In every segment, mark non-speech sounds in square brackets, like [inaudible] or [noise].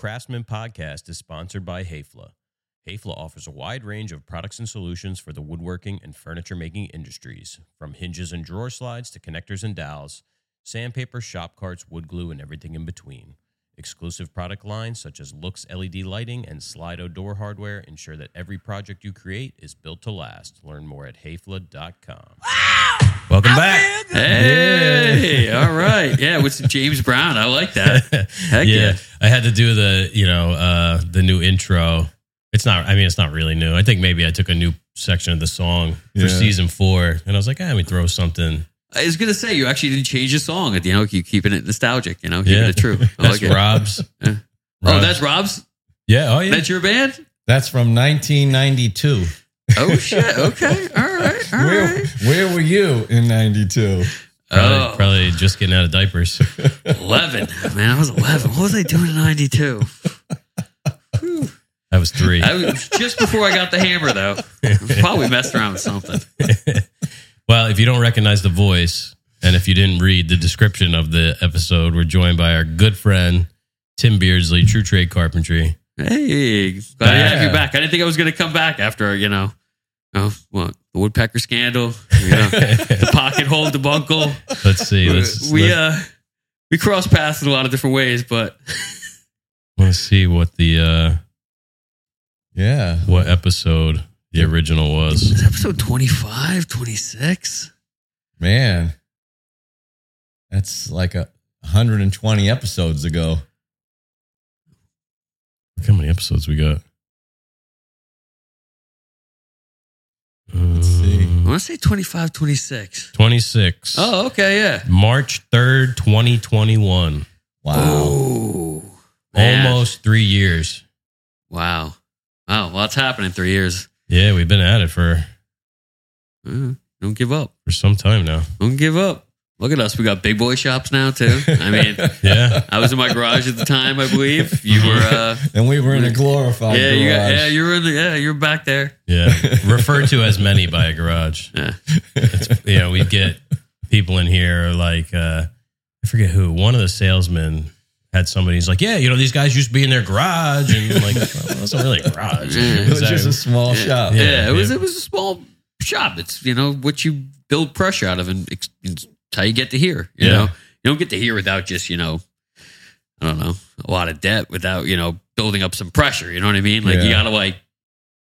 Craftsman podcast is sponsored by Häfele. Häfele offers a wide range of products and solutions for the woodworking and furniture making industries, from hinges and drawer slides to connectors and dowels, sandpaper, shop carts, wood glue, and everything in between. Exclusive product lines such as Loox LED lighting and Slido door hardware ensure that every project you create is built to last. Learn more at hafele.com. Welcome back. Hey, all right. Yeah, with some James Brown. I like that. [laughs] Heck yeah. yeah, I had to do the you know uh, the new intro. It's not. I mean, it's not really new. I think maybe I took a new section of the song for Yeah. season four, and I was like, ah, let me throw something. I was gonna say you actually didn't change the song. You know, you keeping it nostalgic. You know, keeping Yeah. it true. [laughs] I That's like it. Rob's. [laughs] Yeah. Oh, that's Rob's. yeah. Oh yeah. That's your band. That's from 1992. Oh shit. Okay. All right. All Where, right. where were you in 92? probably, Oh. probably just getting out of diapers. [laughs] Eleven. Man, I was eleven. What was I doing in '92? I was three. I was just before I got the hammer, though. Probably messed around with something. Well, if you don't recognize the voice, and if you didn't read the description of the episode, we're joined by our good friend Tim Beardsley, True Trade Carpentry. Hey, glad to have you back. I didn't think I was going to come back after you know, oh, what the woodpecker scandal, you know, the [laughs] pocket hole debacle. Let's see. Let's we let, uh we cross paths in a lot of different ways, but let's see what the uh, Yeah. what episode the original was. it's episode 25, 26. Man. That's like a 120 episodes ago. Look how many episodes we got. Let's see. Uh, I want to say 25, 26. Twenty six. Oh, okay, yeah. March third, twenty twenty one. Wow. Oh. Almost three years. Wow. Wow. Well, it's happened in three years. Yeah, we've been at it for Uh, don't give up. for some time now. Don't give up. Look at us. We got big boy shops now too. I [laughs] mean, Yeah. I was in my garage at the time, I believe. You were uh [laughs] And we were in a glorified yeah, you got, yeah, you were in the, yeah, you're back there. Yeah. Referred to as many by a garage. Yeah. It's, you know, we get people in here like uh I forget who. One of the salesmen had somebody who's like, Yeah, you know, these guys used to be in their garage and I'm like, [laughs] well, it wasn't really a garage. it was just a small shop. Yeah, Yeah, it was yeah. it was a small shop. It's you know what you build pressure out of, and it's how you get to here. You Yeah. know, you don't get to here without just you know, I don't know, a lot of debt without you know building up some pressure. You know what I mean? Like you gotta like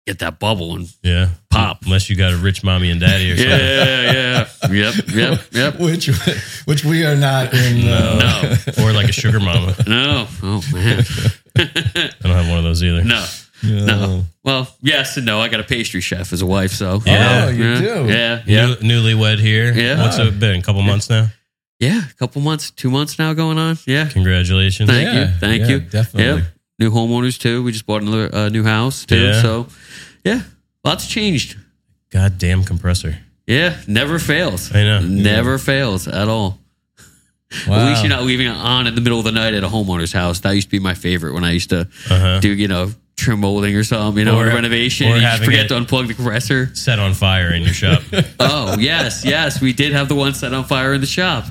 get that bubble and Yeah. Pop. Unless you got a rich mommy and daddy or [laughs] something. yeah, yeah, yep, yep, yep. Which which we are not in. Uh, No. Or like a sugar mama. [laughs] No, oh man, [laughs] I don't have one of those either. no. no. No. Well, yes and no. I got a pastry chef as a wife, so Yeah. Oh, you yeah, do? Yeah, yeah, New, newlywed here. Yeah. What's it been? A couple months now? yeah. A couple months, two months now going on. Yeah, Congratulations. Thank Yeah, you, thank yeah, you. definitely. Yep. New homeowners too. We just bought another uh, new house too. Yeah. So, yeah, lots changed. Goddamn compressor. Yeah, never fails. I know. Never fails at all. Wow. At least you're not leaving it on in the middle of the night at a homeowner's house. That used to be my favorite when I used to Uh-huh. do, you know, trim molding or something, you know, Or- a renovation. or you forget to unplug the compressor. Set on fire in your shop. [laughs] Oh, yes, yes. We did have the one set on fire in the shop.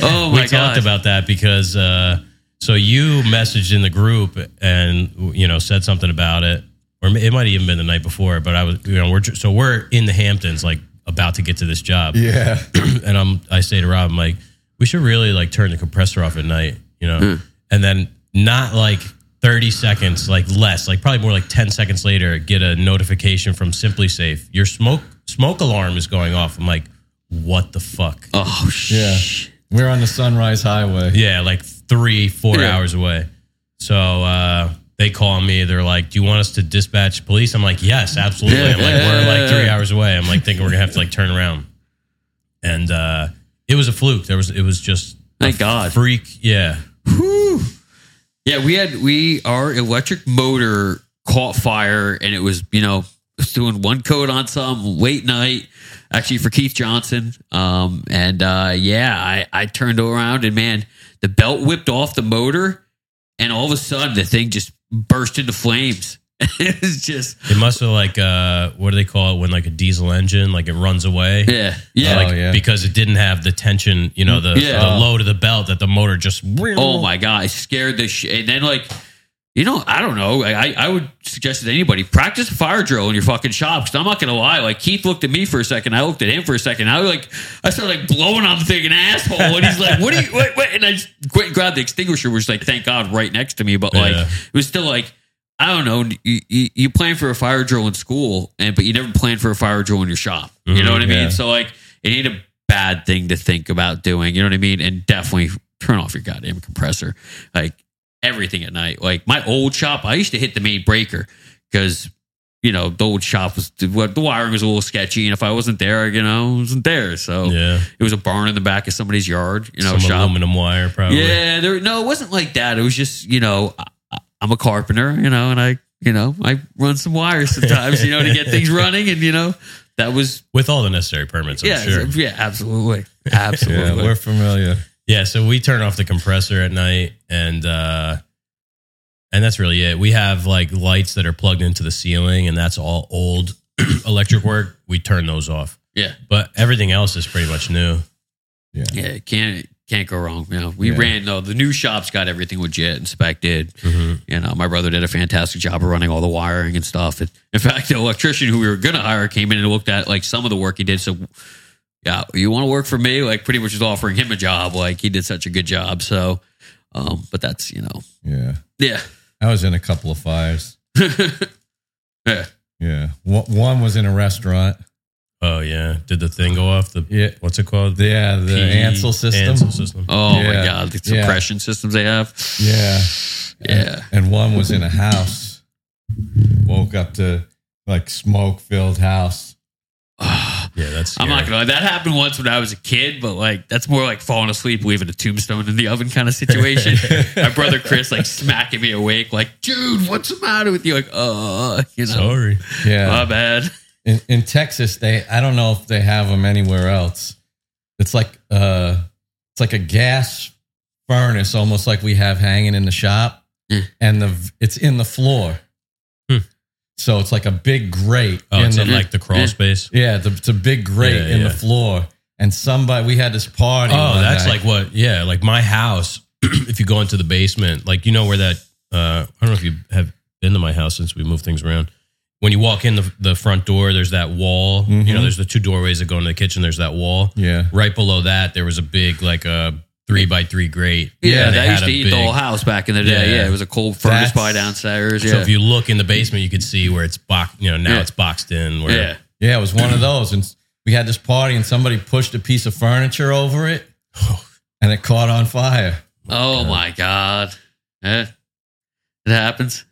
Oh, my we God. talked about that because uh, so you messaged in the group and you know said something about it, or it might have even been the night before. But I was, you know, we're so we're in the Hamptons, like about to get to this job, Yeah. [clears throat] and I'm I say to Rob, I'm like, we should really like turn the compressor off at night, you know, hmm. and then not like. 30 seconds, like less, like probably more like 10 seconds later, get a notification from SimpliSafe. Your smoke smoke alarm is going off. I'm like, what the fuck? Oh, Yeah. We're on the Sunrise Highway. Yeah, like three, four Yeah. hours away. So uh, they call me. They're like, "Do you want us to dispatch police?" I'm like, "Yes, absolutely." I'm like, "We're like three [laughs] hours away." I'm like thinking we're gonna have to like turn around, and uh, it was a fluke. There was it was just a Thank God. freak. Yeah, Whew. Yeah, we had we our electric motor caught fire and it was, you know, was doing one coat on some late night, actually for Keith Johnson. Um and uh yeah, I, I turned around and man, the belt whipped off the motor and all of a sudden the thing just burst into flames. [laughs] it was just it must have like uh, what do they call it when like a diesel engine like it runs away. yeah. Yeah. Like, Oh, yeah. because it didn't have the tension, you know, the, Yeah. the load of the belt that the motor just. Oh my god, it scared the shit. And then like you know, I don't know. I, I- would suggest to anybody practice a fire drill in your fucking shop. Because I'm not gonna lie, like Keith looked at me for a second, I looked at him for a second. I was like, I started like blowing on the thing an asshole, and he's like, "What are you?" Wait, wait, and I just quit and grabbed the extinguisher, which like, thank God, right next to me. But like, Yeah. it was still like. I don't know. You, you, you plan for a fire drill in school, and but you never plan for a fire drill in your shop. You know what I mm-hmm, mean? yeah. So like, it ain't a bad thing to think about doing. You know what I mean? And definitely turn off your goddamn compressor. Like everything at night. Like my old shop, I used to hit the main breaker because you know the old shop was the, the wiring was a little sketchy, and if I wasn't there, you know, I wasn't there. So Yeah. it was a barn in the back of somebody's yard. You know, Some shop. aluminum wire, probably. Yeah, there. No, it wasn't like that. It was just you know, I, I'm a carpenter, you know, and I you know I run some wires sometimes, you know, to get things [laughs] running, and you know that was With all the necessary permits, I'm yeah, sure. yeah, absolutely, Absolutely. [laughs] Yeah, absolutely. we're familiar. Yeah, so we turn off the compressor at night and uh and that's really it. We have like lights that are plugged into the ceiling and that's all old [clears throat] electric work. We turn those off. yeah, But everything else is pretty much new. yeah, Yeah, can't can't go wrong. You know, we Yeah. ran no, the new shop's got everything legit inspected. Mhm. You know, my brother did a fantastic job of running all the wiring and stuff. And in fact, the electrician who we were going to hire came in and looked at like some of the work he did. So, yeah, you want to work for me? Like, pretty much was offering him a job. Like, he did such a good job. So, um, but that's you know, Yeah. yeah, I was in a couple of fires. [laughs] yeah. Yeah. One one was in a restaurant. Oh yeah. Did the thing go off? The Yeah. what's it called? Yeah. The P- Ansul system. Ansul system. Oh my god, the Yeah. suppression systems they have. Yeah. Yeah. And one was in a house. Woke up to like smoke filled house. Yeah, that's I'm not gonna lie. That happened once when I was a kid, but like that's more like falling asleep, leaving a tombstone in the oven kind of situation. [laughs] My brother Chris like smacking me awake, like, dude, what's the matter with you? Like, uh, you know, Sorry. Yeah. my bad. in, in Texas, they I don't know if they have them anywhere else. It's like uh it's like a gas furnace, almost like we have hanging in the shop, Hmm. and the it's in the floor. So it's like a big grate. Oh, it's the, in like the crawl space. yeah, the, it's a big grate Yeah, in yeah. the floor. And somebody we had this party. Oh, that's night. like what? Yeah, like my house. [clears throat] if you go into the basement, like you know where that. Uh, I don't know if you have been to my house since we moved things around. When you walk in the, the front door, there's that wall. You know, Mhm. there's the two doorways that go into the kitchen. There's that wall. yeah. Right below that, there was a big like a three by three grate. Yeah, that used to eat big- the whole house back in the day. Yeah. Yeah, it was a cold furnace by downstairs. Yeah, So if you look in the basement, you could see where it's boxed. You know, now Yeah. it's boxed in. Where, yeah, Yeah, it was one of those. And we had this party and somebody pushed a piece of furniture over it [laughs] and it caught on fire. Oh my god. It happens.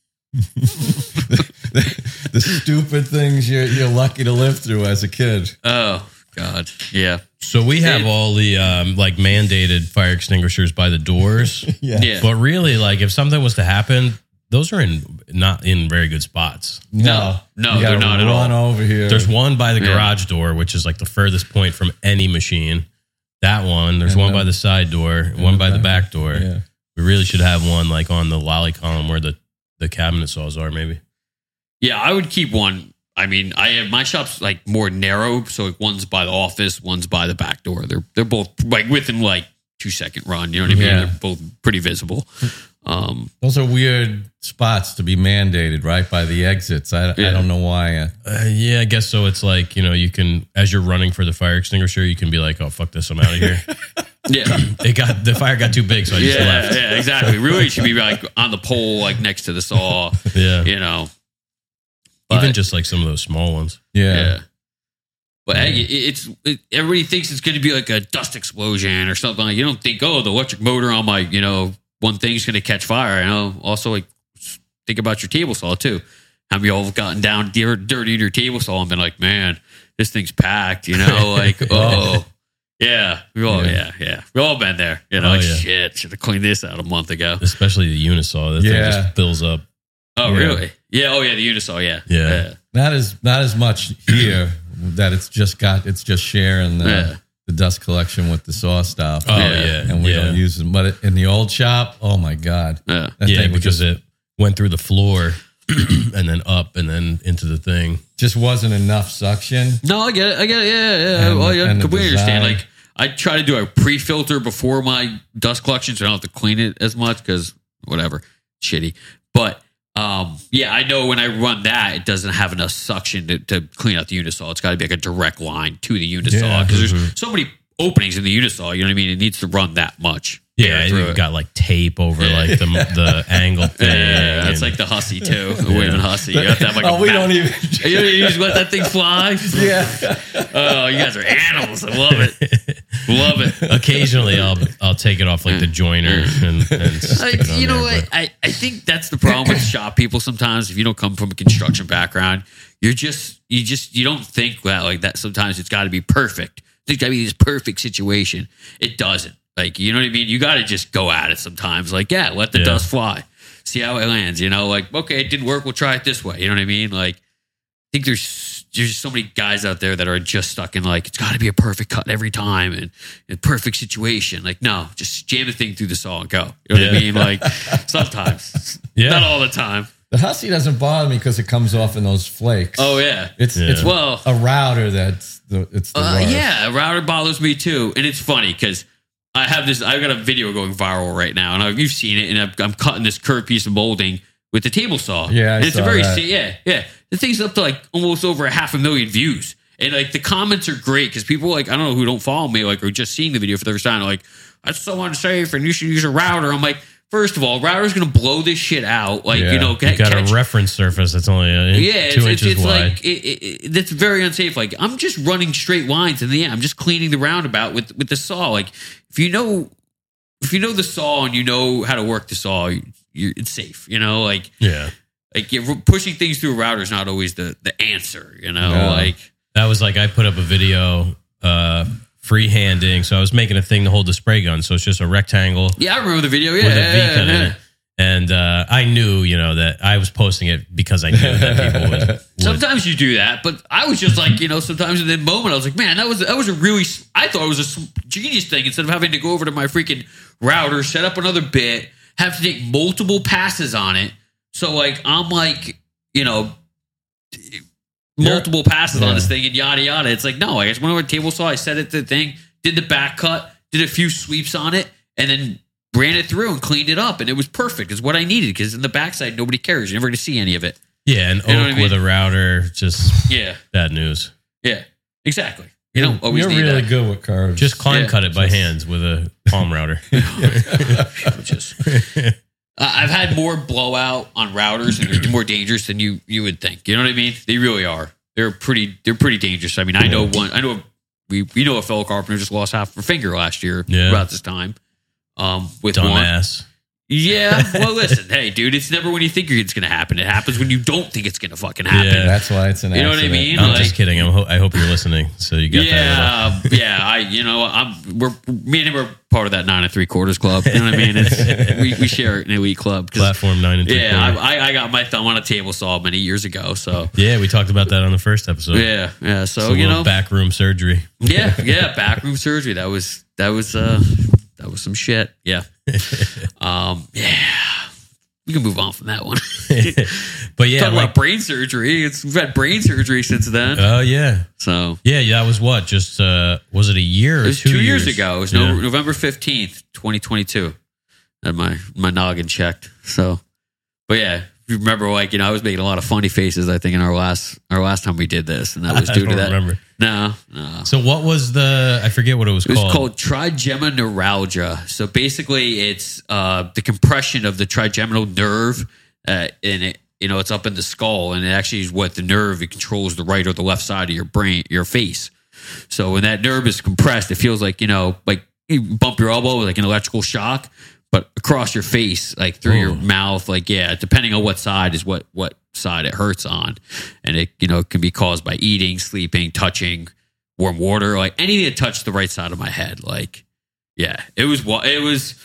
[laughs] the stupid things you're, you're lucky to live through as a kid. Oh god. Yeah. So we have It- all the um, like mandated fire extinguishers by the doors. [laughs] Yeah. But really, like if something was to happen, those are in not in very good spots. No, No, You they're gotta not at run all. over here. There's one by the Yeah. garage door, which is like the furthest point from any machine. That one. There's And one the- by the side door, one the by the back- back door. Yeah. We really should have one like on the lolly column where the the cabinet saws are. Maybe. Yeah, I would keep one. I mean, I have my shop's like more narrow, so like one's by the office, one's by the back door. They're they're both like within like two second run. You know what I mean? Yeah. They're both pretty visible. Um, Those are weird spots to be mandated, right? By the exits. I, I don't know why. Uh, Uh, yeah, I guess so. It's like you know, you can as you're running for the fire extinguisher, you can be like, "Oh fuck this, I'm out of here." [laughs] yeah, [clears throat] it got the fire got too big, so I just left. yeah, exactly. Really, it should be like on the pole, like next to the saw. [laughs] Yeah. You know, Even just like some of those small ones. yeah. Yeah. But hey, it's it, everybody thinks it's going to be like a dust explosion or something. Like you don't think, oh, the electric motor on my you know one thing's going to catch fire. You know, also like think about your table saw too. Have you all gotten down dir- dirty in your table saw and been like, man, this thing's packed. You know, [laughs] like oh. Yeah, we all yeah. Yeah. yeah we all been there. You know, Oh, like yeah. shit, should have cleaned this out a month ago. Especially the unisaw. That thing Yeah. just fills up. Oh Yeah. really? Yeah. Oh yeah, the unisaw. Yeah. Yeah. Not as not as much here [clears throat] that it's just got it's just sharing the, Yeah. the dust collection with the saw stuff. Oh Yeah. yeah. and we yeah. don't use them. But in the old shop, oh my god, yeah. that yeah, thing because just, it went through the floor [clears throat] and then up and then into the thing. just wasn't enough suction. No, I get it. I get it. Yeah, yeah. And- well, I and the completely understand. Like, I try to do a pre-filter before my dust collection, so I don't have to clean it as much because whatever. shitty. But um, yeah, I know when I run that, it doesn't have enough suction to, to clean out the unisaw. It's got to be like a direct line to the unisaw Yeah. because there's so many openings in the unisaw. You know what I mean? It needs to run that much. Yeah, air you've it. got like tape over like the the [laughs] angle thing. Yeah, it's and- like the Hussey too, the waving Hussey. You have to have like a [laughs] oh, we map. don't even. [laughs] You, you just let that thing fly. yeah. Oh, you guys are animals. I love it. Love it. occasionally I'll I'll take it off like the joiner mm. and, and stick Like, it on you know there, what? I, I think that's the problem with shop people sometimes. If you don't come from a construction background, you're just you just you don't think well like that. Sometimes it's got to be perfect. There's got to be this perfect situation. It doesn't. Like you know what I mean? You got to just go at it sometimes. Like yeah, let the Yeah. dust fly, see how it lands. You know, like okay, it didn't work. We'll try it this way. You know what I mean? Like I think there's there's so many guys out there that are just stuck in like it's got to be a perfect cut every time and a perfect situation. Like no, just jam the thing through the saw and go. You know what I mean? Like [laughs] sometimes, Yeah. not all the time. The Hussey doesn't bother me because it comes off in those flakes. Oh yeah, It's Yeah. it's well. a router that's the it's the Uh, worst. yeah, a router bothers me too, and it's funny because I have this. I've got a video going viral right now, and I, you've seen it. And I've, I'm cutting this curved piece of molding with the table saw. Yeah, I and it's a very that. yeah, yeah. The thing's up to like almost over a half a million views, and like the comments are great because people like I don't know who don't follow me like are just seeing the video for the first time. Like that's so unsafe, and you should use a router. I'm like, first of all, router's gonna blow this shit out. Like Yeah. you know, you got catch- a reference surface that's only uh, yeah, two it's, it's, inches it's wide. like it, it, that's very unsafe. Like I'm just running straight lines, and yeah, I'm just cleaning the roundabout with with the saw. Like if you know if you know the saw and you know how to work the saw, you, you're, it's safe. You know, like yeah, like pushing things through a router is not always the the answer. You know, No. like that was like I put up a video uh freehanding. So I was making a thing to hold the spray gun. So it's just a rectangle yeah, I remember the video. Yeah, with a V cut in it. And uh, I knew, you know, that I was posting it because I knew that people would. [laughs] would Sometimes you do that, but I was just like, you know, sometimes in that moment, I was like, man, that was that was a really, I thought it was a genius thing. Instead of having to go over to my freaking router, set up another bit, have to take multiple passes on it. So like, I'm like, you know, multiple passes on this thing and yada yada. It's like, no, I just went over the table saw, I set it to the thing, did the back cut, did a few sweeps on it, and then ran it through and cleaned it up, and it was perfect. It's what I needed because in the backside, nobody cares. You're never going to see any of it. Yeah, an You know oak I with a router, just Yeah. bad news. Yeah, exactly. You don't always You're really that. good with curves. Just climb Yeah, cut it by just- hands with a palm router. [laughs] [laughs] Just, uh, I've had more blowout on routers, and they're more dangerous than you you would think. You know what I mean? They really are. They're pretty. They're pretty dangerous. I mean, I know one. I know we we know a fellow carpenter just lost half a finger last year Yeah. about this time. Um, with one. Dumbass. Yeah. [laughs] Well, listen, hey, dude, it's never when you think it's going to happen. It happens when you don't think it's going to fucking happen. Yeah. That's why it's an You know what I accident. mean? I'm like- just kidding. I'm ho- I hope you're listening. So you got that. yeah, yeah. I, you know, I'm we're me and him are part of that nine and three quarters club. You know what I mean? It's, we we share an elite club. Platform nine and three Yeah. I, I I got my thumb on a table saw many years ago. So yeah, we talked about that on the first episode. yeah, yeah. So So you know, backroom surgery. yeah, yeah. Backroom surgery. That was that was uh that was some shit. Yeah. [laughs] Um. Yeah. We can move on from that one. [laughs] but yeah, Talk like, about brain surgery. It's we've had brain surgery since then. oh yeah, so yeah, yeah. That was what? Just uh, was it a year or It was two, two, years? ago. It was Yeah. November fifteenth, twenty twenty two. Had my my noggin checked. So, but yeah, remember, like you know, I was making a lot of funny faces. I think in our last our last time we did this, and that was [laughs] due to that. remember. No, no. So what was the? I forget what it was It was called. called trigeminal neuralgia. So basically, it's uh, the compression of the trigeminal nerve, uh, and it you know it's up in the skull, and it actually is what the nerve it controls the right or the left side of your brain, your face. So when that nerve is compressed, it feels like you know, like you bump your elbow with like an electrical shock, but across your face, like through your hmm. mouth, like yeah, depending on what side is what what side it hurts on, and it you know can be caused by eating, sleeping, touching warm water, like anything that touched the right side of my head. Like, yeah, it was it was.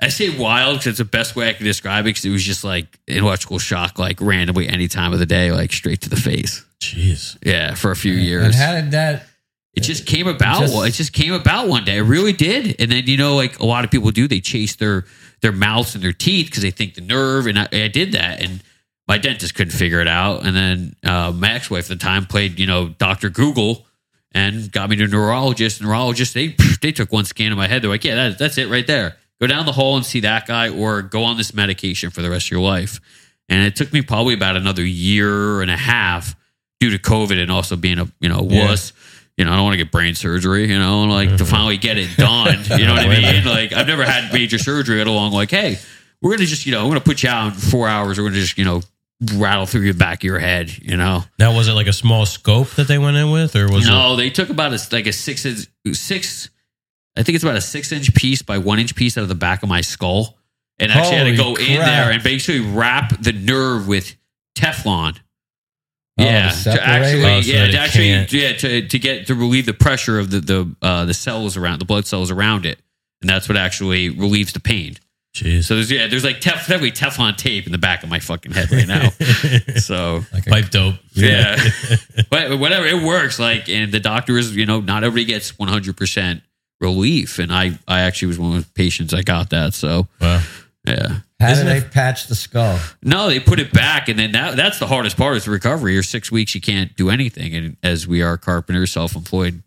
I say wild because it's the best way I can describe it. Because it was just like electrical shock, like randomly any time of the day, like straight to the face. Jeez. Yeah, for a few And years. how did that? It just came about. Just- it just came about one day. It really did. And then you know, like a lot of people do, they chase their their mouths and their teeth because they think the nerve. And I, I did that, and my dentist couldn't figure it out. And then uh, my ex wife at the time played, you know, Doctor Google and got me to a neurologist. Neurologist, they they took one scan of my head. They're like, yeah, that, that's it right there. go down the hall and see that guy, or go on this medication for the rest of your life. And it took me probably about another year and a half due to COVID and also being a you know Yeah. You know, I don't want to get brain surgery. You know, like to mm-hmm. finally get it done. You know what I [laughs] mean? Like I've never had major surgery at along. Like, hey, we're gonna just you know we're gonna put you out in four hours. We're gonna just you know rattle through your back of your head. You know. Now, was it like a small scope that they went in with, or was no, they took about a like a six inch, six. I think it's about a six inch piece by one inch piece out of the back of my skull, and actually had to go in crap. there and basically wrap the nerve with Teflon. Oh, yeah, to to actually. Oh, so yeah, to actually, can't- yeah, to, to get to relieve the pressure of the the uh, the cells around the blood cells around it, and that's what actually relieves the pain. Jeez. So there's yeah, there's like tef- definitely Teflon tape in the back of my fucking head right now. [laughs] so Like Pipe dope. yeah. [laughs] but whatever, it works. Like, and the doctor is, you know, not everybody gets 100% relief. And I, I actually was one of the patients I got that. So, Wow. yeah. How Isn't did it- they patch the skull? No, they put it back. And then that, that's the hardest part is the recovery. Or six weeks, you can't do anything. And as we are carpenters, self employed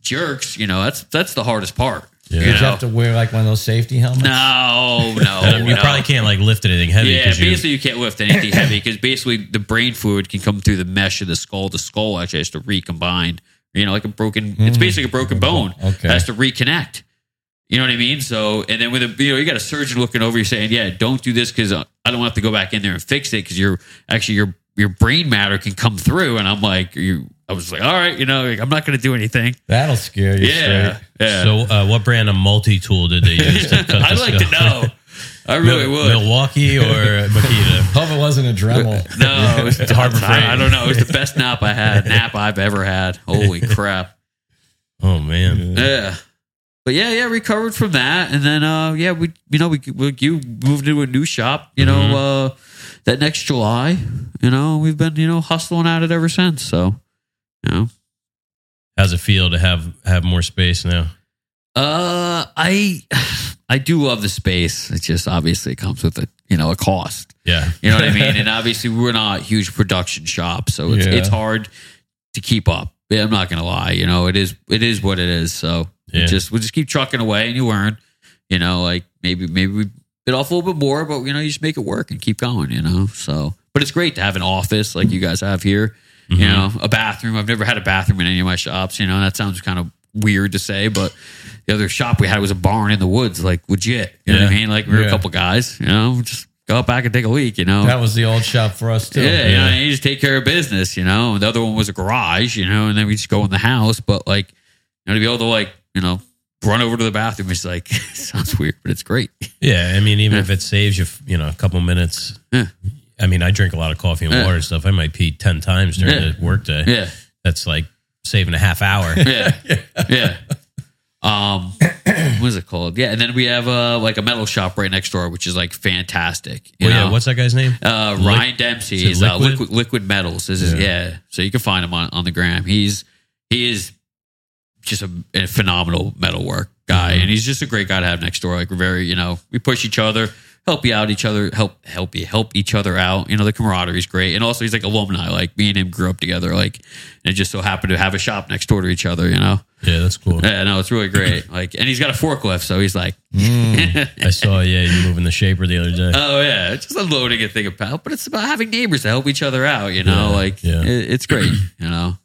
jerks, you know, that's, that's the hardest part. Yeah. You Did you know? have to wear like one of those safety helmets? no, no. And [laughs] you no. probably can't like lift anything heavy Yeah, because you. basically you can't lift anything heavy because basically the brain fluid can come through the mesh of the skull. The skull actually has to recombine. You know, like a broken. It's Mm. basically a broken bone. Okay. has to reconnect. You know what I mean? So, and then with a you know you got a surgeon looking over you saying, "Yeah, don't do this because I don't have to go back in there and fix it because you're actually your your brain matter can come through." And I'm like, "You." I was like, "All right, you know, like, I'm not going to do anything." That'll scare you Yeah, straight. yeah. So, uh, what brand of multi tool did they use to cut [laughs] I'd like to know. I really Mil- would. Milwaukee or [laughs] Makita? Hope it wasn't a Dremel. No, it was [laughs] Harbor Freight. I, I don't know. It was the best nap I had, nap I've ever had. Holy crap! Oh man. Yeah, but yeah, yeah, recovered from that, and then uh, yeah, we you know we, we you moved into a new shop, you Mm-hmm. know, uh, that next July, you know, we've been you know hustling at it ever since. So, you know, How's it feel to have have more space now? uh, I [sighs] I do love the space. It just obviously comes with a you know a cost. Yeah. You know what I mean? [laughs] And obviously, we're not a huge production shop, so it's Yeah. it's hard to keep up. Yeah, I'm not gonna lie. You know, it is it is what it is. So we just we just keep trucking away, and you learn. You know, like maybe maybe we bit off a little bit more, but you know, you just make it work and keep going. You know, so but it's great to have an office like you guys have here. You Mhm. know, a bathroom. I've never had a bathroom in any of my shops. You know, that sounds kind of weird to say, but the other shop we had was a barn in the woods, like legit. You know what I mean? Like we were a couple guys. You know, just go out back and take a leak. You know, That was the old shop for us too. yeah, you know, you just take care of business, you know. And the other one was a garage, you know, and then we just go in the house. But like, you know, to be able to like, you know, run over to the bathroom It's like [laughs] sounds weird, but it's great. Yeah. I mean, even Yeah. if it saves you, you know, a couple minutes. Yeah. I mean, I drink a lot of coffee and Yeah. water and stuff. I might pee ten times during the workday. Yeah, That's like saving a half hour. [laughs] yeah, yeah. Um, what is it called? Yeah, and then we have uh like a metal shop right next door, which is like fantastic. You Well, yeah. What's that guy's name? Uh, Ryan Dempsey is is uh, Liquid? liquid liquid metals. Is his, Yeah. yeah. So you can find him on, on the gram. He's he is just a, a phenomenal metal work guy, Mhm. and he's just a great guy to have next door. Like we're very you know we push each other, help you out each other, help help you help each other out. You know the camaraderie is great, and also he's like alumni. Like me and him grew up together. Like and it just so happened to have a shop next door to each other. You know, Yeah, that's cool. yeah, no, it's really great. [laughs] Like and he's got a forklift, so he's like. I saw. Yeah, you moving the shaper the other day. Oh yeah, it's just unloading a thing about, but it's about having neighbors to help each other out. You know, Yeah, like yeah. It, it's great. You know,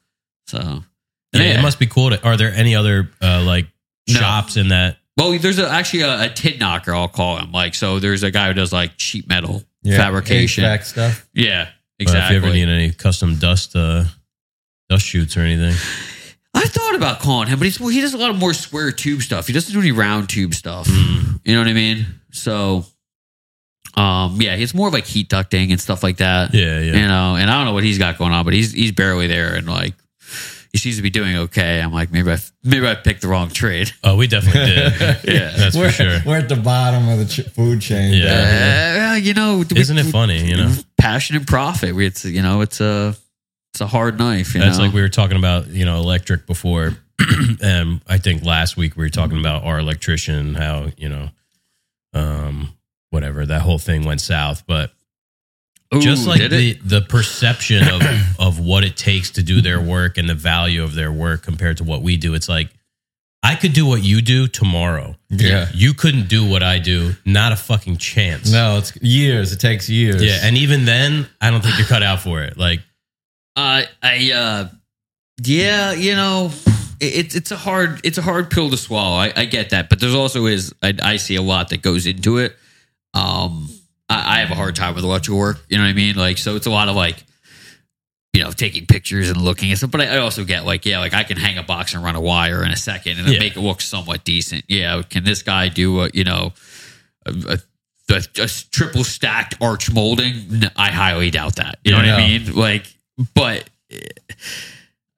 so yeah, it must be cool. To, are there any other uh, like No. shops in that? Well, there's a, actually a, a tin knocker. I'll call him. Like, so there's a guy who does like sheet metal Yeah, fabrication. HVAC stuff. Yeah, Uh, if you ever need any custom dust uh, dust shoots or anything. I thought about calling him, but he's he does a lot of more square tube stuff. He doesn't do any round tube stuff. Mm. You know what I mean? So, um, yeah, it's more of like heat ducting and stuff like that. Yeah, yeah. you know, and I don't know what he's got going on, but he's he's barely there, and like he seems to be doing okay. I'm like, maybe I maybe I picked the wrong trade. Oh, we definitely did. [laughs] Yeah. that's we're, for sure. We're at the bottom of the ch- food chain. Yeah. down. Uh, you know, Isn't it funny? You know, passion and profit. We- It's you know, it's a it's a hard knife. You that's know? like we were talking about. You know, electric before. and [clears throat] I think last week we were talking about our electrician, how you know, um, whatever that whole thing went south, but Ooh, just like the it? the perception of [clears throat] of what it takes to do their work and the value of their work compared to what we do it's like I could do what you do tomorrow. Yeah. You couldn't do what I do. Not a fucking chance. No, it's years. It takes years. Yeah, and even then, I don't think you're cut out for it. Like, Uh, I uh, yeah, you know, it, it's it's a hard it's a hard pill to swallow. I, I get that, but there's also is I, I see a lot that goes into it. Um, I, I have a hard time with electrical work. You know what I mean? Like, so it's a lot of like, you know, taking pictures and looking at stuff. But I, I also get like, yeah, like I can hang a box and run a wire in a second and Yeah. make it look somewhat decent. Yeah, can this guy do a you know a, a, a, triple stacked arch molding? No, I highly doubt that. You know Yeah. what I mean? Like, but eh,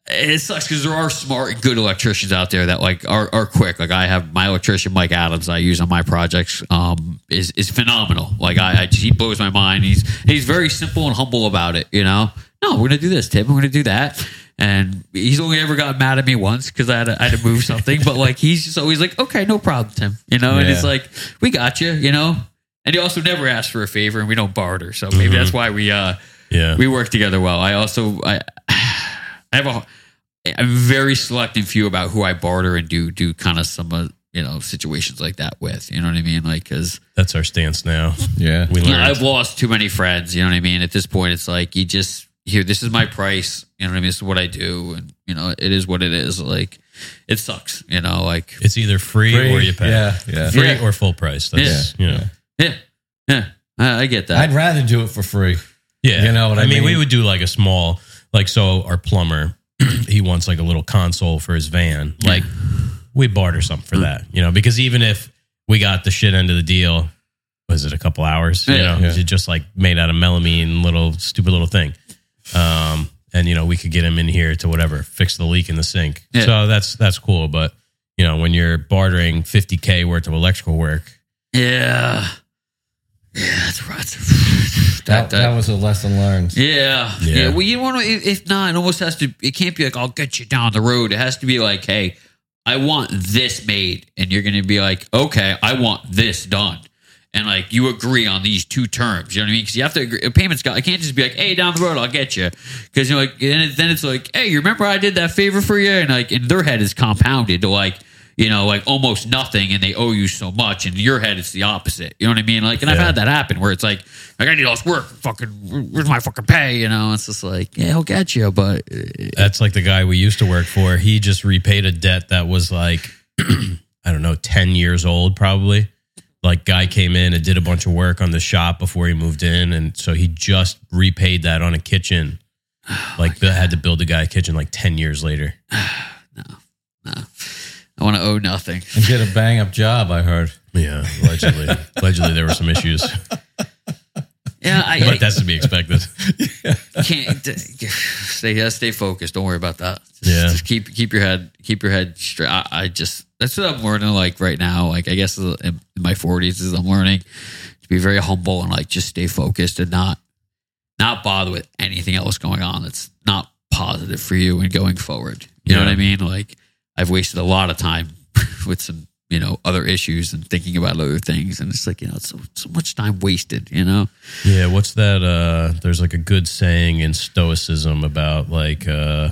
it sucks because there are smart, and good electricians out there that like are, are quick. Like I have my electrician Mike Adams I use on my projects um, is is phenomenal. Like I, I he blows my mind. He's he's very simple and humble about it. You know, no, we're gonna do this, Tim. We're gonna do that. And he's only ever gotten mad at me once because I, had to- I had to move something. but like he's just always like, okay, no problem, Tim. You know, and Yeah. it's like we got you. You know, and he also never asks for a favor, and we don't barter. So maybe that's why we uh yeah, we work together well. I also I I have a I'm very selective few about who I barter and do do kind of some uh, you know situations like that with. You know what I mean? Like because that's our stance now. Yeah. We learned. I've lost too many friends. You know what I mean? At this point, it's like you just here. This is my price. You know what I mean? This is what I do, and you know it is what it is. Like it sucks. You know, like it's either free, Free. or you pay. Yeah. Yeah. Free Yeah. or full price. That's, you know. yeah, yeah. I, I get that. I'd rather do it for free. Yeah. You know what I mean? We would do like a small, like, so our plumber, [clears throat] he wants like a little console for his van. Like, we barter something for that, you know, because even if we got the shit end of the deal, was it a couple hours? You Yeah. know, Yeah. it just like made out of melamine, little stupid little thing. Um, and you know, we could get him in here to whatever, fix the leak in the sink. Yeah. So that's that's cool. But you know, when you're bartering 50k worth of electrical work, yeah, yeah. That's right. That, that was a lesson learned. Yeah. Yeah. yeah. Well, you want to, if if not, it almost has to, it can't be like, I'll get you down the road. It has to be like, hey, I want this made. And you're going to be like, okay, I want this done. And like, you agree on these two terms. You know what I mean? Because you have to agree. A payment's got, I can't just be like, hey, down the road, I'll get you. Because you're like, then, it, then it's like, hey, you remember I did that favor for you? And like, and their head is compounded to like, you know, like almost nothing and they owe you so much. And in your head, it's the opposite. You know what I mean? Like, and I've had that happen where it's like, like I need all this work. Fucking, where's my fucking pay? You know, it's just like, yeah, he'll get you, but uh, That's like the guy we used to work for. He just repaid a debt that was like, [clears throat] I don't know, 10 years old, probably. Like, guy came in and did a bunch of work on the shop before he moved in. And so he just repaid that on a kitchen. [sighs] Like, had to build a guy a kitchen like 10 years later. [sighs] I want to owe nothing. And did a bang up job, I heard. Yeah, allegedly. [laughs] allegedly, there were some issues, Yeah, I, but that's to be expected. can't stay yeah, stay focused. Don't worry about that. Just, Yeah. just keep keep your head keep your head straight. I, I just that's what I'm learning. Like right now, like I guess in in my 40s, is I'm learning to be very humble and like just stay focused and not not bother with anything else going on that's not positive for you and going forward. You know what I mean? Like I've wasted a lot of time [laughs] with some you know other issues and thinking about other things, and it's like you know it's so so much time wasted. You know. Yeah, what's that? Uh, there's like a good saying in Stoicism about like, uh,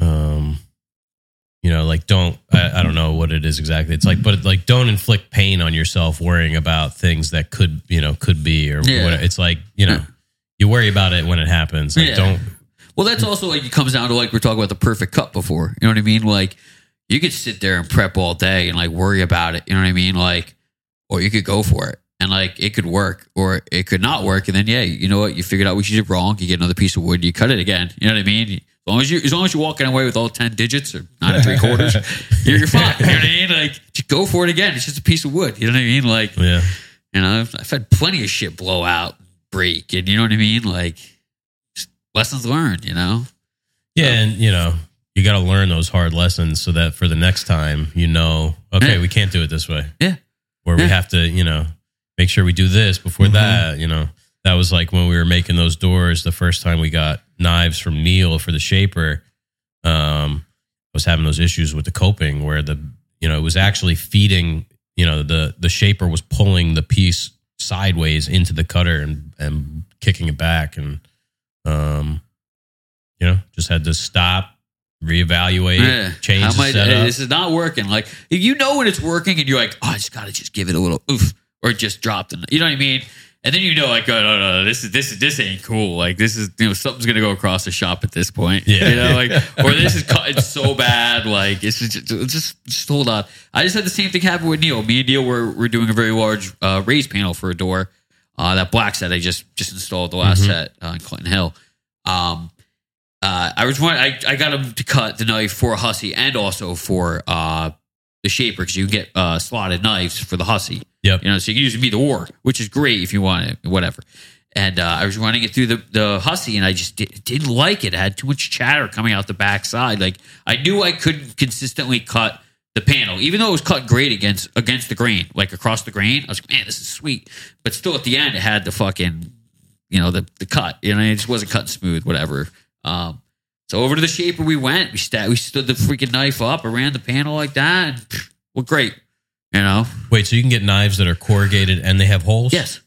um, you know, like don't I, I don't know what it is exactly. It's like, but like don't inflict pain on yourself worrying about things that could you know could be or Yeah. what. It's like you know, you worry about it when it happens. Like Yeah. don't. Well, that's also like it comes down to like we are talking about the perfect cut before. You know what I mean? Like you could sit there and prep all day and like worry about it. You know what I mean? Like, or you could go for it and like it could work or it could not work. And then yeah, you know what? You figured out what you did wrong. You get another piece of wood. You cut it again. You know what I mean? As long as you, as long as you're walking away with all ten digits or nine and three quarters, [laughs] you're, you're fine. You know what I mean? Like, just go for it again. It's just a piece of wood. You know what I mean? Like, Yeah, you know, I've, I've had plenty of shit blow out, break, and you know what I mean? Like, lessons learned. You know? yeah, and you know. You got to learn those hard lessons so that for the next time, you know, okay, Yeah. we can't do it this way. Yeah. Or we have to, you know, make sure we do this before Mhm. that. You know, that was like when we were making those doors the first time we got knives from Neil for the shaper. Um, I was having those issues with the coping where the, you know, it was actually feeding, you know, the, the shaper was pulling the piece sideways into the cutter and, and kicking it back. And, um, you know, just had to stop, reevaluate, Yeah. change How much- setup. This is not working. Like you know when it's working, and you're like, oh, I just gotta just give it a little oof, or just drop the. You know what I mean? And then you know, like, oh, no, no, no, this is this is this ain't cool. Like this is you know something's gonna go across the shop at this point. Yeah. you know, like [laughs] or this is cut so bad. Like it's just, just just hold on. I just had the same thing happen with Neil. Me and Neil were we're doing a very large uh, raised panel for a door. Uh, that black set I just just installed the last Mhm. set uh, in Clinton Hill. Um, uh, I was one. I, I got him to cut the knife for a Hussey and also for uh, the shaper because you can get uh, slotted knives for the Hussey. Yep. You know, so you can use them either or, which is great if you want it, whatever. And uh, I was running it through the, the Hussey, and I just di- didn't like it. It had too much chatter coming out the backside. Like I knew I couldn't consistently cut the panel, even though it was cut great against against the grain, like across the grain. I was like, man, this is sweet. But still, at the end, it had the fucking, you know, the the cut. You know, it just wasn't cut smooth, whatever. Um, so over to the shaper we went. We sta we stood the freaking knife up around the panel like that. And, pff, well, great. You know. Wait, so you can get knives that are corrugated and they have holes? Yes.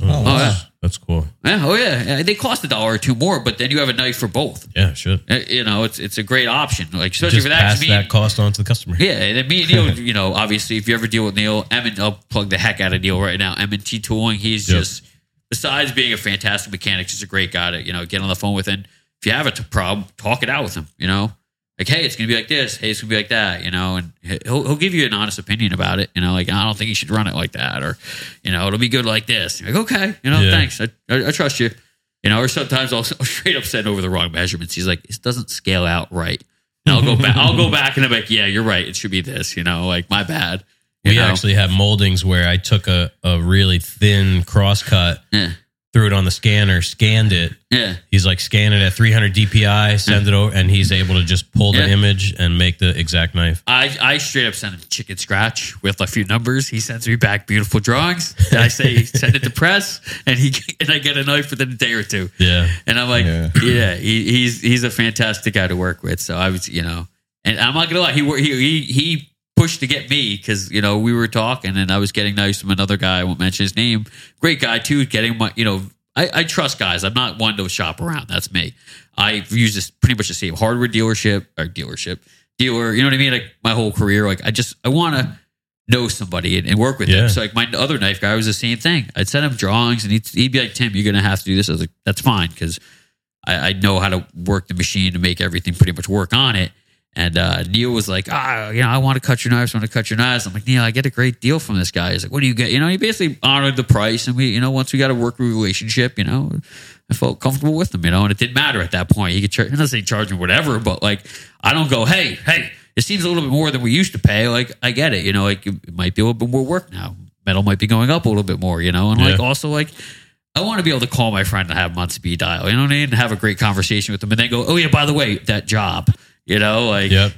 Oh, Oh, that's, yeah. That's cool. Yeah, oh yeah. They cost a dollar or two more, but then you have a knife for both. Yeah, should. Uh, You know, it's it's a great option. Like especially Just for that. pass me- that cost on to the customer. Yeah, and then me and Neil, [laughs] you know, obviously, if you ever deal with Neil, Emmett, I'll plug the heck out of Neil right now. M&T Tooling, he's Yep. just, besides being a fantastic mechanic, just a great guy to, you know, get on the phone with. And if you have a t- problem, talk it out with him, you know? Like, hey, it's going to be like this. Hey, it's going to be like that, you know? And he'll, he'll give you an honest opinion about it, you know? Like, I don't think you should run it like that. Or, you know, it'll be good like this. You're like, okay, you know, Yeah. thanks. I, I, I trust you. You know, or sometimes I'll, [laughs] I'll straight up send over the wrong measurements. He's like, this doesn't scale out right. And I'll go back. I'll go back and I'm like, yeah, you're right. It should be this. You know, like my bad. You We know? actually have moldings where I took a, a really thin cross cut, yeah, threw it on the scanner, scanned it. yeah, He's like, scan it at 300 DPI, send it over, and he's able to just pull the Yeah. image and make the exact knife. I, I straight up send him chicken scratch with a few numbers. He sends me back beautiful drawings. And I say [laughs] send it to press, and he and I get a knife within a day or two. Yeah. And I'm like, Yeah. yeah, he, he's he's a fantastic guy to work with. So I was, you know, and I'm not gonna lie, he wor- he he, he pushed to get me because you know we were talking, and I was getting nice from another guy. I won't mention his name. Great guy too. Getting my, you know, I, I trust guys. I'm not one to shop around. That's me. I use this pretty much the same hardware dealership or dealership dealer. You know what I mean? Like my whole career, like I just I want to know somebody and, and work with Yeah. them. So like my other knife guy was the same thing. I'd send him drawings and he'd, he'd be like, Tim, you're gonna have to do this. I was like, that's fine because I, I know how to work the machine to make everything pretty much work on it. And uh, Neil was like, ah, you know, I want to cut your knives. I want to cut your knives. I'm like, Neil, I get a great deal from this guy. He's like, what do you get? You know, he basically honored the price. And we, you know, once we got a working relationship, you know, I felt comfortable with him, you know, and it didn't matter at that point. He could charge, not saying charge me whatever, but like, I don't go, hey, hey, it seems a little bit more than we used to pay. Like, I get it, you know, like it might be a little bit more work now. Metal might be going up a little bit more, you know, and like also like, I want to be able to call my friend and have him on speed dial, you know what I mean? And have a great conversation with him and then go, oh, yeah, by the way, that job, you know, like, Yep.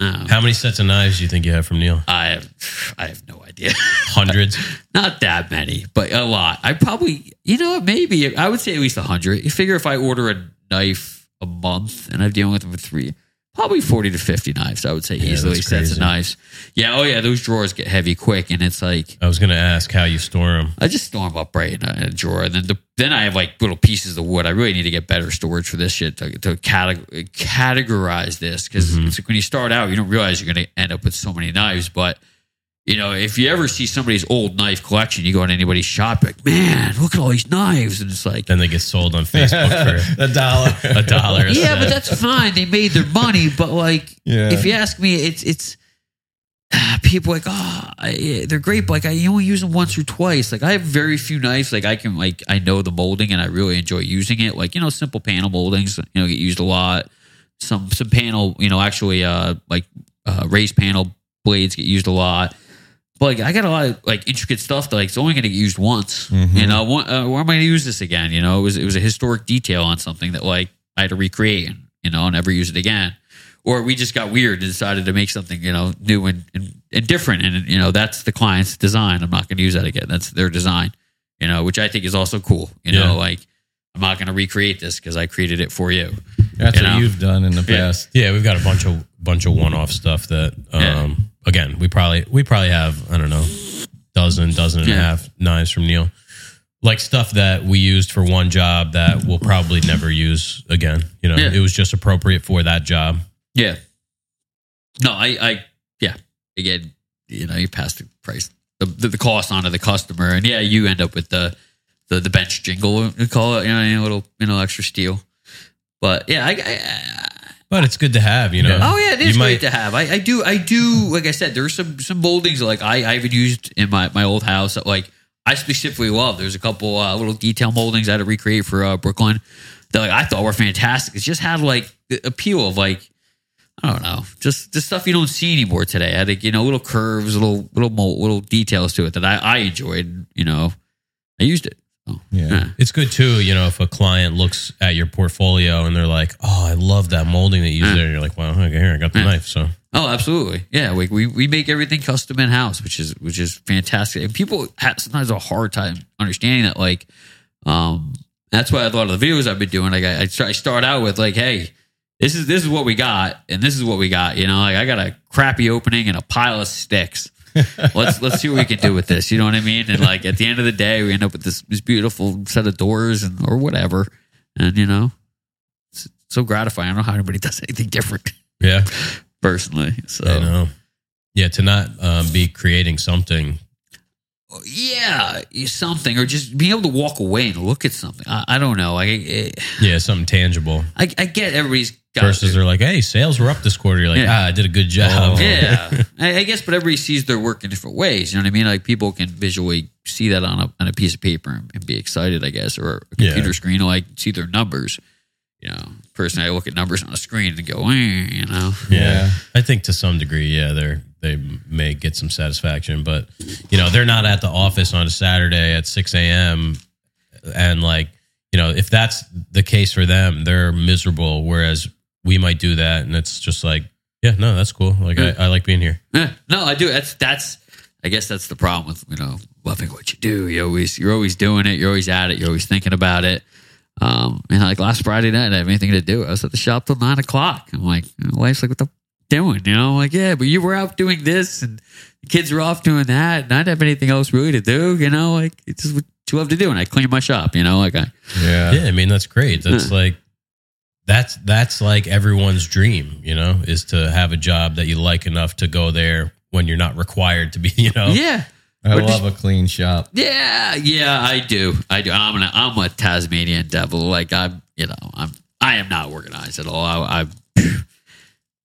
uh, How many sets of knives do you think you have from Neil? I have, I have no idea. [laughs] Hundreds. Not that many, but a lot. I probably, you know maybe I would say at least a 100. You figure if I order a knife a month and I'm dealing with them for three, probably 40 to 50 knives, I would say Yeah, easily that's sets of knives. Yeah, oh yeah, those drawers get heavy quick and it's like, I was going to ask how you store them. I just store them up right in a, in a drawer, and then the, then I have like little pieces of wood. I really need to get better storage for this shit to, to categorize this because Mhm. like when you start out, you don't realize you're going to end up with so many knives. But you know, if you ever see somebody's old knife collection, you go in anybody's shop, like, man, look at all these knives, and it's like, Then they get sold on Facebook [laughs] for a dollar. a dollar. yeah, but that's fine. They made their money, but like, Yeah. if you ask me, it's it's ah, people like, oh, I, they're great, but like I only use them once or twice. Like I have very few knives. Like I can like I know the molding and I really enjoy using it. Like you know, simple panel moldings, you know, get used a lot. Some some panel, you know, actually uh like uh raised panel blades get used a lot. But like I got a lot of like intricate stuff that like it's only going to get used once. Mhm. You know, one, uh, where am I going to use this again? You know, it was it was a historic detail on something that like I had to recreate and you know and never use it again. Or we just got weird and decided to make something you know new and and, and different, and you know that's the client's design. I'm not going to use that again. That's their design. You know, which I think is also cool. You Yeah. know, like I'm not going to recreate this because I created it for you. That's You what know? you've done in the Yeah. past. Yeah, we've got a bunch of bunch of one off stuff that um Yeah. Again, we probably we probably have, I don't know, dozen, dozen and a half knives from Neil. Like stuff that we used for one job that we'll probably never use again. You know, Yeah. it was just appropriate for that job. Yeah. No, I, I, yeah. Again, you know, you pass the price, the, the, the cost onto the customer, and yeah, you end up with the the, the bench jingle. We call it, you know, a little, you know, extra steel. But yeah, I, I But it's good to have, you know. Oh yeah, it is You is might- great to have. I, I do I do like I said, there's some some moldings like I I even used in my my old house that like I specifically love. There's a couple uh, little detail moldings I had to recreate for uh, Brooklyn that like I thought were fantastic. It's just had like the appeal of like I don't know, just just stuff you don't see anymore today. I think you know little curves, little little mold, little details to it that I I enjoyed. You know, I used it. So, Yeah. It's good too, you know, if a client looks at your portfolio and they're like, "Oh, I love that molding that you used Yeah. there," and you're like, "Well, okay, here I got the Yeah. knife." So Oh, absolutely. Yeah, we, we we make everything custom in house, which is which is fantastic. And people have sometimes a hard time understanding that. Like, um, that's why a lot of the videos I've been doing, like I, I start- I start out with like, hey, this is this is what we got, and this is what we got. You know, like I got a crappy opening and a pile of sticks. [laughs] let's let's see what we can do with this. You know what I mean? And like at the end of the day, we end up with this this beautiful set of doors and or whatever. And you know, it's so gratifying. I don't know how anybody does anything different yeah, [laughs] personally. So I know. Yeah, to not um, be creating something. Yeah, something, or just being able to walk away and look at something. I, I don't know. I, I Yeah, something tangible. I I get everybody's got Versus they're like, "Hey, sales were up this quarter." You're like, Yeah. "Ah, I did a good job." Oh. yeah, [laughs] I, I guess, but everybody sees their work in different ways. You know what I mean? Like people can visually see that on a on a piece of paper and, and be excited, I guess, or a Yeah. computer screen, like see their numbers. You know, personally, I look at numbers on a screen and go, eh, you know, Yeah. Yeah. I think to some degree, yeah, they're they may get some satisfaction, but you know, they're not at the office on a Saturday at six a.m. and like you know, if that's the case for them, they're miserable. Whereas we might do that, and it's just like, yeah, no, that's cool. Like I, I like being here. Yeah, no, I do. That's that's. I guess that's the problem with you know loving what you do. You always you're always doing it. You're always at it. You're always thinking about it. Um, and like last Friday night, I didn't have anything to do. I was at the shop till nine o'clock. I'm like, my wife's like, what the f- doing? You know, I'm like, yeah, but you were out doing this, and the kids were off doing that, and I didn't have anything else really to do. You know, like it's just what you love to do, and I clean my shop. You know, like I Yeah. Yeah, I mean that's great. That's like that's that's like everyone's dream, you know, is to have a job that you like enough to go there when you're not required to be, [laughs] you know. yeah. I love a clean shop. Yeah, yeah, I do. I do. I'm an, I'm a Tasmanian devil. Like I'm, you know, I'm I am not organized at all. I, I [clears throat] you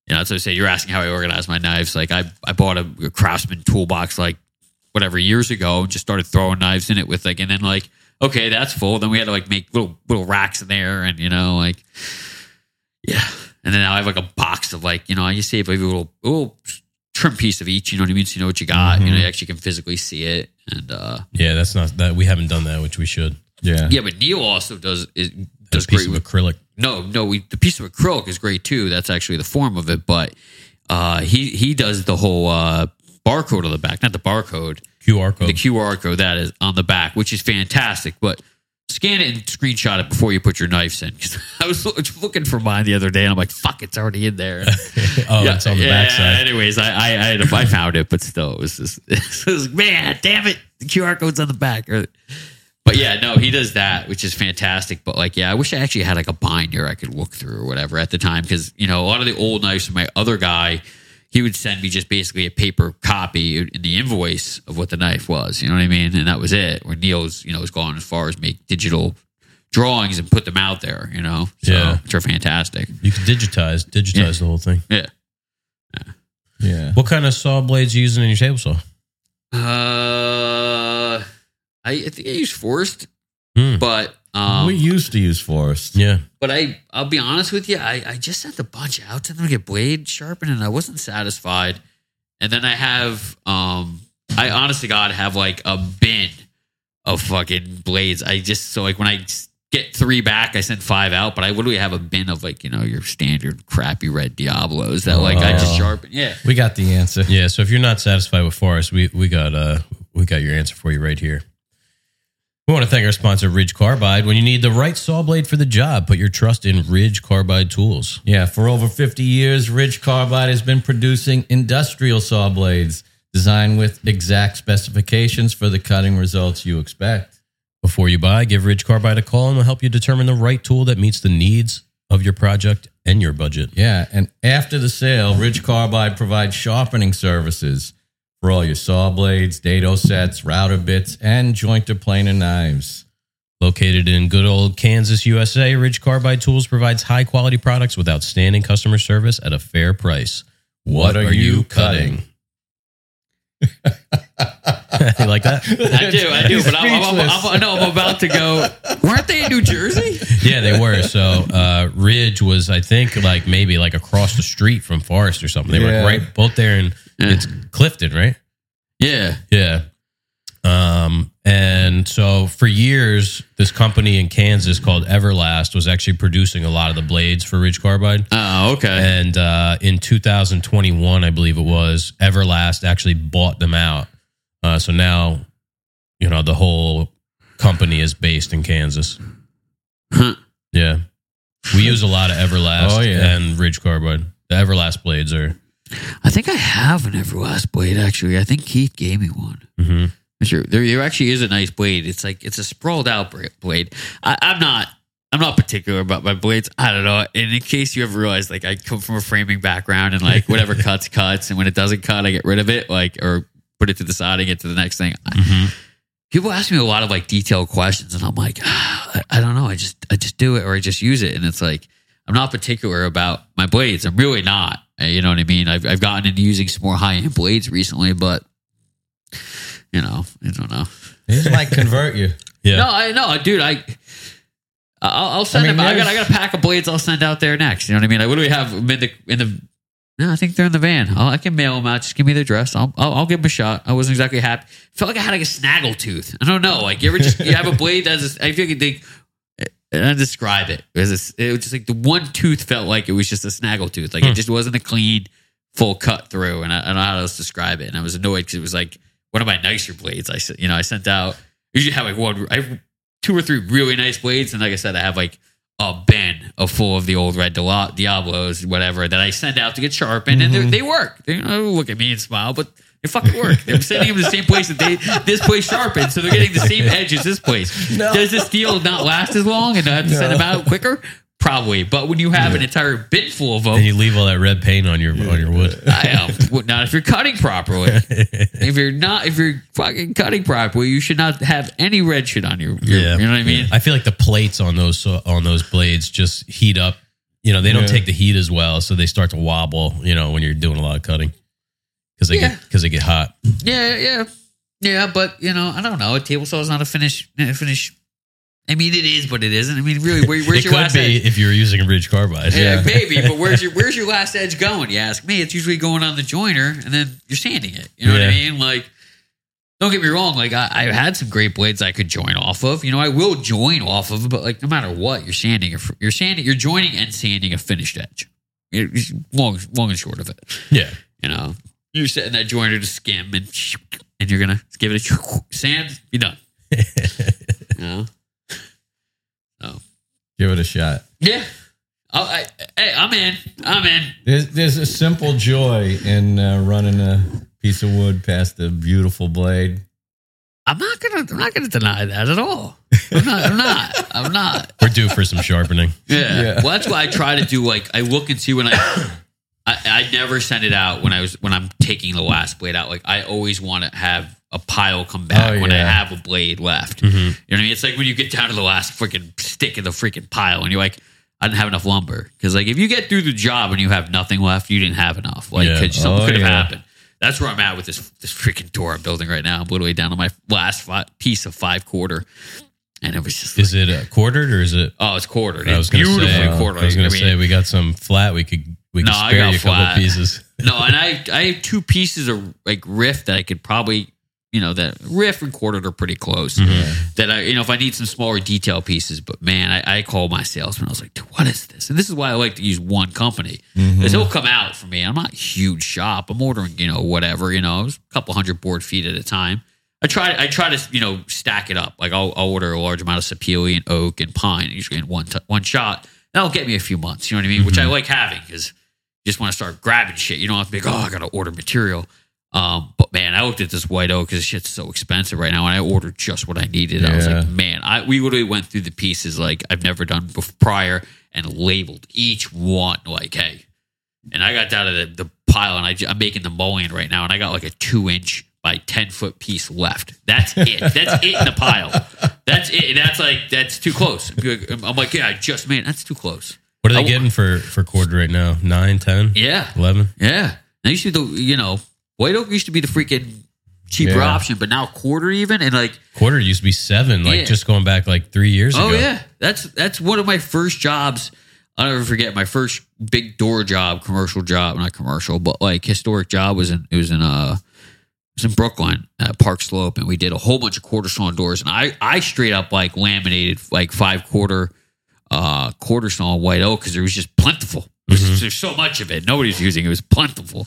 know, I say. You're asking how I organize my knives. Like I, I bought a, a Craftsman toolbox like whatever years ago, and just started throwing knives in it with like, and then like, okay, that's full. Then we had to like make little little racks in there, and you know, like, yeah. And then now I have like a box of like, you know, I just save like a little little trim piece of each. You know what I mean? So you know what you got. You know, you actually can physically see it, and uh Yeah, that's not that we haven't done that, which we should. Yeah. yeah, but Neil also does it does Does piece great of with acrylic. no no we the piece of acrylic is great too. That's actually the form of it, but uh he he does the whole uh barcode on the back, not the barcode, QR code. the QR code that is on the back, which is fantastic. But scan it and screenshot it before you put your knives in. [laughs] I was looking for mine the other day, and I'm like, "Fuck, it's already in there." [laughs] oh, it's on the yeah, backside. Anyways, I I, I, had, I found it, but still, it was just [laughs] it was, man, damn it, the QR code's on the back. But yeah, no, he does that, which is fantastic. But like, yeah, I wish I actually had like a binder I could look through or whatever at the time, because you know a lot of the old knives from my other guy, he would send me just basically a paper copy in the invoice of what the knife was. You know what I mean? And that was it. Where Neil's, you know, has gone as far as make digital drawings and put them out there. You know, so, Yeah. which are fantastic. You can digitize, digitize Yeah. the whole thing. Yeah. Yeah. What kind of saw blades are you using in your table saw? Uh, I, I think I use Forrest, Hmm. but um, we used to use Forrest. Yeah. but I I'll be honest with you, I, I just sent a bunch out to them to get blade sharpened, and I wasn't satisfied. And then I have um, I honest to God have like a bin of fucking blades. I just so like when I get three back, I send five out, but I literally have a bin of like you know your standard crappy red Diablos that like I just Oh. sharpen. Yeah. We got the answer. Yeah. So if you're not satisfied with Forrest, we, we got uh we got your answer for you right here. We want to thank our sponsor, Ridge Carbide. When you need the right saw blade for the job, put your trust in Ridge Carbide Tools. Yeah, for over 50 years, Ridge Carbide has been producing industrial saw blades designed with exact specifications for the cutting results you expect. Before you buy, give Ridge Carbide a call and they'll help you determine the right tool that meets the needs of your project and your budget. Yeah, and after the sale, Ridge Carbide provides sharpening services for all your saw blades, dado sets, router bits, and jointer planer knives. Located in good old Kansas, USA, Ridge Carbide Tools provides high quality products with outstanding customer service at a fair price. What, are, you cutting? [laughs] you like that? I do, I do, but I'm, I'm, I'm, I'm, no, I'm about to go. Weren't they in New Jersey? Yeah, they were. So uh, Ridge was, I think, like maybe like across the street from Forrest or something. They Yeah. were right both there in it's Clifton, right? Yeah. Yeah. Um, and so for years, this company in Kansas called Everlast was actually producing a lot of the blades for Ridge Carbide. Oh, okay. And uh, in 2021, I believe it was, Everlast actually bought them out. Uh, so now, you know, the whole company is based in Kansas. Huh. Yeah. We use a lot of Everlast Oh, yeah. and Ridge Carbide. The Everlast blades are. I think I have an Everlast blade. Actually, I think Keith gave me one. Mhm. Sure, there, there actually is a nice blade. It's like it's a sprawled out blade. I, I'm not. I'm not particular about my blades. I don't know. And in case you ever realize, like, I come from a framing background, and like whatever [laughs] cuts, cuts, and when it doesn't cut, I get rid of it, like, or put it to the side and get to the next thing. I- People ask me a lot of like detailed questions, and I'm like, ah, [sighs] I, I don't know. I just, I just do it, or I just use it, and it's like I'm not particular about my blades. I'm really not. Uh, You know what I mean? I've, I've gotten into using some more high end blades recently, but you know, I don't know. These might convert you. [laughs] Yeah. No, I know, dude. I I'll, I'll send I mean, them. I got I got a pack of blades. I'll send out there next. You know what I mean? Like, what do we have in the in the. No, I think they're in the van. I'll, I can mail them out. Just give me the address. I'll, I'll I'll give them a shot. I wasn't exactly happy. Felt like I had like a snaggle tooth. I don't know. Like you ever just you have a blade that's I feel like they. And I describe it as a, it was just like the one tooth felt like it was just a snaggle tooth. Like it hmm. just wasn't a clean, full cut through. And I, I don't know how else to describe it. And I was annoyed because it was like one of my nicer blades. I you know I sent out. Usually have like one. I have two or three really nice blades, and like I said, I have like a bin of full of the old red Dia- Diablos, whatever, that I send out to get sharpened, and they mm-hmm. they work. They don't look at me and smile, but they fucking work. They're sending them to the same place that they this place sharpened, so they're getting the same edge as this place. Does this steel not last as long, and I have to send them out quicker? Probably, but when you have an entire bin full of them, And you leave all that red paint on your on your wood. [laughs] I um, am. Not if you're cutting properly. [laughs] if you're not, if you're fucking cutting properly, you should not have any red shit on your. your Yeah. you know what I mean. I feel like the plates on those on those blades just heat up. You know, they don't Yeah. take the heat as well, so they start to wobble. You know, when you're doing a lot of cutting because they Yeah. get because they get hot. Yeah, yeah, yeah. But you know, I don't know. A table saw is not a finish. Finish. I mean, it is, but it isn't. I mean, really, where, where's [laughs] it your could last be edge? if you were using a ridge carbide. Yeah, maybe, but [laughs] where's your where's your last edge going? You ask me. It's usually going on the joiner, and then you're sanding it. You know what I mean? Like, don't get me wrong. Like, I, I had some great blades I could join off of. You know, I will join off of, but like, no matter what, you're sanding. You're sanding. You're joining and sanding a finished edge. Long, long and short of it. yeah. You know, you're setting that joiner to skim, and and you're gonna give it a sand. You're done. [laughs] you know. Give it a shot. Yeah. Oh, I, hey, I'm in. I'm in. There's, there's a simple joy in uh, running a piece of wood past a beautiful blade. I'm not gonna. I'm not gonna deny that at all. I'm not. I'm not. I'm not. We're due for some sharpening. Yeah. Yeah. Well, that's why I try to do. Like, I look and see when I. I, I never send it out when I was when I'm taking the last blade out. Like, I always want to have a pile come back Oh, when I have a blade left. You know what I mean? It's like when you get down to the last freaking stick of the freaking pile, and you're like. I didn't have enough lumber because, like, if you get through the job and you have nothing left, you didn't have enough. Like, Yeah. could, something Oh, could have yeah. happened. That's where I'm at with this this freaking door I'm building right now. I'm literally down to my last piece of five quarter, and it was just Is it uh, quartered or is it? oh, it's quartered. I was It's going to beautifully say. quartered. I was going I to say we got some flat. We could we could No, I got you a couple flat. pieces. [laughs] no, and I I have two pieces of like riff that I could probably you know that riff and quartered are pretty close. Mm-hmm. That I you know if I need some smaller detail pieces, but man, I, I called my salesman. I was like, dude, what is this? And this is why I like to use one company mm-hmm. because he'll come out for me. I'm not a huge shop. I'm ordering you know whatever you know, a couple hundred board feet at a time. I try I try to you know stack it up. Like I'll, I'll order a large amount of sapele and oak and pine usually in one t- one shot. That'll get me a few months. You know what I mean? Mm-hmm. Which I like having because you just want to start grabbing shit. You don't have to be like, oh, I got to order material. Um, but man, I looked at this white oak because shit's so expensive right now, and I ordered just what I needed. I was like, man, I we literally went through the pieces like I've never done before, prior and labeled each one like, hey. And I got down to the, the pile, and I, I'm making the mullion right now, and I got like a two inch by ten foot piece left. That's it. That's it in the pile. That's it. And that's like that's too close. I'm like, yeah, I just made. it. That's too close. What are they w- getting for for quarter right now? Nine, ten, Yeah, eleven. yeah. Now used to be the you know white oak used to be the freaking cheaper Yeah. option, but now quarter even and like Quarter used to be seven. Like Yeah. just going back like three years oh ago. yeah, that's that's one of my first jobs. I'll never forget my first big door job, commercial job, not commercial, but like historic job was in it was in uh it was in Brooklyn at Park Slope, and we did a whole bunch of quarter sawn doors, and I I straight up like laminated like five quarter uh quarter sawn white oak because it was just plentiful. Was, There's so much of it. Nobody's using it. It was plentiful.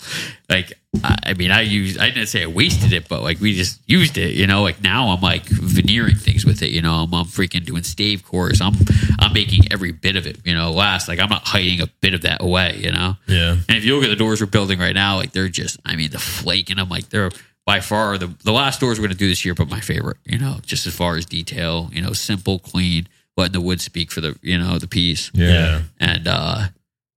Like I, I mean, I used. I didn't say I wasted it, but like we just used it. You know, like now I'm like veneering things with it. You know, I'm, I'm freaking doing stave cores. I'm I'm making every bit of it. You know, last like I'm not hiding a bit of that away. You know. Yeah. And if you look at the doors we're building right now, like they're just, I mean, the flake and I'm like they're by far the, the last doors we're going to do this year, but my favorite, you know, just as far as detail, you know, simple, clean, letting the wood speak for the, you know, the piece. Yeah. And, uh,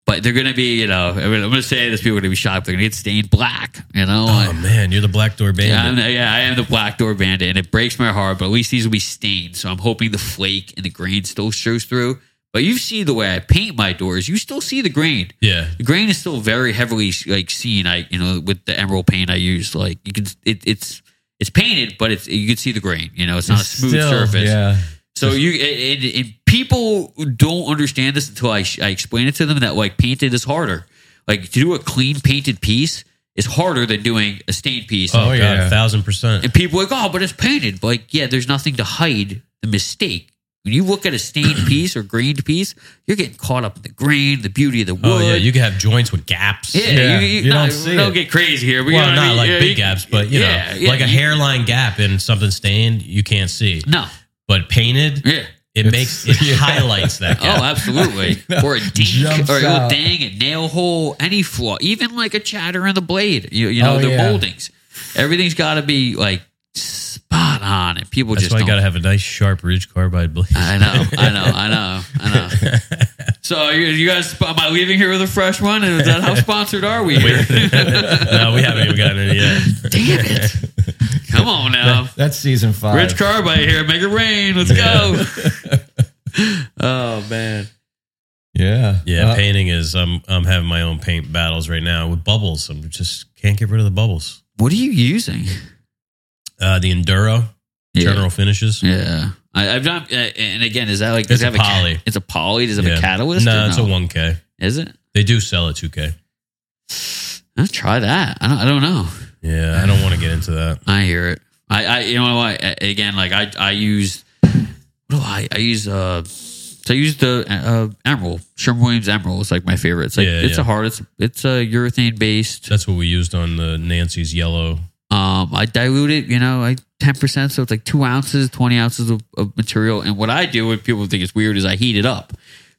but they're going to be, you know, I mean, I'm going to say this, people are going to be shocked. They're going to get stained black, you know. Oh man, you're the black door yeah, bandit. I'm, yeah, I am the black door bandit, and it breaks my heart. But at least these will be stained, so I'm hoping the flake and the grain still shows through. But you see the way I paint my doors, you still see the grain yeah. the grain is still very heavily like seen. I you know with the emerald paint I use, like you can it, it's it's painted, but it's you can see the grain. You know, it's not a smooth Still, surface. Yeah. So you and, and, and people don't understand this until I I explain it to them that like painted is harder. Like to do a clean painted piece is harder than doing a stained piece. Oh, Oh, god, yeah. a thousand percent. And people are like, oh, but it's painted. But like, yeah, there's nothing to hide the mistake. When you look at a stained [clears throat] piece or grained piece, you're getting caught up in the grain, the beauty of the wood. Oh yeah, you can have joints with gaps. Yeah, Yeah, you, you, you not- don't see don't it. get crazy here. But you Well, know what I not mean? like Yeah, big you- gaps, but you yeah, know, yeah, like a hairline gap in something stained, you can't see. No, But painted, yeah. it makes it [laughs] yeah. highlights that Oh, absolutely. [laughs] or a dink, or a little out. ding, a nail hole, any flaw, even like a chatter in the blade. You, you know, Oh, the yeah. moldings. Everything's got to be like spot on, and people That's just why you got to have a nice sharp ridge carbide blade. I know, I know, I know, I know. [laughs] So you, you guys, am I leaving here with a fresh one? And Is that how sponsored are we? Here? no, we haven't even gotten any yet. Damn it! Come on now. That's season five. Ridge Carbide here. Make it rain. Let's go. [laughs] oh man. Yeah. Yeah, Uh, painting is. I'm I'm having my own paint battles right now with bubbles. I'm just can't get rid of the bubbles. What are you using? Uh, the Enduro Yeah. General Finishes. Yeah. I, I've not. Uh, and again, is that like does It's it a have ca- poly. it's a poly. Does it have Yeah. a catalyst? No, or it's a one k. Is it? They do sell a two k. I'll try that. I don't. I don't know. Yeah, I don't want to get into that. [laughs] I hear it. I. I you know what? A- Again, like I. I use. What do I? I use. Uh. So I use the uh, Emerald, Sherman Williams Emerald. It's like my favorite. It's like Yeah, it's yeah. a hard. It's it's a urethane based. That's what we used on the Nancy's yellow. Um, I dilute it, you know, like ten percent, so it's like two ounces, twenty ounces of, of material. And what I do, what people think is weird, is I heat it up,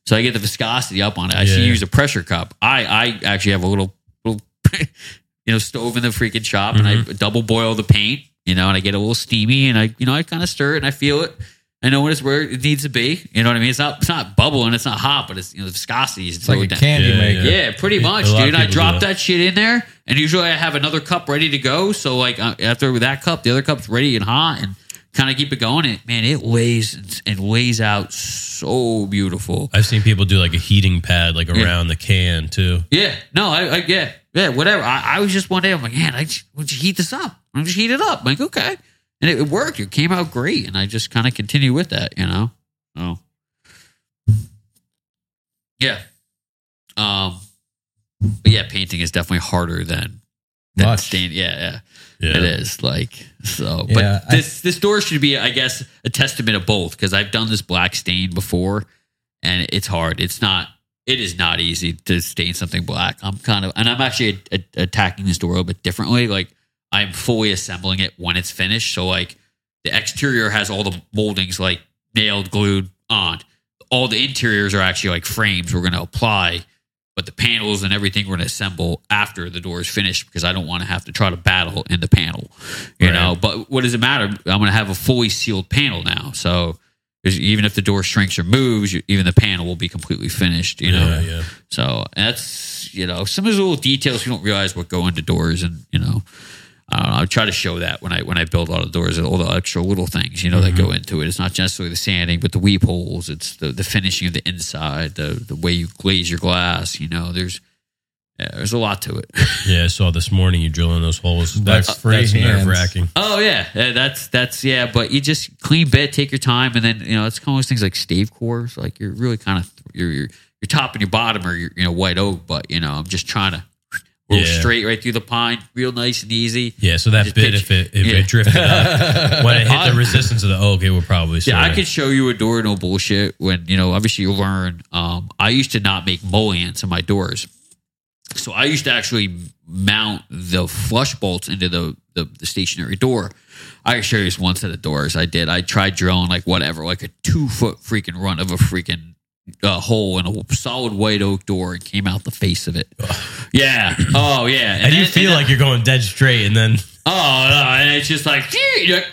so I get the viscosity up on it. I Yeah. use a pressure cup. I I actually have a little, [laughs] you know, stove in the freaking shop, and I double boil the paint, you know, and I get a little steamy, and I you know I kind of stir it, and I feel it. I know when it's where it needs to be. You know what I mean? It's not it's not bubbling, it's not hot, but it's you know the viscosity is It's like a down. candy Yeah, maker. Yeah, pretty much, A dude. I drop that. that shit in there, and usually I have another cup ready to go. So like uh, after that cup, the other cup's ready and hot, and kind of keep it going. It man, it lays and, and lays out so beautiful. I've seen people do like a heating pad like around the can too. Yeah, no, I, I yeah, yeah, whatever. I, I was just one day, I'm like, man, I just, would you heat this up? I'm just heat it up. I'm like, okay, and it, it worked. It came out great, and I just kind of continue with that, you know. Oh, yeah. Um, but yeah, painting is definitely harder than than Much. stain. Yeah, yeah. Yeah. It is like so, Yeah, but I- this this door should be, I guess, a testament of both because I've done this black stain before, and it's hard. It's not. It is not easy to stain something black. I'm kind of, and I'm actually a, a- attacking this door a little bit differently. Like I'm fully assembling it when it's finished. So like the exterior has all the moldings like nailed, glued on. All the interiors are actually like frames we're going to apply but the panels and everything we're going to assemble after the door is finished because I don't want to have to try to battle in the panel, you Right. know. But what does it matter? I'm going to have a fully sealed panel now, so. Even if the door shrinks or moves, you- even the panel will be completely finished. You know, Yeah, yeah. so that's you know some of those little details you don't realize what go into doors, and you know, I don't know. I try to show that when I when I build all the doors, all the extra little things you know that go mm-hmm. into it. It's not necessarily the sanding, but the weep holes. It's the the finishing of the inside, the the way you glaze your glass. You know, there's yeah, there's a lot to it. [laughs] Yeah, I saw this morning you drilling those holes. That's, free that's nerve wracking. oh yeah, yeah, that's that's yeah. But you just clean bit, take your time, and then you know it's kind of those things like stave cores. Like you're really kind of you're you're your top and your bottom are your you know white oak, but you know I'm just trying to. Roll Yeah. straight right through the pine, real nice and easy. Yeah, so that bit, pitch- if it if yeah. it drifted up, [laughs] when it hit the resistance of the oak, it would probably. Yeah, I could show you a door, no bullshit. When you know, obviously you learn. Um, I used to not make mullions in my doors, so I used to actually mount the flush bolts into the the, the stationary door. I can show you one set of doors I did. I tried drilling like whatever, like a two foot freaking run of a freaking uh, hole in a solid white oak door and came out the face of it. Yeah. [clears throat] Oh yeah. And, you then- feel then- like you're going dead straight, and then Oh no! And it's just like, you're like,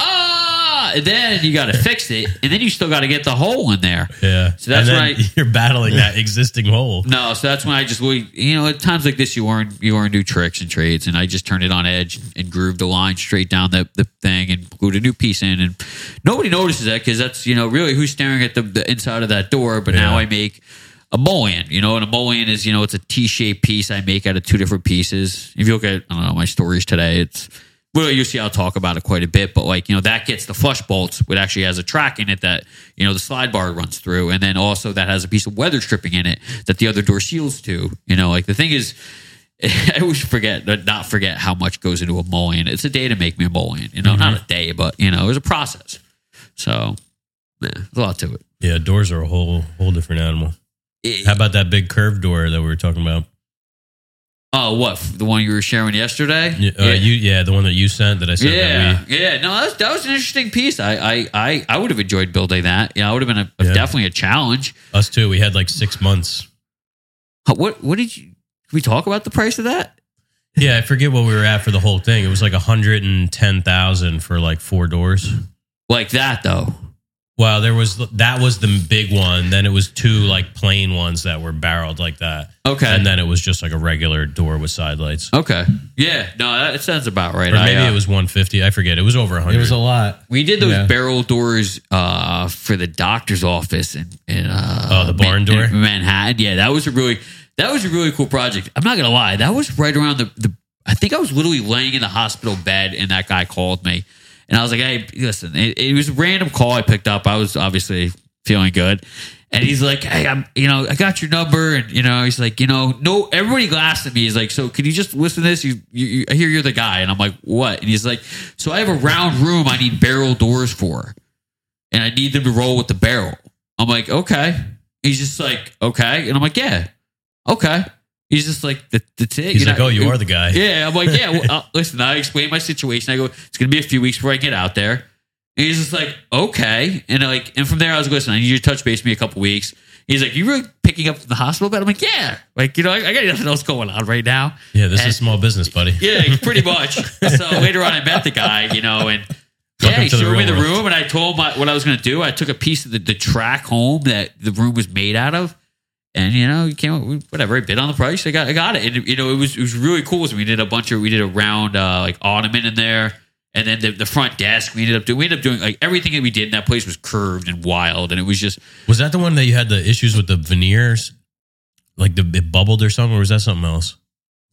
And then you got to fix it, and then you still got to get the hole in there. yeah, So that's when [laughs] you're battling that existing hole. No, so that's when I just we you know, at times like this, you learn you learn new tricks and trades, and I just turned it on edge and grooved the line straight down the, the thing and glued a new piece in, and nobody notices that because that's you know really who's staring at the, the inside of that door. But now I make a mullion, you know, and a mullion is you know it's a T-shaped piece I make out of two different pieces. If you look at I don't know my stories today, it's well you see I'll talk about it quite a bit, but like you know that gets the flush bolts, which actually has a track in it that you know the slide bar runs through, and then also that has a piece of weather stripping in it that the other door seals to. You know, like the thing is. [laughs] I always forget, not forget how much goes into a mullion. It's a day to make me a mullion. You know, not mm-hmm. a day, but you know, it was a process. So, yeah, there's a lot to it. Yeah, doors are a whole whole different animal. It- How about that big curved door that we were talking about? Oh, what the one you were sharing yesterday? Yeah, uh, you yeah, the one that you sent that I sent. yeah, that yeah. No, that was, that was an interesting piece. I, I, I, I would have enjoyed building that. Yeah, I would have been a, Yeah. definitely a challenge. us too. We had like six months. What, what did you? Can we talk about the price of that? Yeah, I forget what we were at for the whole thing. It was like a hundred and ten thousand for like four doors. Like that though. Well, there was that was the big one. Then it was two like plain ones that were barreled like that. Okay. and then it was just like a regular door with side lights. Okay. Yeah. No, that sounds about right. Or maybe I, uh, it was one fifty. I forget. It was over a It was a lot. We did those Yeah. barrel doors uh, for the doctor's office in, in uh, Oh, the barn door? in Manhattan. Yeah, that was a really that was a really cool project. I'm not gonna lie, that was right around the, the I think I was literally laying in the hospital bed and that guy called me, and I was like, "Hey, listen," it, it was a random call I picked up. I was obviously feeling good. And he's like, hey, I'm, you know, I got your number, and you know, he's like, you know, no, everybody laughs at me. He's like, so can you just listen to this? You, you, you I hear you're the guy, and I'm like, what? And he's like, so I have a round room I need barrel doors for, and I need them to roll with the barrel. I'm like, okay. He's just like, okay, and I'm like, yeah, okay. He's just like, that, that's it. He's You're like, not- oh, you are the guy. yeah, I'm like, yeah. Well, [laughs] uh, listen, I explained my situation. I go, it's gonna be a few weeks before I get out there. And he's just like, okay, and like, and from there, I was like, listen, I need you to touch base with me a couple weeks. He's like, you really picking up from the hospital bed? I'm like, yeah, like you know, I, I got nothing else going on right now. Yeah, this And- is small business, buddy. [laughs] Yeah, pretty [laughs] much. so later on, I met the guy, you know, and yeah, Welcome he to the showed me the room, and I told him what what I was going to do. I took a piece of the, the track home that the room was made out of, and you know, he came whatever. I bid on the price. I got I got it, and you know, it was it was really cool. So we did a bunch of we did a round uh, like ottoman in there. And then the, the front desk, we ended up doing. We ended up doing like everything that we did in that place was curved and wild, and it was just Was that the one that you had the issues with the veneers? Like the it bubbled or something, or was that something else?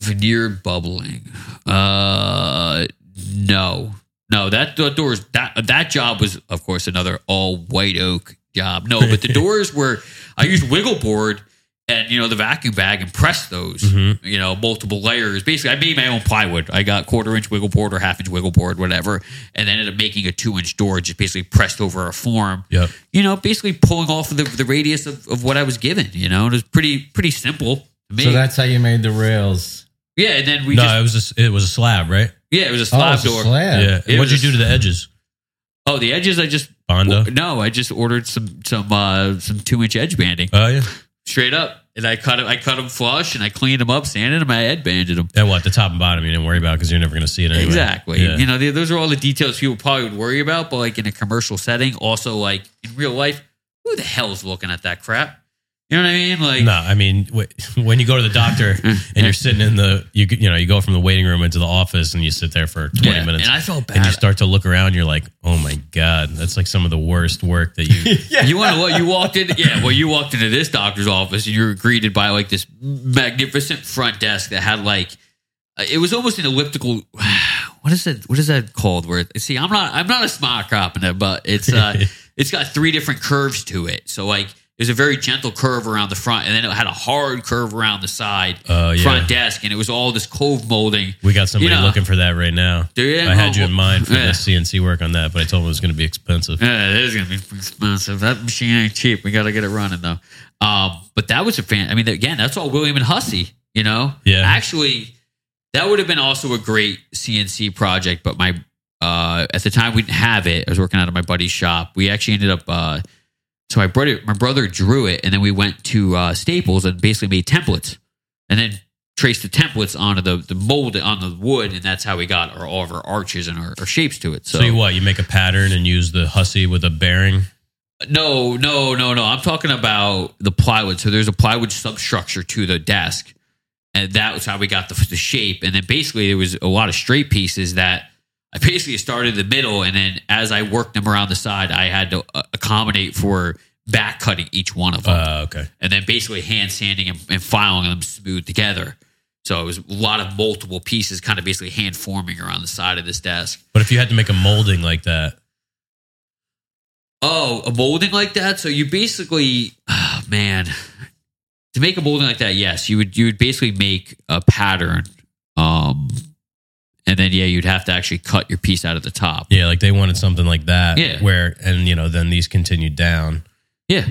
veneer bubbling. Uh, no, no. That the doors that that job was, of course, another all white oak job. No, but the [laughs] doors were. I used wiggle board and you know the vacuum bag and press those. Mhm. You know, multiple layers. Basically, I made my own plywood. I got quarter inch wiggle board or half inch wiggle board, whatever, and then ended up making a two inch door, just basically pressed over a form Yep. you know, basically pulling off of the, the radius of, of what I was given. You know, it was pretty pretty simple to me. So that's how you made the rails. yeah, and then we no, just it was a, s- it was a slab, right? yeah, it was a Oh, slab it's a door. slab. Yeah. It What'd you do to the edges? Oh, the edges I just Bondo. no, I just ordered some some uh some two inch edge banding Oh yeah. Straight up. and I cut him. I cut him flush, and I cleaned him up, sanded him, I headbanded him. And what the top and bottom you didn't worry about because you're never going to see it anyway. Exactly. Yeah. You know, th- those are all the details people probably would worry about, but like in a commercial setting, also like in real life, who the hell's looking at that crap? You know what I mean? Like, No, I mean [laughs] when you go to the doctor [laughs] and you're sitting in the you you know you go from the waiting room into the office and you sit there for 20 Yeah, minutes and I felt and you start to look around you're like oh my god that's like some of the worst work that you [laughs] You want to what? You walked in, yeah. Well, you walked into this doctor's office and you're greeted by like this magnificent front desk that had like uh, it was almost an elliptical. [sighs] What is it? What is that called? Where see, I'm not, I'm not a smart cop in it, but it's uh, it's got three different curves to it. So like, there's a very gentle curve around the front, and then it had a hard curve around the side Oh, yeah. front desk, and it was all this cove molding. we got somebody You know. looking for that right now Do you? I had you Oh, in mind for yeah. the CNC work on that but I told him it was going to be expensive Yeah, it is gonna be expensive. That machine ain't cheap. We got to get it running though. Um, but that was a fan. I mean, again, that's all Williams and Hussey. You know, Yeah. Actually, that would have been also a great CNC project. But my uh, at the time we didn't have it. I was working out of my buddy's shop. We actually ended up. Uh, so my brother, my brother drew it, and then we went to uh, Staples and basically made templates, and then traced the templates onto the the mold on the wood, and that's how we got our all of our arches and our, our shapes to it. So, so, you what you make a pattern and use the Hussey with a bearing No, no, no, no. I'm talking about the plywood. So there's a plywood substructure to the desk, and that was how we got the, the shape. And then basically there was a lot of straight pieces that I basically started in the middle, and then as I worked them around the side, I had to uh, accommodate for back cutting each one of them, uh, okay and then basically hand sanding and, and filing them smooth together. So it was a lot of multiple pieces, kind of basically hand forming around the side of this desk. but if you had to make a molding like that Oh, a molding like that. So you basically, oh, man, to make a molding like that, yes, you would you would basically make a pattern, um, and then yeah, you'd have to actually cut your piece out of the top. yeah like they wanted something like that Yeah. where and you know then these continued down Yeah,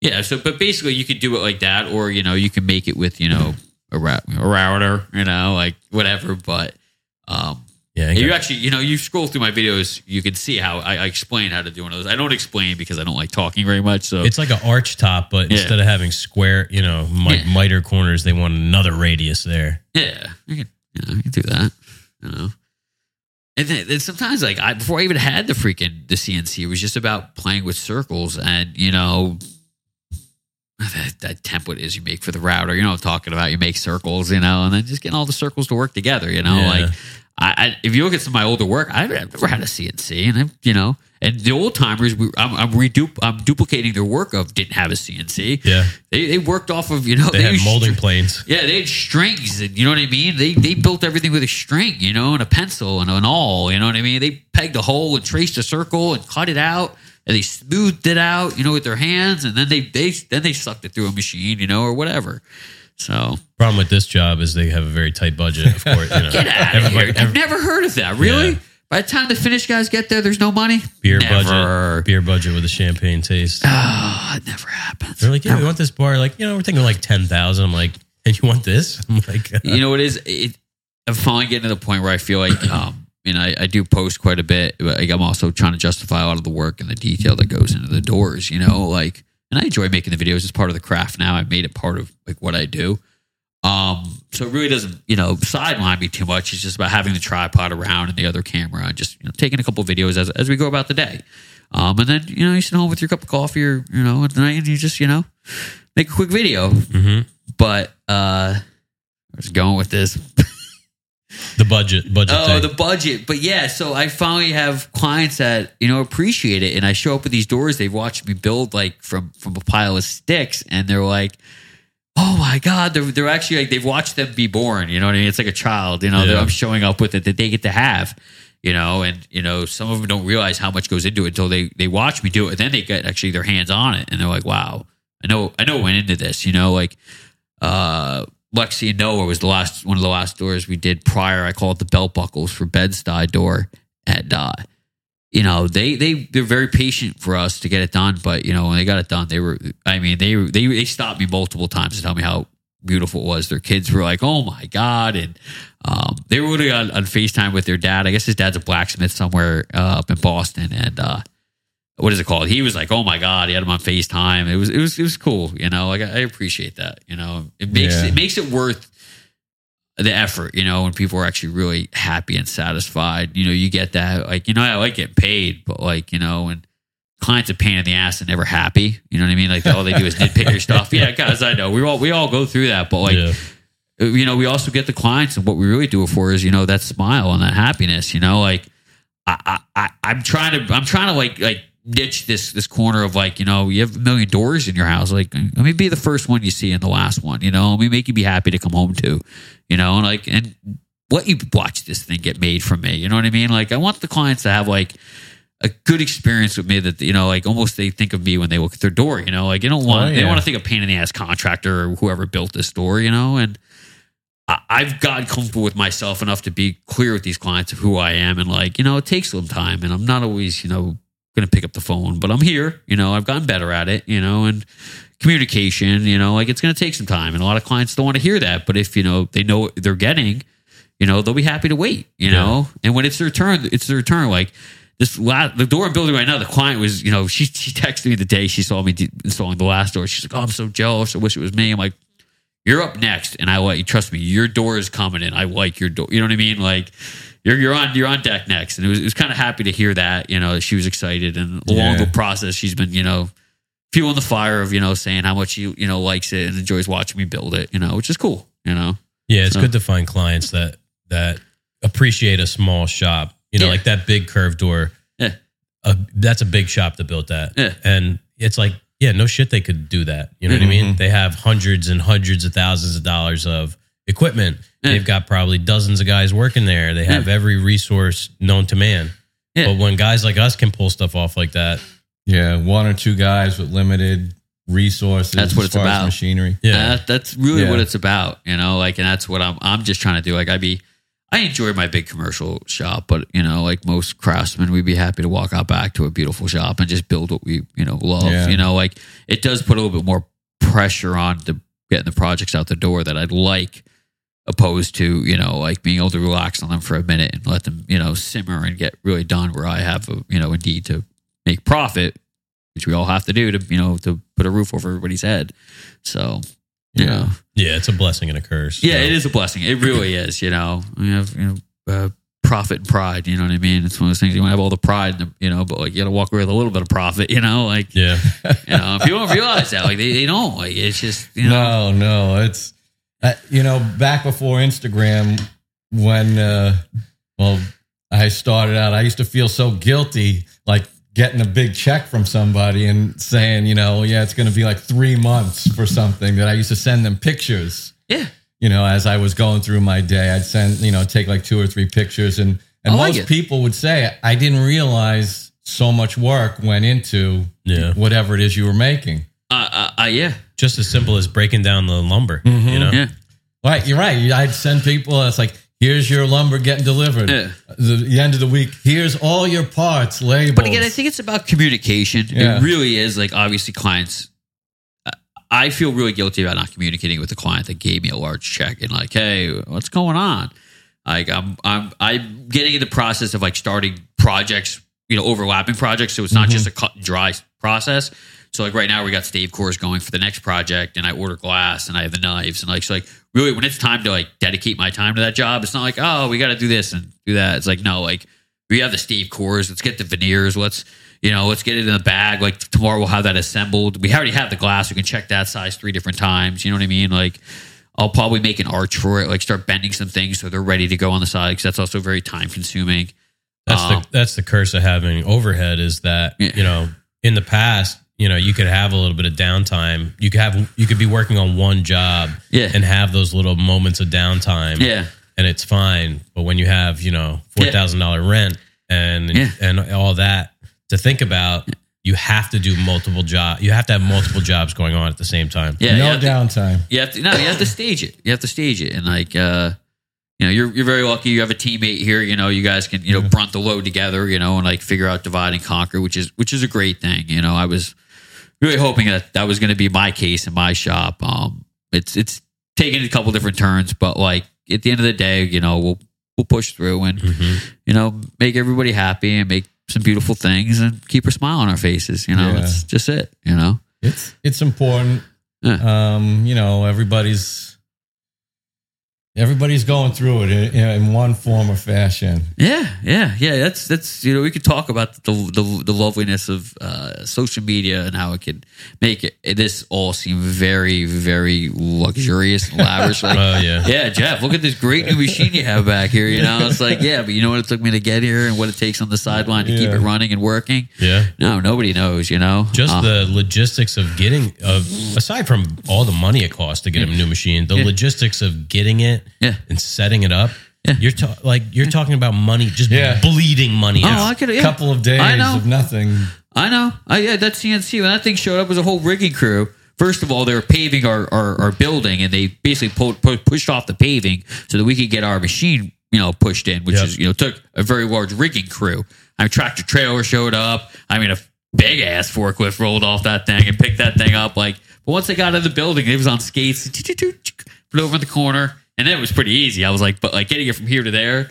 yeah. So, but basically, you could do it like that, or you know, you can make it with you know a, ra- a router, you know, like whatever. But um, yeah you actually, you know, you scroll through my videos, you can see how I, I explain how to do one of those. I don't explain because I don't like talking very much. So It's like an arch top, but Yeah. instead of having square, you know, mi- Yeah. miter corners, they want another radius there. Yeah, you can, you know, you can do that. You know, and then, then sometimes like I before I even had the freaking the CNC, it was just about playing with circles and you know that, that template is you make for the router. You know what I'm talking about. You make circles, you know, and then just getting all the circles to work together. You know, Yeah. like I, I if you look at some of my older work, I've never had a CNC, and I, you know, and the old timers, I'm I'm, redu- I'm duplicating their work of didn't have a CNC. Yeah. They, they worked off of you know They had molding str- planes. yeah, they had strings, and you know what I mean. They they built everything with a string, you know, and a pencil and an awl. You know what I mean. They pegged a hole and traced a circle and cut it out, and they smoothed it out, you know, with their hands, and then they they then they sucked it through a machine, you know, or whatever. So Problem with this job is they have a very tight budget, of course. You know, [laughs] get out of Everybody- here! every- I've never heard of that. Really? Yeah. By the time the finish guys get there, there's no money. beer never. budget, beer budget with a champagne taste. Oh, it never happens. They're like, yeah, we want this bar. Like, you know, we're thinking like ten thousand. I'm like, and you want this? [laughs] I'm like, uh, you know what it is it, i'm finally getting to the point where i feel like [clears throat] um you know I, I do post quite a bit but like, i'm also trying to justify a lot of the work and the detail that goes into the doors you know like and i enjoy making the videos it's part of the craft now. I've made it part of like what i do. Um so it really doesn't you know sideline me too much. It's just about having the tripod around and the other camera and just you know taking a couple videos as, as we go about the day. Um and then you know you sit home with your cup of coffee or you know at night and you just you know make a quick video. Mhm. but uh I was going with this. [laughs] the budget, budget. Oh, thing. the budget. But yeah, so I finally have clients that, you know, appreciate it. And I show up with these doors, they've watched me build like from from a pile of sticks, and they're like, Oh my God. They're they're actually like they've watched them be born. You know what I mean? It's like a child, you know, that I'm showing up with it that they get to have. You know, and you know, some of them don't realize how much goes into it until they they watch me do it, and then they get actually their hands on it, and they're like, "Wow, I know, I know, went into this." You know, like uh, Lexi and Noah was the last one of the last doors we did prior. I call it the belt buckles for Bed-Stuy door, and uh, you know they they they're very patient for us to get it done. But you know when they got it done, they were I mean they they they stopped me multiple times to tell me how beautiful it was. Their kids were like, "Oh my god!" and um, they were on, on Facetime with their dad. I guess his dad's a blacksmith somewhere uh, up in Boston, and uh, what is it called? He was like, "Oh my god!" He had him on Facetime. It was it was it was cool. You know, like I, I appreciate that. You know, it makes Yeah. it makes it worth the effort. You know, when people are actually really happy and satisfied. You know, you get that. Like you know, I like getting paid, but like you know, when clients a pain in the ass and never happy. You know what I mean? Like all they do is nitpick your stuff. [laughs] Yeah, guys, I know we all we all go through that, but like yeah. you know, we also get the clients, and what we really do it for is, you know, that smile and that happiness. You know, like I, I, I I'm trying to, I'm trying to like, like niche this, this corner of like, you know, you have a million doors in your house. Like, let me be the first one you see and the last one. You know, let me make you be happy to come home to. You know, and like, and let you watch this thing get made from me. You know what I mean? Like, I want the clients to have like a good experience with me that you know like almost they think of me when they look at their door you know like you don't want Oh, they don't want to think of pain in the ass contractor or whoever built this door you know and I've gotten comfortable with myself enough to be clear with these clients of who I am and like you know it takes some time and I'm not always you know going to pick up the phone but I'm here you know I've gotten better at it you know and communication you know like it's going to take some time and a lot of clients don't want to hear that but if you know they know what they're getting you know they'll be happy to wait you know and when it's their turn it's their turn like this last, the door I'm building right now, the client was, you know, she she texted me the day she saw me de- installing the last door. She's like, "Oh, I'm so jealous. I wish it was me." I'm like, "You're up next, and I like. Trust me, your door is coming in. I like your door. You know what I mean? Like, you're you're on you're on deck next." And it was it was kind of happy to hear that. You know, she was excited, and along Yeah. the process, she's been, you know, fueling the fire of you know saying how much she you know likes it and enjoys watching me build it. You know, which is cool. You know, Yeah, it's So- good to find clients that that appreciate a small shop. You know, Yeah. like that big curved door. Yeah. Uh, that's a big shop that built that. Yeah. And it's like, yeah, no shit they could do that. You know what I mean? Mhm. They have hundreds and hundreds of thousands of dollars of equipment. Yeah. They've got probably dozens of guys working there. They have every resource known to man. Yeah. But when guys like us can pull stuff off like that, Yeah, one or two guys with limited resources. That's what as it's far about. machinery. yeah. Uh, that, that's really Yeah. what it's about, you know. Like, and that's what I'm. I'm just trying to do. Like, I be, I enjoy my big commercial shop, but you know, like most craftsmen, we'd be happy to walk out back to a beautiful shop and just build what we, you know, love. Yeah. You know, like it does put a little bit more pressure on the getting the projects out the door that I'd like, opposed to you know, like being able to relax on them for a minute and let them, you know, simmer and get really done. Where I have, a, you know, indeed to make profit, which we all have to do to, you know, to put a roof over everybody's head. So, you Yeah. know, yeah, it's a blessing and a curse. yeah, So, it is a blessing. It really [clears throat] is. You know, we have you know uh, profit and pride. You know what I mean? It's one of those things you want to have all the pride, the, you know, but like you got to walk away with a little bit of profit. You know, like Yeah. you know, people don't realize that. Like they, they don't. Like it's just you know. No, no, it's uh, you know back before Instagram when uh, well I started out, I used to feel so guilty like getting a big check from somebody and saying you know yeah it's going to be like three months for something that I used to send them pictures. Yeah, You know, as I was going through my day, I'd send you know take like two or three pictures and and like most it. people would say I didn't realize so much work went into Yeah. whatever it is you were making. Uh, uh, uh, yeah, Just as simple as breaking down the lumber. You Mhm. know? yeah, Right, you're right. I'd send people. It's like, here's your lumber getting delivered. Yeah. The, the end of the week, here's all your parts labeled. But again, I think it's about communication. Yeah. It really is. Like obviously, clients. uh, I feel really guilty about not communicating with the client that gave me a large check and like, hey, what's going on? Like I'm I'm I'm getting in the process of like starting projects, you know, overlapping projects. So it's not just a cut and dry process. So like right now we got stave cores going for the next project and I order glass and I have the knives and like so like really when it's time to like dedicate my time to that job, it's not like, oh, we gotta do this and do that. It's like, no, like we have the stave cores, let's get the veneers, let's you know, let's get it in the bag. Like tomorrow we'll have that assembled. We already have the glass. We can check that size three different times. You know what I mean? Like I'll probably make an arch for it, like start bending some things so they're ready to go on the side because that's also very time consuming. That's Um, the that's the curse of having overhead is that Yeah. you know in the past you know you could have a little bit of downtime you could have you could be working on one job Yeah. and have those little moments of downtime Yeah. and it's fine but when you have you know four thousand dollar rent and Yeah. and all that to think about you have to do multiple job you have to have multiple jobs going on at the same time Yeah. you no have to- downtime. You have to no, you have to stage it. You have to stage it, and like uh, you know, you're you're very lucky. You have a teammate here. You know, you guys can you know brunt the load together. You know, and like figure out divide and conquer, which is which is a great thing. You know, I was really hoping that that was going to be my case in my shop. Um, it's it's taken a couple different turns, but like at the end of the day, you know, we'll we'll push through and Mhm. you know make everybody happy and make some beautiful things and keep a smile on our faces. You know, Yeah. that's just it. You know, It's it's important. Yeah. Um, you know, everybody's everybody's going through it in, in one form or fashion. yeah, yeah, yeah. That's that's you know we could talk about the the, the loveliness of uh, social media and how it could make it, this all seem very very luxurious and lavish. Like, [laughs] Oh, yeah. yeah, Jeff, look at this great new machine you have back here. You know, [laughs] it's like yeah, but you know what it took me to get here and what it takes on the sideline to keep it running and working. Yeah. No, nobody knows. You know, Just Uh, the logistics of getting, of aside from all the money it costs to get a new machine, the Yeah. logistics of getting it Yeah. and setting it up. Yeah. You're ta- like you're talking about money, just Yeah. bleeding money Oh. I could. Yeah. couple of days I know. of nothing. I know. I, yeah, that CNC when that thing showed up was a whole rigging crew. First of all, they were paving our, our, our building, and they basically pulled, pu- pushed off the paving so that we could get our machine, you know, pushed in, which Yep. is you know took a very large rigging crew. I mean, tractor trailer showed up. I mean, a big ass forklift rolled off that thing and picked that thing up. Like, but once they got in the building, it was on skates, [laughs] put over in the corner, and then it was pretty easy. I was like, but like getting it from here to there,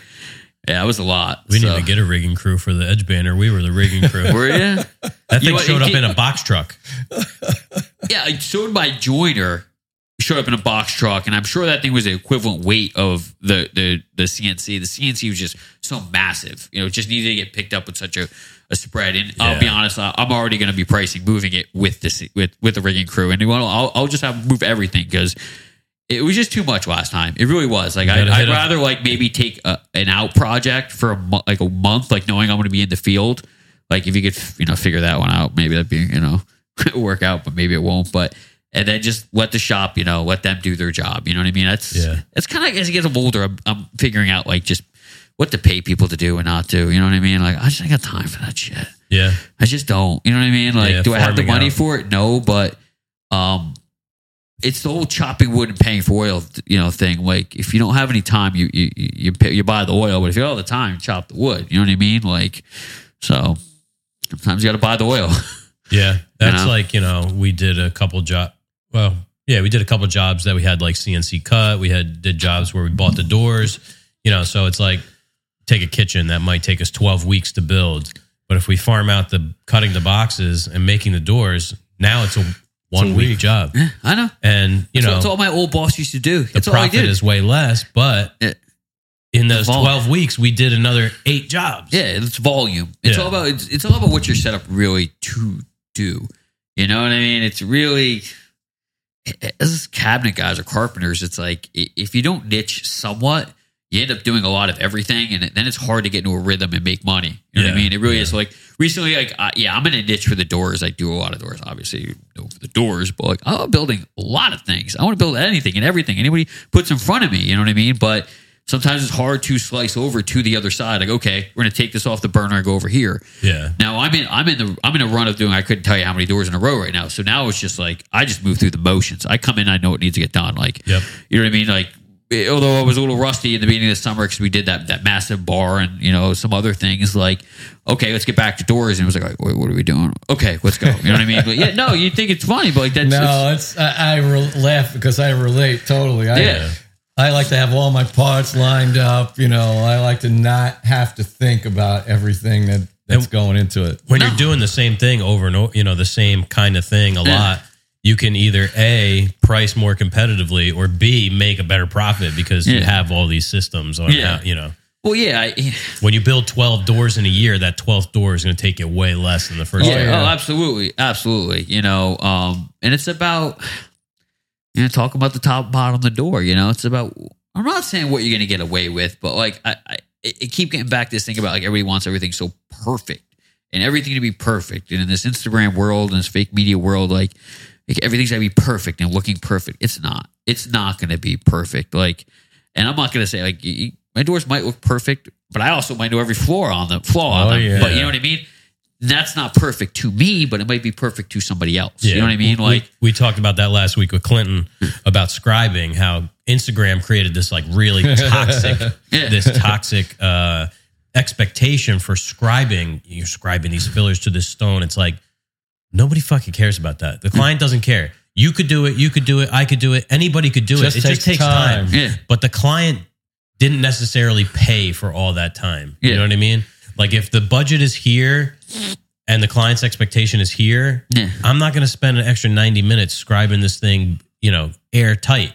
yeah, it was a lot. we So- need to get a rigging crew for the edge banner. We were the rigging crew. [laughs] Were you? that You thing know showed you up in a box truck. [laughs] Yeah, I showed my joiner showed up in a box truck, and I'm sure that thing was the equivalent weight of the the the CNC. The CNC was just so massive, you know, it just needed to get picked up with such a, a spread. And I'll be honest, I'm already going to be pricing moving it with this with with the rigging crew, and I'll, I'll just have move everything because. It was just too much last time. It really was. Like I, a- rather like maybe take a, an out project for a mo- like a month, like knowing I'm going to be in the field. Like if you could, you know, figure that one out, maybe that'd be, you know, [laughs] work out, but maybe it won't. But and then just let the shop, you know, let them do their job. You know what I mean? That's Yeah. It's kind of as you gets older, I'm, I'm figuring out like just what to pay people to do and not do. You know what I mean? Like I just ain't got time for that shit. Yeah. I just don't. You know what I mean? Like, Yeah, do I have the money out. for it? No, but um, it's the whole chopping wood and paying for oil, you know, thing. Like, if you don't have any time, you you you you, pay, you buy the oil, but if you have all the time, chop the wood. You know what I mean? Like, so sometimes you got to buy the oil. [laughs] Yeah, that's know? like you know we did a couple job. Well, yeah, we did a couple jobs that we had like CNC cut. We had did jobs where we bought the doors. You know, so it's like take a kitchen that might take us twelve weeks to build, but if we farm out the cutting the boxes and making the doors, now it's a one week week. job. I know. And you That's, know that's all my old boss used to do. the That's all I profit did. is way less, but Yeah. in those twelve weeks, we did another eight jobs. Yeah, it's volume. It's Yeah. all about it's, it's all about what you're set up really to do. You know what I mean? It's really as cabinet guys or carpenters. It's like if you don't niche somewhat, you end up doing a lot of everything, and then it's hard to get into a rhythm and make money. You know what I mean? It really yeah. is. Like recently, like uh, yeah, I'm in a niche for the doors. I do a lot of doors, obviously, you know, for the doors, but like I'm building a lot of things. I want to build anything and everything anybody puts in front of me. You know what I mean? But sometimes it's hard to slice over to the other side. Like, okay, we're gonna take this off the burner and go over here. yeah. Now I'm in I'm in the I'm in a run of doing I couldn't tell you how many doors in a row right now. So now it's just like I just move through the motions. I come in, I know what needs to get done. Like Yep. you know what I mean? Like although I was a little rusty in the beginning of the summer because we did that that massive bar and you know some other things like okay let's get back to doors and it was like wait, what are we doing? Okay, let's go. You know what I mean? But yeah, no, you think it's funny, but like that's it's- [laughs] No, it's I, I re- laugh because I relate totally. I, Yeah. I like to have all my parts lined up. You know, I like to not have to think about everything that that's And- going into it. when No. you're doing the same thing over and over, you know, the same kind of thing a Yeah. lot, you can either A, price more competitively or B, make a better profit because you have all these systems on Yeah. how, you know. well, yeah, I, When you build 12 doors in a year, that 12th door is going to take you way less than the first yeah, one. yeah. oh, absolutely, absolutely. You know, um, and it's about you know talk about the top, bottom, of the door. You know, it's about. I'm not saying what you're going to get away with, but like I, I, I keep getting back to this thing about like everybody wants everything so perfect and everything to be perfect. And in this Instagram world and this fake media world, like, like everything's to be perfect and looking perfect. It's not. It's not to be perfect. Like, and I'm not to say like y- y- my doors might look perfect, but I also might know every floor on them, flaw on Oh, them. yeah. But you know what I mean? That's not perfect to me, but it might be perfect to somebody else. You know what I mean? We- Like, we, talked about that last week with Clinton about scribing, how Instagram created this like really toxic, [laughs] Yeah. this toxic uh, expectation for scribing. You're scribing these fillers to this stone. It's like nobody fucking cares about that. The client doesn't care. You could do it. You could do it. I could do it. Anybody could do Just it. It just takes takes time. time. Yeah. But the client didn't necessarily pay for all that time. You know what I mean? Like if the budget is here and the client's expectation is here, Yeah. I'm not going to spend an extra 90 minutes scribing this thing, you know, airtight.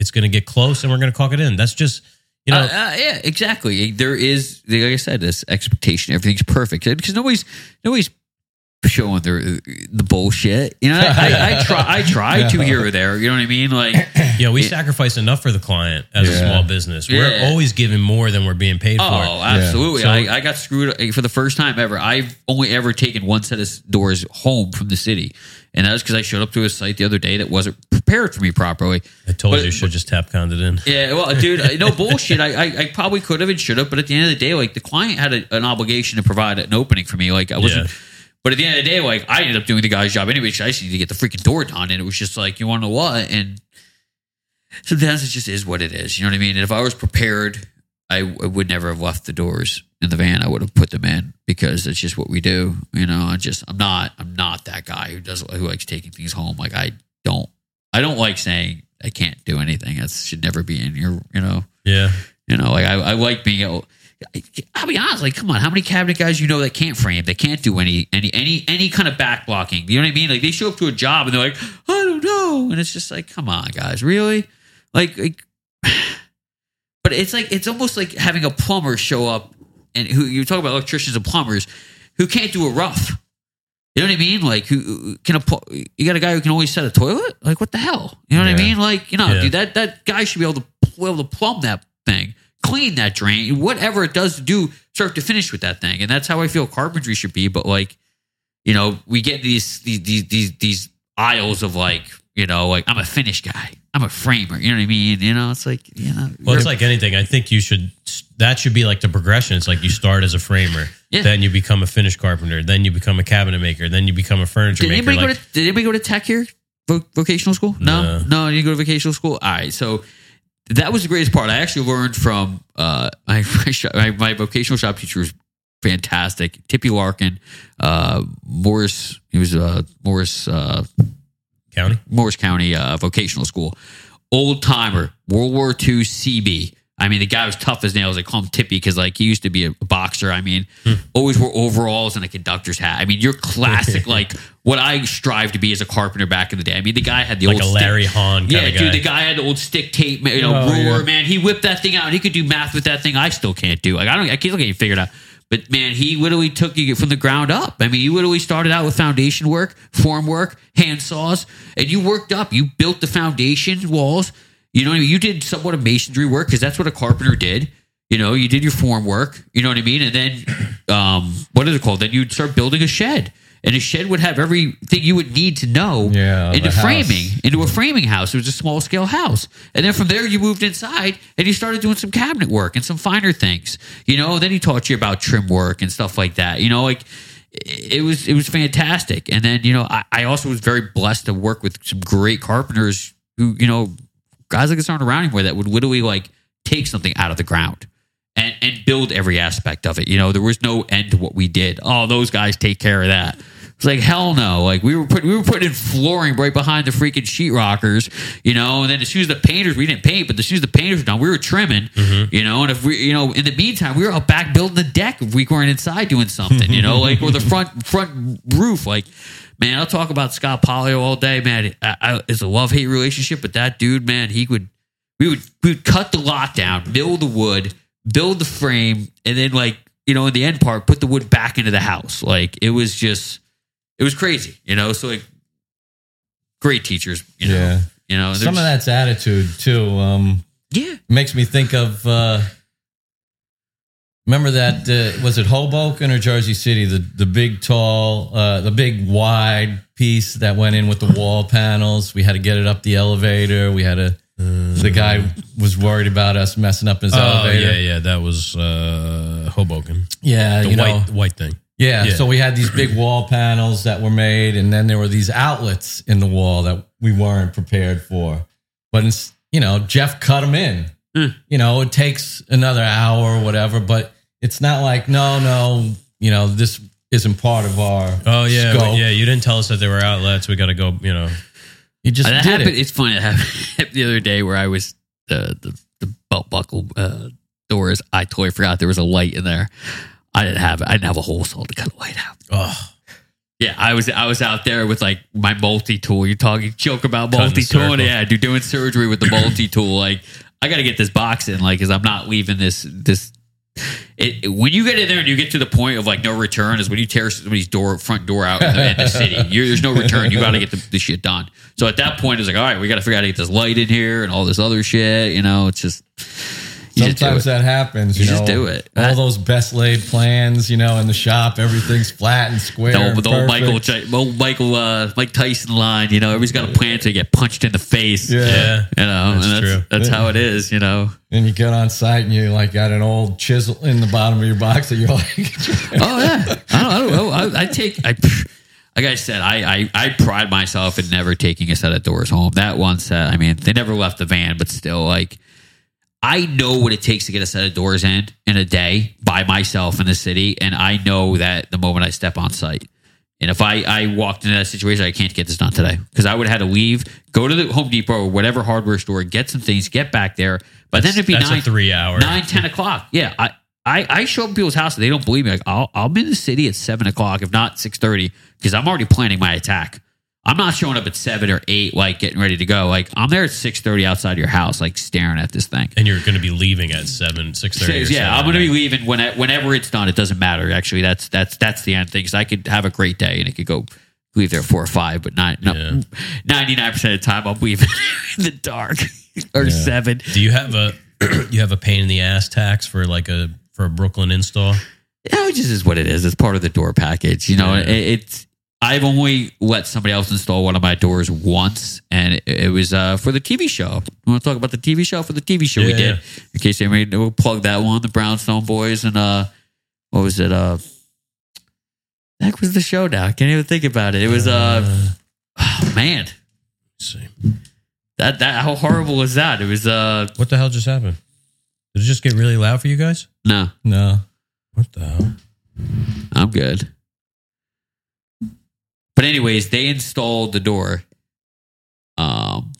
It's going to get close and we're going to caulk it in. That's just, you know, Uh, uh, yeah, exactly. There is, like I said, this expectation. Everything's perfect because nobody's nobody's showing their the bullshit. You know, I, I, I try, I try to [laughs] here or there. You know what I mean? Like, [clears throat] yeah, know, we sacrifice enough for the client as a small business. We're Yeah. always giving more than we're being paid for. oh, absolutely. So- I, I got screwed uh, for the first time ever. I've only ever taken one set of doors home from the city, and that was because I showed up to a site the other day that wasn't prepared for me properly. I told But- you, you should just tap conded in. Yeah, well, dude, no bullshit. I, I, I probably could have and should have, but at the end of the day, like the client had a, an obligation to provide an opening for me. Like I wasn't. But at the end of the day, like I ended up doing the guy's job anyway. I just needed to get the freaking door done, and it was just like, you want to know what? And sometimes it just is what it is. You know what I mean? And if I was prepared, I, I would never have left the doors in the van. I would have put them in because that's just what we do. You know, I just I'm not I'm not that guy who does who likes taking things home. Like I don't I don't like saying I can't do anything. That should never be in your you know Yeah. you know like I, I like being able. I'll be honest. Like, come on, how many cabinet guys you know that can't frame? They can't do any any any any kind of back blocking. You know what I mean? Like they show up to a job and they're like, I don't know, and it's just like, come on, guys, really? Like, like [sighs] but it's like it's almost like having a plumber show up and who you talk about electricians and plumbers who can't do a rough. You know what I mean? Like who can a you got a guy who can only set a toilet? Like what the hell? You know what I mean? Like you know, Yeah. dude, that that guy should be able to be able to plumb that thing, clean that drain, whatever it does to do, start to finish with that thing. And that's how I feel carpentry should be. But like, you know, we get these these these these, these aisles of like, you know, like I'm a finish guy, I'm a framer. You know what I mean? You know, it's like you know, Well, it's like anything. I think you should, that should be like the progression. It's like you start as a framer, Yeah. then you become a finish carpenter, then you become a cabinet maker, then you become a furniture Did maker. anybody Like, go to Did anybody go to tech here? Vo- vocational school? No, No. no, you didn't go to vocational school. All right, so that was the greatest part. I actually learned from uh, [laughs] my my, shop, my my vocational shop teacher was fantastic. Tippy Larkin, uh, Morris. He was uh, Morris uh, county. Morris County uh, Vocational School. Old timer, World War II CB. I mean, the guy was tough as nails. They call him Tippy because, like, he used to be a boxer. I mean, always wore overalls and a conductor's hat. I mean, you're classic, [laughs] like what I strive to be as a carpenter back in the day. I mean, the guy had the Like old a stick- Larry Haun kind yeah, of guy. dude, the guy had the old stick tape, you know, Oh, ruler, yeah. man. He whipped that thing out and he could do math with that thing. I still can't do. Like, I don't, I can't get it figured out. But man, he literally took you from the ground up. I mean, you literally started out with foundation work, form work, hand saws, and you worked up. You built the foundation walls. You know what I mean? You did somewhat of masonry work because that's what a carpenter did. You know, you did your form work. You know what I mean? And then, um, what is it called? Then you'd start building a shed. And a shed would have everything you would need to know Yeah, into a house. framing, into a framing house. It was a small scale house. And then from there, you moved inside and you started doing some cabinet work and some finer things. You know, then he taught you about trim work and stuff like that. You know, like it was it was fantastic. And then you know, I, I also was very blessed to work with some great carpenters who you know guys like this aren't around anymore that would literally like take something out of the ground and and build every aspect of it. You know, there was no end to what we did. Oh, those guys take care of that. It's like hell no. Like we were putting we were putting in flooring right behind the freaking sheetrockers, you know. And then as soon as the painters, we didn't paint, but as soon as the painters were done, we were trimming, mm-hmm. you know. And if we, you know, in the meantime, we were out back building the deck if we weren't inside doing something, you know, like or the front front roof. Like, man, I'll talk about Scott Polio all day, man. I, I, it's a love hate relationship, but that dude, man, he would we would we would cut the lot down, mill the wood, build the frame, and then like you know in the end part put the wood back into the house. Like it was just it was crazy, you know. So like great teachers, you know. Yeah. You know, Some of that's attitude too. Um, yeah, makes me think of. Uh, remember that uh, was it Hoboken or Jersey City? The the big tall, uh, the big wide piece that went in with the wall panels. We had to get it up the elevator. We had to. The guy was worried about us messing up his Oh elevator. yeah, yeah. That was uh, Hoboken. Yeah, The you white know, white thing. Yeah, Yeah. So we had these big wall panels that were made, and then there were these outlets in the wall that we weren't prepared for. But it's, you know, Jeff cut them in. Mm. You know, it takes another hour or whatever, but it's not like no, no, you know, this isn't part of our. Oh yeah, scope. yeah. You didn't tell us that there were outlets. We got to go. You know, You just that did happened. it. It's funny. It happened [laughs] the other day where I was the the, the belt buckle uh, doors. I totally forgot there was a light in there. I didn't have I didn't have a whole saw to cut a light out. Oh, Yeah, I was I was out there with like my multi tool. You're talking joke about multi tool. Yeah, dude, doing surgery with the multi tool. Like I got to get this box in, like, because I'm not leaving this this. It, it- when you get in there and you get to the point of like no return is when you tear somebody's door front door out in the, in the city. [laughs] You're, there's no return. You got to get the, the shit done. So at that point, it's like, all right, we got to figure out how to get this light in here and all this other shit. You know, it's just you Sometimes that happens. You, You just know, do it. All those best laid plans, you know, in the shop, everything's flat and square. The old, the old. Michael, old Michael, uh, Mike Tyson line. You know, everybody's got a plan to get punched in the face. Yeah. yeah. You know, That's and that's, true. that's how it is. You know. And you get on site and you like got an old chisel in the bottom of your box that you're like, [laughs] Oh yeah, I don't, I don't know. I, I take I. Like I said, I, I I pride myself in never taking a set of doors home. That one set, I mean, they never left the van, but still, like, I know what it takes to get a set of doors in in a day by myself in the city, and I know that the moment I step on site. And if I, I walked into that situation, I can't get this done today because I would have had to leave, go to the Home Depot or whatever hardware store, get some things, get back there. But then it'd be That's nine, three hour. nine, ten o'clock. Yeah, I, I, I show up at people's houses. They don't believe me. Like, I'll, I'm in the city at seven o'clock, if not six thirty, because I'm already planning my attack. I'm not showing up at seven or eight, like getting ready to go. Like I'm there at six thirty outside your house, like staring at this thing. And you're going to be leaving at seven, six thirty. yeah, I'm going to be leaving when, whenever it's done. It doesn't matter. Actually, that's that's that's the end thing. Because I could have a great day and it could go leave there four or five, but not Yeah. ninety nine percent of the time I'm leaving [laughs] in the dark [laughs] or seven. Do you have a [clears throat] you have a pain in the ass tax for like a for a Brooklyn install? Yeah, it just is what it is. It's part of the door package. You know, Yeah. it, it's. I've only let somebody else install one of my doors once, and it, it was uh, for the TV show. You want to talk about the TV show for the TV show we did? yeah. In case anybody we'll plug that one, the Brownstone Boys, and uh, what was it? Uh, that was the show. Now I can't even think about it. It was uh, oh, man, see. that that how horrible was that? It was uh, What the hell just happened? Did it just get really loud for you guys? no, no. What the hell? I'm good. But anyways, they installed the door. Um,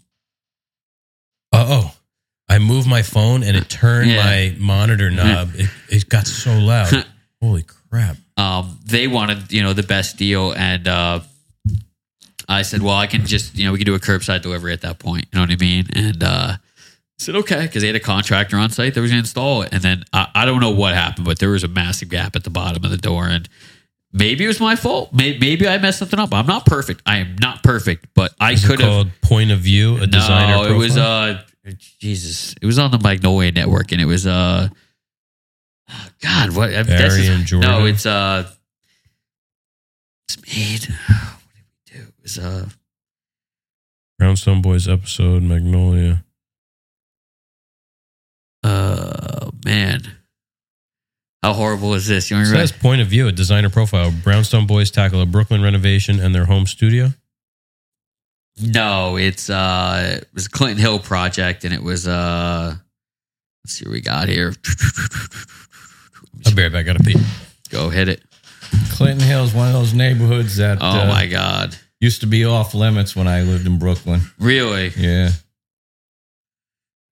Uh, oh, I moved my phone and it turned Yeah. my monitor knob. It, it got so loud. [laughs] Holy crap! um, they wanted you know the best deal, and uh, I said, well, I can just you know we can do a curbside delivery at that point. You know what I mean? And uh, I said okay because they had a contractor on site that was going to install it, and then I, I don't know what happened, but there was a massive gap at the bottom of the door, and maybe it was my fault. Maybe, maybe I messed something up. I'm not perfect. I am not perfect, but I could have. called Point of View, a designer. No, it was profile? uh Jesus. It was on the Magnolia Network and it was uh God, what Barry is- and Jordan? No, it's uh it's made. [sighs] What did we do? It was uh Brownstone Boys episode Magnolia. uh man. How horrible is this? You It remember says Point of View, a designer profile. Brownstone Boys tackle a Brooklyn renovation and their home studio. No, it's uh it was a Clinton Hill project and it was uh let's see what we got here. I'll be right back. Got to pee. Go hit it. Clinton Hill is one of those neighborhoods that Oh uh, my god. used to be off limits when I lived in Brooklyn. Really? Yeah.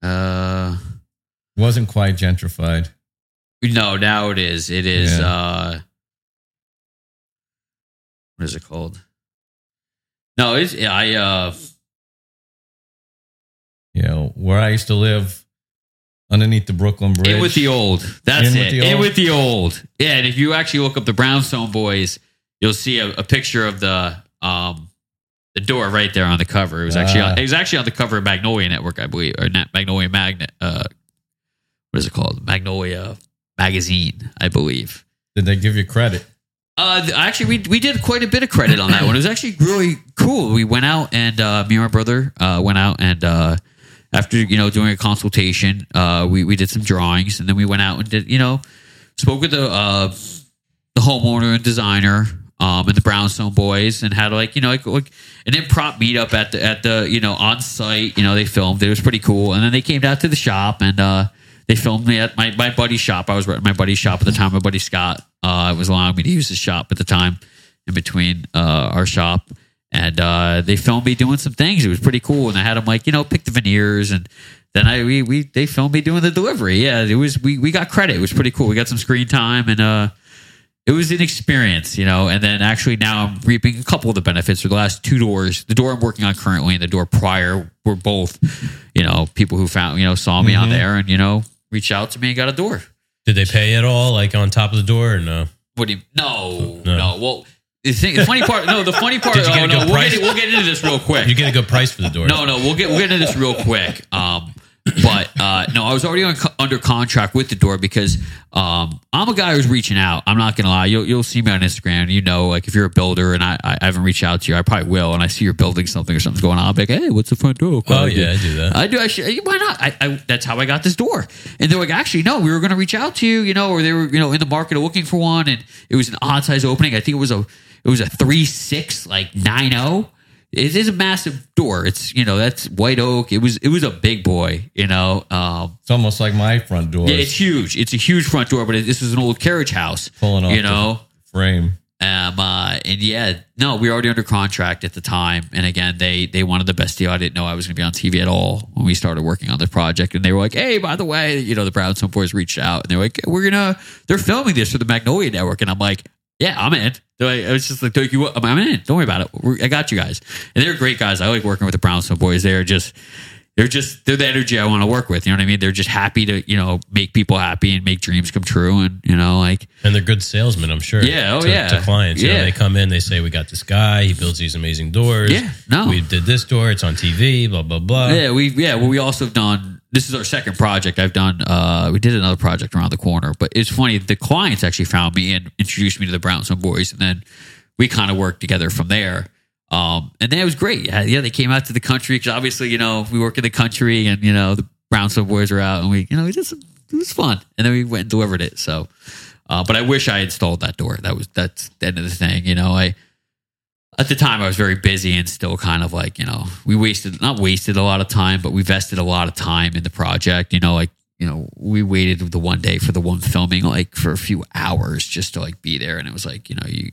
Uh Wasn't quite gentrified. No, now it is. It is Yeah. uh what is it called? No, it's yeah, I uh You know, where I used to live underneath the Brooklyn Bridge. in with the old. That's In it. with the in old? with the old. Yeah, and if you actually look up the Brownstone Boys, you'll see a, a picture of the um the door right there on the cover. It was actually Ah. on, it was actually on the cover of Magnolia Network, I believe, or not Magnolia Magnet. Uh, what is it called? Magnolia Magazine, I believe. Did they give you credit? Uh, actually, we we did quite a bit of credit on that one. It was actually really cool. We went out and uh, me and my brother uh, went out and uh, after you know doing a consultation, uh, we we did some drawings and then we went out and did you know spoke with the uh, the homeowner and designer um, and the Brownstone boys and had like you know like, like an improv meetup at the at the you know on site. You know they filmed it. It was pretty cool. And then they came down to the shop and uh, they filmed me at my my buddy's shop. I was at my buddy's shop at the time. My buddy Scott uh, was allowing me to use his shop at the time in between uh, our shop. And uh, they filmed me doing some things. It was pretty cool. And I had them like you know pick the veneers and. Then I we, we they filmed me doing the delivery. Yeah, it was we we got credit. It was pretty cool. We got some screen time and uh it was an experience, you know. And then actually now I'm reaping a couple of the benefits for the last two doors. The door I'm working on currently and the door prior were both, you know, people who found, you know, saw me on there and, you know, reached out to me and got a door. Did they pay at all, like on top of the door, or no? What do you? No, No. no. Well, the thing, the funny part. No, the funny part. Did you get oh, a no, good we'll get, we'll get into this real quick. You get a good price for the door. No, no, we'll get we'll get into this real quick. Um, but uh, no, I was already on, under contract with the door because um, I'm a guy who's reaching out. I'm not gonna lie. You'll you'll see me on Instagram. You know, like if you're a builder and I, I haven't reached out to you, I probably will. And I see you're building something or something's going on. I'll be like, hey, what's the front door? Oh yeah, I do that. I do. Actually, why not? I, I, that's how I got this door. And they're like, actually, no, we were going to reach out to you, you know, or they were, you know, in the market looking for one, and it was an odd size opening. I think it was a, it was a three six like nine zero. It is a massive door. It's you know that's white oak. It was it was a big boy. You know, um, It's almost like my front door. yeah, it's huge. It's a huge front door, but it, this is an old carriage house. Pulling off you know. frame. Um, uh, and yeah, no, we were already under contract at the time. And again, they they wanted the best deal. I didn't know I was going to be on TV at all when we started working on the project. And they were like, "Hey, by the way, you know, the Brownstone boys reached out and they're like, we're gonna they're filming this for the Magnolia Network." And I'm like, "Yeah, I'm in." They're like, I was just like, "You? I'm in. Don't worry about it. We're, I got you guys." And they're great guys. I like working with the Brownstone boys. They're just they're just they're the energy I want to work with. You know what I mean? They're just happy to you know make people happy and make dreams come true. And you know, like And they're good salesmen, I'm sure. Yeah, oh, to, yeah. To clients, you know, Yeah. they come in, they say, "We got this guy. He builds these amazing doors. Yeah, no. we did this door. It's on TV. Blah blah blah." Yeah, we yeah, well, we also have done. This is our second project. I've done. uh We did another project around the corner, but it's funny. The clients actually found me and introduced me to the Brownstone boys, and then we kind of worked together from there. Um, and then it was great. Yeah, yeah, they came out to the country because obviously, you know, we work in the country, and you know, the Brownstone boys were out, and we, you know, we some. It was fun, and then we went and delivered it. So, uh, but I wish I installed that door. That was that's the end of the thing. You know, I at the time I was very busy and still kind of like, you know, we wasted not wasted a lot of time, but we vested a lot of time in the project. You know, like, you know, we waited the one day for the one filming like for a few hours just to like be there. And it was like, you know, you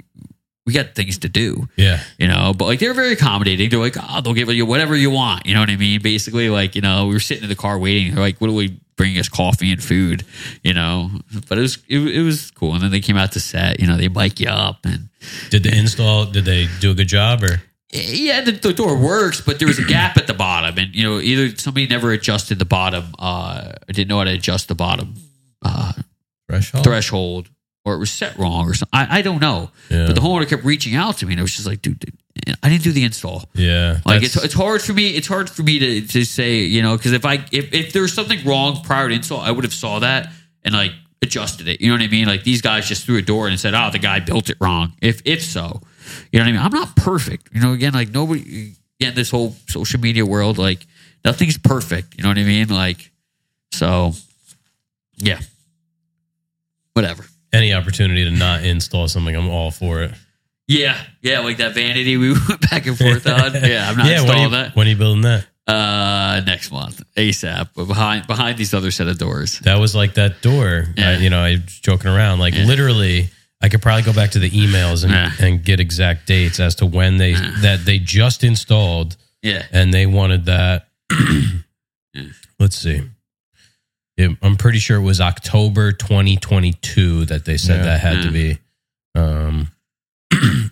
we got things to do, yeah. you know, but like they're very accommodating. They're like, oh, they'll give you whatever you want. You know what I mean? Basically, like, you know, we were sitting in the car waiting. They're like, what do we bring us coffee and food, you know? But it was it, it was cool. And then they came out to set, you know, they mic you up and Did the install? Did they do a good job or? yeah, the, the door works, but there was a gap at the bottom, and you know, either somebody never adjusted the bottom, uh, didn't know how to adjust the bottom uh, Threshold. threshold, or it was set wrong, or something. I, I don't know. Yeah. But the homeowner kept reaching out to me, and I was just like, dude, dude, I didn't do the install. Yeah. Like it's it's hard for me. It's hard for me to to say, you know, because if I if if there was something wrong prior to install, I would have saw that and like adjusted it. You know what I mean? Like these guys just threw a door and said, "Oh, the guy built it wrong." If if so, you know what I mean? I'm not perfect. You know, again, like nobody. Again, this whole social media world, like nothing's perfect. You know what I mean? Like, so yeah, whatever. any opportunity to not install something, I'm all for it. Yeah, yeah, like that vanity we [laughs] went back and forth [laughs] on. Yeah, I'm not yeah. When installing you, that. when are you building that? Uh, next month, ASAP. But behind behind these other set of doors. That was like that door. Yeah. I, you know, I was joking around. Like Yeah. literally, I could probably go back to the emails and, and get exact dates as to when they that they just installed Yeah, and they wanted that. [clears throat] Let's see. It, I'm pretty sure it was October 2022 that they said Yeah. that had to be um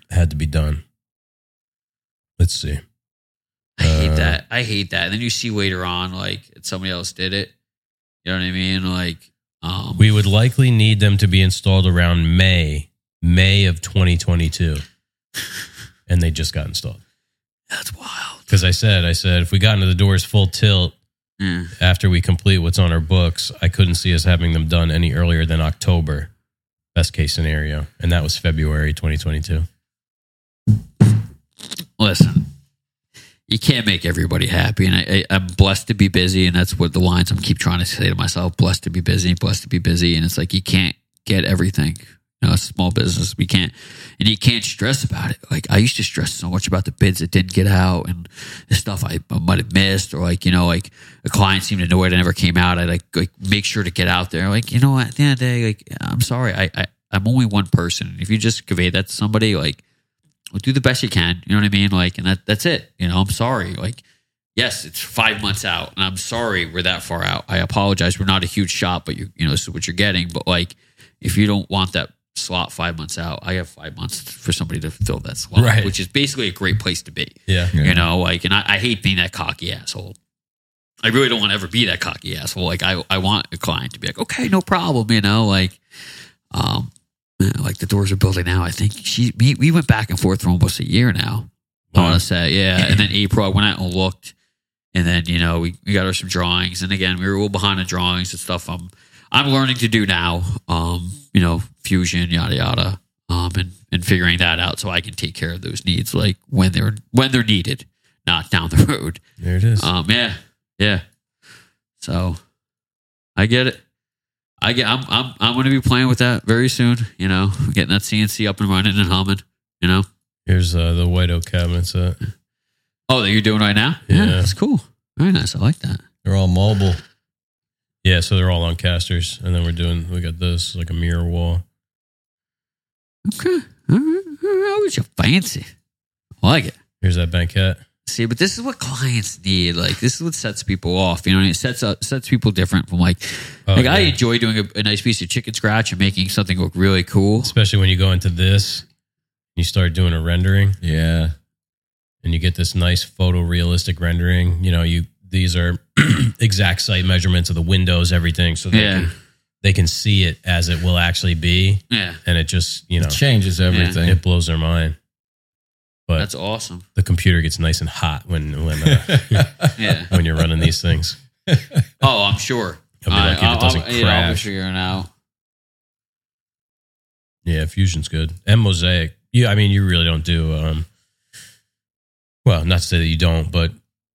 had to be done. Let's see. I hate Uh, that. I hate that. And then you see later on, like somebody else did it. You know what I mean? Like, um, We would likely need them to be installed around May, May of 2022. [laughs] And they just got installed. that's wild. Because I said, I said, if we got into the doors full tilt Yeah. after we complete what's on our books, I couldn't see us having them done any earlier than October, best case scenario. And that was February 2022. Listen, you can't make everybody happy, and I, I, I'm blessed to be busy, and that's what the lines I'm keep trying to say to myself: blessed to be busy, blessed to be busy, and it's like you can't get everything. You know, it's a small business. We can't, and you can't stress about it. Like I used to stress so much about the bids that didn't get out and the stuff I, I might have missed, or like you know, like a client seemed annoyed and never came out. I like like make sure to get out there. Like you know, at the end of the day, like I'm sorry, I, I I'm only one person. If you just convey that to somebody, like well, do the best you can. You know what I mean? Like, and that that's it. You know, I'm sorry. Like, yes, it's five months out, and I'm sorry we're that far out. I apologize. We're not a huge shop, but you you know this is what you're getting. But like, if you don't want that slot five months out. I have five months for somebody to fill that slot, Right. which is basically a great place to be. Yeah. Yeah. You know, like, and I, I hate being that cocky asshole. I really don't want to ever be that cocky asshole. Like, I, I want a client to be like, okay, no problem. You know, like, um, yeah, like the doors are building now. I think she, we, we went back and forth for almost a year now. I Wow. want to say, yeah. And then April, I went out and looked, and then you know we, we got her some drawings, and again we were a little behind the drawings and stuff. I'm I'm learning to do now. Um, you know, fusion, yada yada, um, and and figuring that out so I can take care of those needs like when they're when they're needed, not down the [laughs] road. There it is. Um, yeah, yeah. So I get it. I get. I'm I'm I'm going to be playing with that very soon. You know, getting that CNC up and running and humming. You know. Here's uh, the white oak cabinets. Uh, Oh, that you're doing right now? Yeah. that's cool. Very nice. I like that. They're all mobile. yeah, so they're all on casters, and then we're doing. We got this like a mirror wall. Okay. All right. All right. Fancy. I like it. Here's that banquette. See, but this is what clients need. Like, this is what sets people off. You know, what I mean? it sets up, sets people different from like, Oh, like I enjoy doing a, a nice piece of chicken scratch and making something look really cool. especially when you go into this, you start doing a rendering, Yeah. and you get this nice photorealistic rendering. You know, you these are [clears throat] exact site measurements of the windows, everything, so they Yeah. can they can see it as it will actually be, Yeah, and it just you know It changes everything. it blows their mind. But that's awesome. the computer gets nice and hot when when uh, [laughs] Yeah. when you're running these things. Oh, I'm sure. I'll be lucky if it doesn't I'll, you know, I'll be crash. figuring out. Yeah, Fusion's good. And Mozaik. Yeah, I mean, you really don't do um well, not to say that you don't, but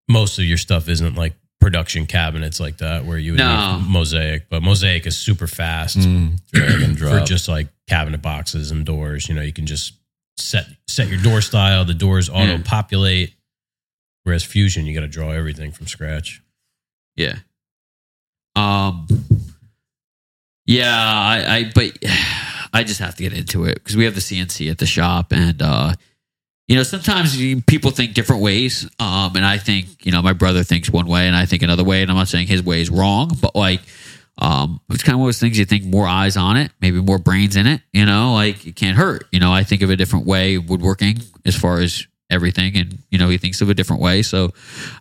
most of your stuff isn't like production cabinets like that where you would No. need Mozaik, but Mozaik is super fast Mm, drag and [clears throat] for just like cabinet boxes and doors. You know, you can just set set your door style, the doors auto populate. Whereas Fusion, you got to draw everything from scratch. Yeah. Um. Yeah, I, I, but [sighs] I just have to get into it because we have the CNC at the shop, and uh, you know, sometimes people think different ways. Um, and I think you know, my brother thinks one way, and I think another way, and I'm not saying his way is wrong, but like, um, it's kind of one of those things you think more eyes on it, maybe more brains in it. You know, like it can't hurt. You know, I think of a different way woodworking as far as everything, and you know, he thinks of a different way. So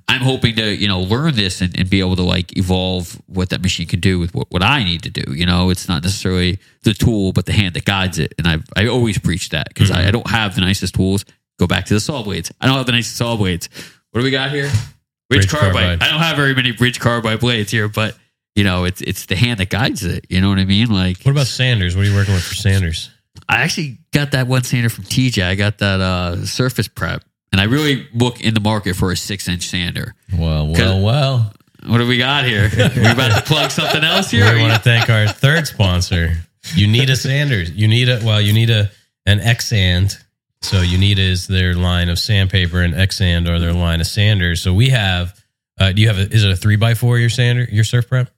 I'm hoping to, you know, learn this and, and be able to like evolve what that machine can do with what, what I need to do. You know, it's not necessarily the tool, but the hand that guides it. And I I always preach that because I, I don't have the nicest tools. Go back to the saw blades. I don't have the nicest saw blades. What do we got here? Ridge, Ridge carbide. carbide. I don't have very many ridge carbide blades here, but you know, it's it's the hand that guides it. You know what I mean? Like What about Sanders? What are you working with for Sanders? I actually got that one sander from TJ. I got that uh surface prep. And I really look in the market for a six inch sander. well, well, well. What do we got here? [laughs] we about to plug something else here? We want to thank our third sponsor. You need a Sanders. You need a well. You need a an X sand. So Uneeda is their line of sandpaper, and X sand or their line of sanders. So we have. Uh, do you have? A, is it a three by four? Your sander, your surf prep?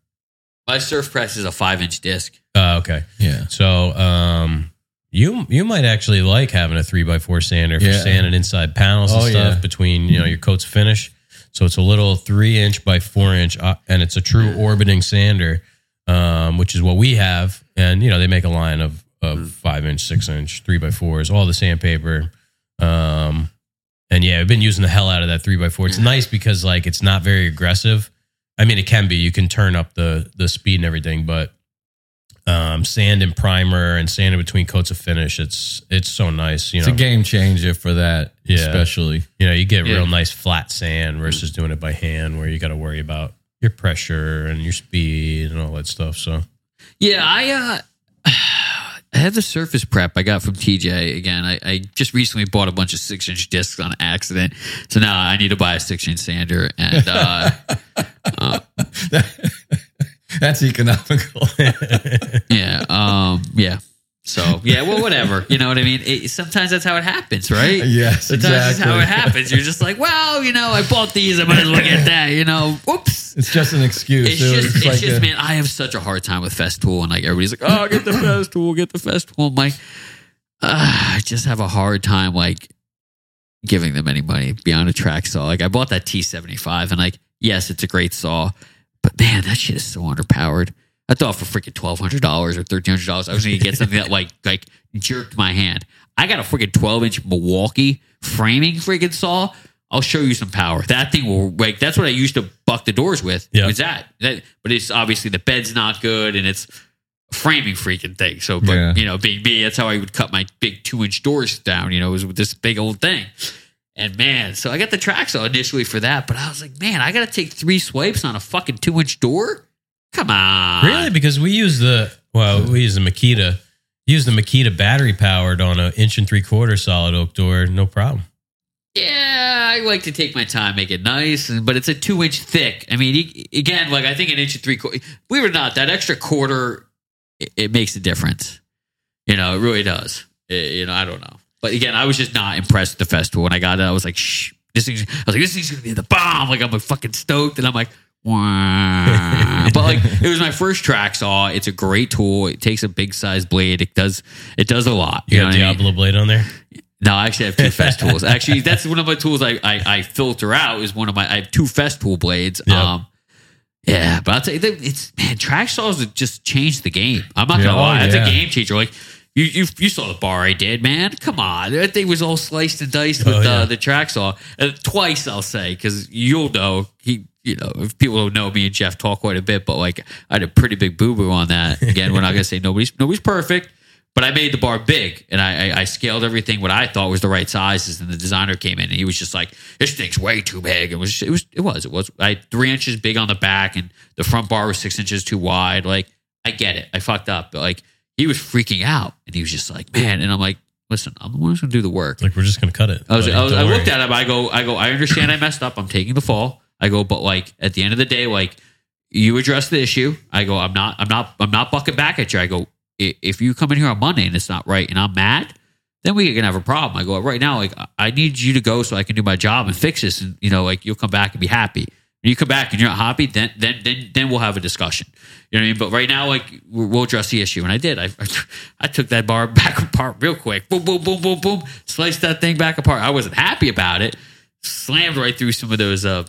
My surf press is a five inch disc. Uh, okay. Yeah. So um, you you might actually like having a three by four sander for Yeah. sanding inside panels and Oh, stuff yeah. between you know your coat's finish. So it's a little three inch by four inch, uh, and it's a true orbiting sander, um, which is what we have. And you know they make a line of of five inch, six inch, three by fours, all the sandpaper. Um, and yeah, I've been using the hell out of that three by four. It's nice because like it's not very aggressive. I mean, it can be. You can turn up the the speed and everything, but um, sand and primer and sand in between coats of finish. It's it's so nice. You It's know, a game changer for that, Yeah. especially. you know, you get Yeah. real nice flat sand versus doing it by hand, where you got to worry about your pressure and your speed and all that stuff. So Yeah, I uh I have the surface prep I got from TJ again. I, I just recently bought a bunch of six inch discs on accident. So now I need to buy a six inch sander and uh [laughs] That's economical. [laughs] yeah, um yeah. So yeah, well whatever. You know what I mean? It, sometimes that's how it happens, right? yes, Sometimes that's how it happens. You're just like, well, you know, I bought these. I might as well get [laughs] that. You know, whoops. It's just an excuse. It's just, it's like just, a- man. I have such a hard time with Festool, and like everybody's like, "Oh, get the Festool, get the Festool." I'm like, uh, I just have a hard time like giving them any money beyond a track saw. Like I bought that T75, and like, yes, it's a great saw, but man, that shit is so underpowered. I thought for freaking twelve hundred dollars or thirteen hundred dollars, I was going to get something that like [laughs] like jerked my hand. I got a freaking twelve inch Milwaukee framing freaking saw. I'll show you some power. That thing will like that's what I used to buck the doors with. Yeah. Was that. that but it's obviously the bed's not good and it's framing freaking thing. So but Yeah. you know, being me, that's how I would cut my big two inch doors down, you know, was with this big old thing. And man, so I got the track saw initially for that, but I was like, man, I gotta take three swipes on a fucking two inch door? Come on. Really? Because we use the well, we use the Makita. Use the Makita battery powered on an inch and three quarter solid oak door, no problem. Yeah, I like to take my time, make it nice, and- but it's a two inch thick. I mean, again, like I think an inch and three quarter. We were not, that extra quarter, it, it makes a difference. You know, it really does. It- you know, I don't know, but again, I was just not impressed with the Festool. When I got it, I was like, "Shh, this thing's." I was like, "This thing's gonna be the bomb!" Like I'm like fucking stoked, and I'm like. [laughs] But like it was my first track saw. It's a great tool. It takes a big size blade. It does it does a lot. You, know got what I mean? Diablo blade on there? No, I actually have two [laughs] Festools. Actually, that's one of my tools I, I, I filter out is one of my I have two Festool blades. Yeah. Um yeah, but I'll tell you it's man, track saws have just changed the game. I'm not Yeah, gonna oh, lie. That's yeah. a game changer. Like you, you you saw the bar I did, man. Come on. That thing was all sliced and diced with Oh, yeah. uh, the track saw. Uh, twice I'll say, because you'll know he you know, if people don't know me and Jeff talk quite a bit, but like I had a pretty big boo boo on that. Again, we're not gonna say nobody's nobody's perfect. But I made the bar big and I, I, I scaled everything what I thought was the right sizes. And the designer came in and he was just like, "This thing's way too big." It was, it was, it was, it was. I had three inches big on the back and the front bar was six inches too wide. Like, I get it. I fucked up. But like, he was freaking out and he was just like, "Man," and I'm like, "Listen, I'm the one who's gonna do the work." Like we're just gonna cut it. I was, I, was, I looked at him. I go, I go. I understand. I messed up. I'm taking the fall. I go, but like at the end of the day, like you address the issue. I go, I'm not, I'm not, I'm not bucking back at you. I go, if you come in here on Monday and it's not right, and I'm mad, then we can have a problem. I go, right now, like I- need you to go so I can do my job and fix this, and you know, like you'll come back and be happy. When you come back and you're not happy, then then then then we'll have a discussion. You know what I mean? But right now, like we'll we'll address the issue. And I did. I I took that bar [laughs] back apart real quick. Boom, boom, boom, boom, boom. Sliced that thing back apart. I wasn't happy about it. Slammed right through some of those uh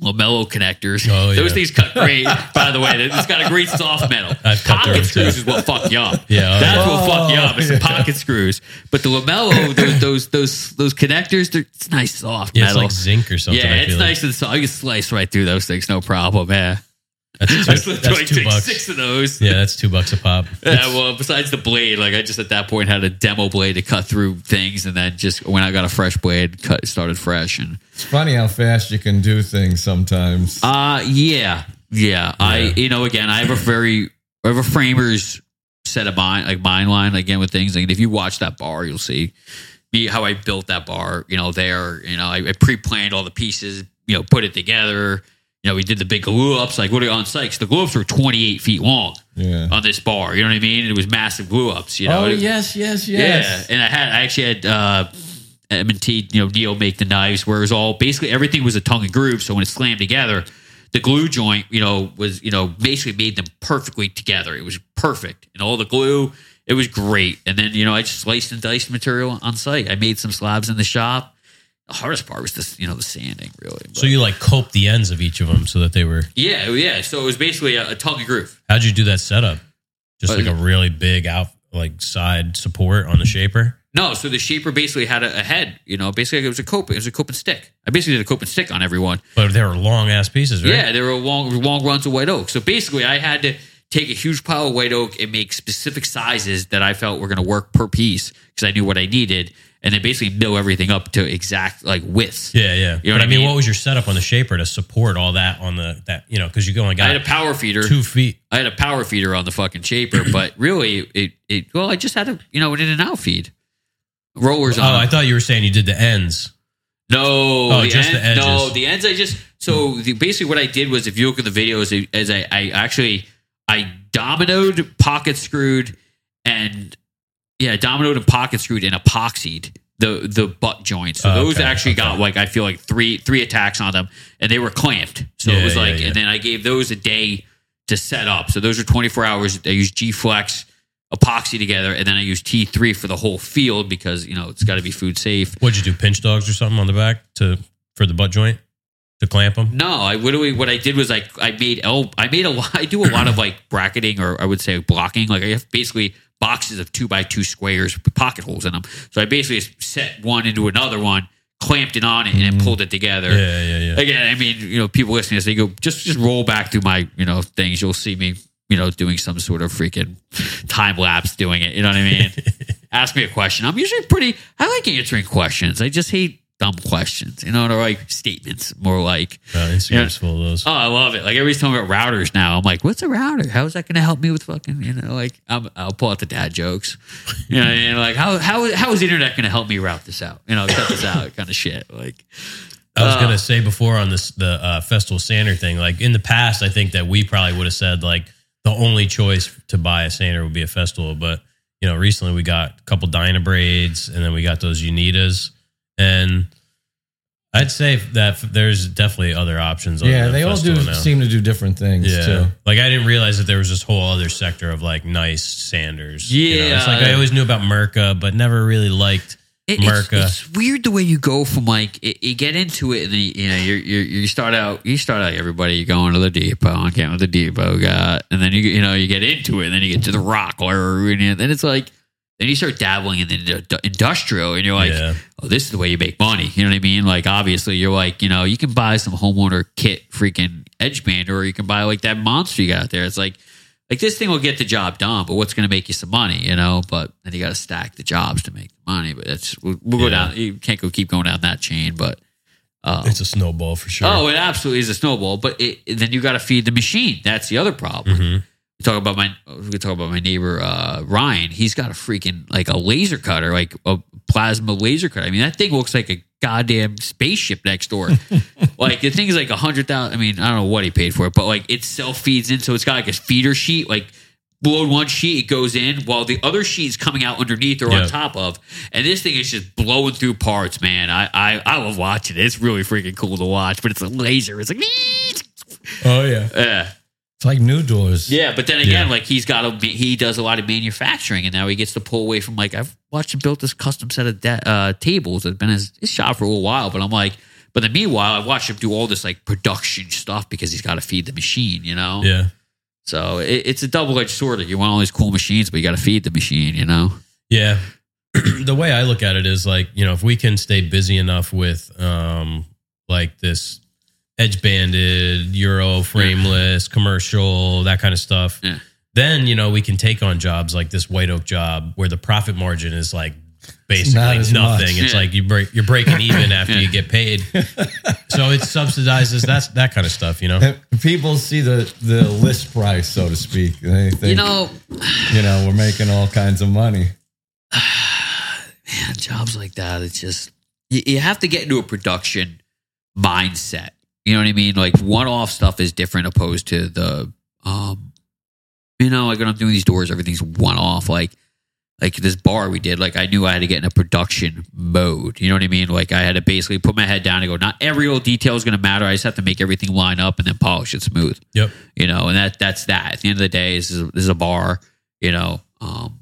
Lamello connectors. Oh, yeah. Those things cut great. by the way, it's got a great soft metal. I've cut Pocket screws too. is what fuck you up. Yeah, oh, that's what fuck you up. It's the [laughs] pocket screws. But the Lamello, those those those those connectors, they're it's nice soft Yeah, it's like zinc or something. yeah, I it's nice and soft. I can slice right through those things, no problem. Yeah, That's two, slipped that's like two bucks. six of those. Yeah, that's two bucks a pop. Yeah, well, besides the blade, like I just at that point had a demo blade to cut through things, and then just when I got a fresh blade, cut started fresh. And It's funny how fast you can do things sometimes. uh yeah, yeah. I you know again, I have a very I have a framers set of mind like mind line again with things. Like if you watch that bar, you'll see me how I built that bar. You know, there, you know, I, I pre planned all the pieces. You know, put it together. You know, we did the big glue ups. Like what are on sites? The glue ups were twenty eight feet long Yeah. on this bar. You know what I mean? It was massive glue ups. You know, oh It- yes, yes, yes. Yeah, and I had I actually had uh, M&T, you know, Neil make the knives, where it was all basically everything was a tongue and groove. So when it slammed together, the glue joint, you know, was you know basically made them perfectly together. It was perfect, and all the glue, it was great. And then you know I just sliced and diced material on site. I made some slabs in the shop. The hardest part was this, you know, the sanding, really. So you like coped the ends of each of them so that they were. yeah, yeah. So it was basically a, a tongue and groove. How'd you do that setup? Just Uh, like a really big out, like side support on the shaper. No, so the shaper basically had a, a head. You know, basically it was a cope. It was a cope and stick. I basically did a cope and stick on everyone. But they were long ass pieces, right? Yeah, they were long, long runs of white oak. So basically, I had to take a huge pile of white oak and make specific sizes that I felt were going to work per piece because I knew what I needed, and then basically mill everything up to exact like widths. Yeah, yeah. You know but what I mean, mean? what was your setup on the shaper to support all that on the that you know because you only I had a power feeder. two feet. I had a power feeder on the fucking shaper, [clears throat] but really, it it well, I just had a you know an in and out feed rollers Oh, on. I thought you were saying you did the ends. No, Oh, the just the end- No, the ends. I just so the, basically what I did was if you look at the videos, as I, I actually I dominoed, pocket screwed, and yeah, dominoed and pocket screwed and epoxied the the butt joints. So Oh, those okay, actually okay. got like I feel like three three attacks on them, and they were clamped. So Yeah, it was yeah, like, yeah. and then I gave those a day to set up. So those are twenty four hours. I used G Flex epoxy together, and then I used T three for the whole field because you know it's got to be food safe. What'd you do? Pinch dogs or something on the back to for the butt joint? to clamp them. No, I literally what I did was I I made el I made a lot I do a lot of like bracketing or I would say blocking. Like I have basically boxes of two by two squares with pocket holes in them. So I basically just set one into another one, clamped it on it, and then pulled it together. Yeah, yeah, yeah. Again, I mean, you know, people listening to this, they go just just roll back through my you know things. You'll see me, you know, doing some sort of freaking time lapse doing it. You know what I mean? [laughs] Ask me a question. I'm usually pretty. I like answering questions. I just hate dumb questions. You know, they're like statements, more like. Uh, Instagram's Yeah. full of those. Oh, I love it. Like everybody's talking about routers now. I'm like, what's a router? How is that going to help me with fucking, you know, like I'm, I'll pull out the dad jokes. You know, and like how how how is the internet going to help me route this out? You know, cut this out, kind of shit. Like, I was Uh, gonna say before on this the uh, Festool sander thing. Like in the past, I think that we probably would have said like the only choice to buy a sander would be a Festool. But you know, recently we got a couple Dynabrades, and then we got those Unitas, and I'd say that there's definitely other options. other Yeah, they all do now. seem to do different things Yeah, too. like I didn't realize that there was this whole other sector of like nice sanders. you know? it's like I always knew about Mirka, but never really liked It- it's, Mirka. it's weird the way you go from like it, you get into it and then you, you know you you you start out you start out everybody you go into the depot and get what the depot guy and then you you know you get into it and then you get to the rockler and then it's like then you start dabbling in the industrial and you're like Yeah. oh this is the way you make money you know what I mean like obviously you're like you know you can buy some homeowner kit freaking edge band or you can buy like that monster you got there it's like like this thing will get the job done, but what's going to make you some money, you know? But then you got to stack the jobs to make the money. But that's we'll, we'll go down. You can't go keep going down that chain. But uh, It's a snowball for sure. oh, it absolutely is a snowball. But it, then you got to feed the machine. That's the other problem. Mhm. We talk about my we talk about my neighbor uh, Ryan. He's got a freaking like a laser cutter, like a plasma laser cutter. I mean, that thing looks like a goddamn spaceship next door. [laughs] like the thing is like a hundred thousand. I mean, I don't know what he paid for it, but like it self feeds in, so it's got like a feeder sheet. Like load one sheet, it goes in, while the other sheet's coming out underneath or Yeah. on top of, and this thing is just blowing through parts. Man, I I, I love watching it. It's really freaking cool to watch, but it's a laser. It's like. [laughs] Oh yeah, Yeah. It's like new doors. Yeah, but then again, Yeah. like he's got a he does a lot of manufacturing, and now he gets to pull away from like I've watched him build this custom set of de- uh, tables that's been his, his shop for a little while. But I'm like, but then meanwhile, I've watched him do all this like production stuff because he's got to feed the machine, you know. Yeah. So it, it's a double edged sword. You want all these cool machines, but you got to feed the machine, you know. Yeah. [clears throat] the way I look at it is like, you know, if we can stay busy enough with um like this edge banded, Euro frameless, commercial, that kind of stuff, Yeah. then, you know, we can take on jobs like this white oak job where the profit margin is like basically as nothing. much. It's Yeah. like you break you're breaking even after Yeah. you get paid. so it subsidizes that's that kind of stuff, you know? And People see the the list price, so to speak. They think, You know, you know, we're making all kinds of money. [sighs] man, jobs like that, it's just you, you have to get into a production mindset. You know what I mean? Like one off stuff is different opposed to the um you know, like when I'm doing these doors, everything's one off. Like like this bar we did, like I knew I had to get in a production mode. You know what I mean? Like I had to basically put my head down and go, not every little detail is gonna matter. I just have to make everything line up and then polish it smooth Yep. you know, and that that's that. At the end of the day, this is, this is a bar, you know, um,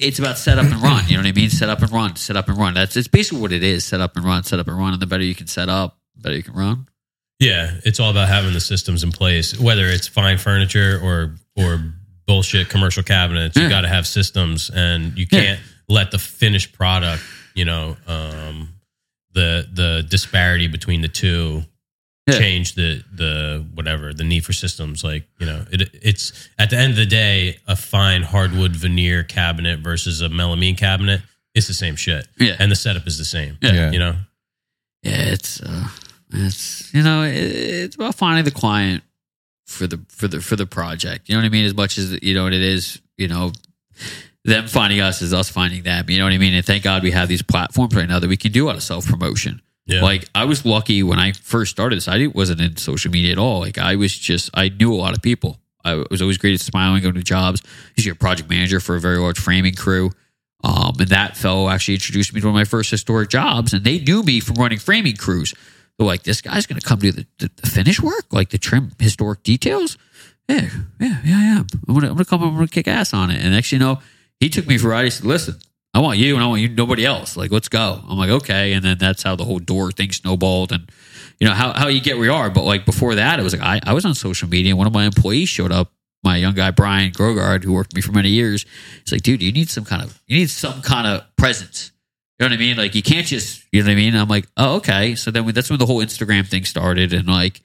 it's about set up and run. You know what I mean? Set up and run, set up and run. That's it's basically what it is. Set up and run, set up and run. And the better you can set up, the better you can run. Yeah, it's all about having the systems in place, whether it's fine furniture or or bullshit commercial cabinets. You Yeah. got to have systems, and you can't let the finished product, you know, um, the the disparity between the two Yeah. change the the whatever the need for systems. Like you know, it it's at the end of the day, a fine hardwood veneer cabinet versus a melamine cabinet. It's the same shit, Yeah. and the setup is the same. Yeah. you know. Yeah, it's uh, it's you know, it, it's about finding the client for the for the for the project. You know what I mean? As much as you know what it is, you know, them finding us is us finding them. You know what I mean? And thank God we have these platforms right now that we can do a lot of self promotion. Yeah. Like I was lucky when I first started this. I wasn't in social media at all. Like I was just I knew a lot of people. I was always great at smiling, going to jobs. He's your project manager for a very large framing crew. Um, and that fellow actually introduced me to one of my first historic jobs, and they knew me from running framing crews. They're like, "This guy's going to come do the, the, the finish work, like the trim historic details." Yeah, yeah, yeah, yeah. I'm I'm gonna come. I'm gonna kick ass on it. And next, you know, he took me for a ride. He said, "Listen, I want you and I want you, nobody else. Like, let's go. I'm like, okay. And then that's how the whole door thing snowballed and, you know, how, how you get where you are. But like before that, it was like, I, I was on social media and one of my employees showed up, my young guy, Brian Grogard, who worked with me for many years. He's like, dude, you need some kind of, you need some kind of presence. You know what I mean? Like, you can't just, you know what I mean? I'm like, oh, okay. So then we, that's when the whole Instagram thing started and like,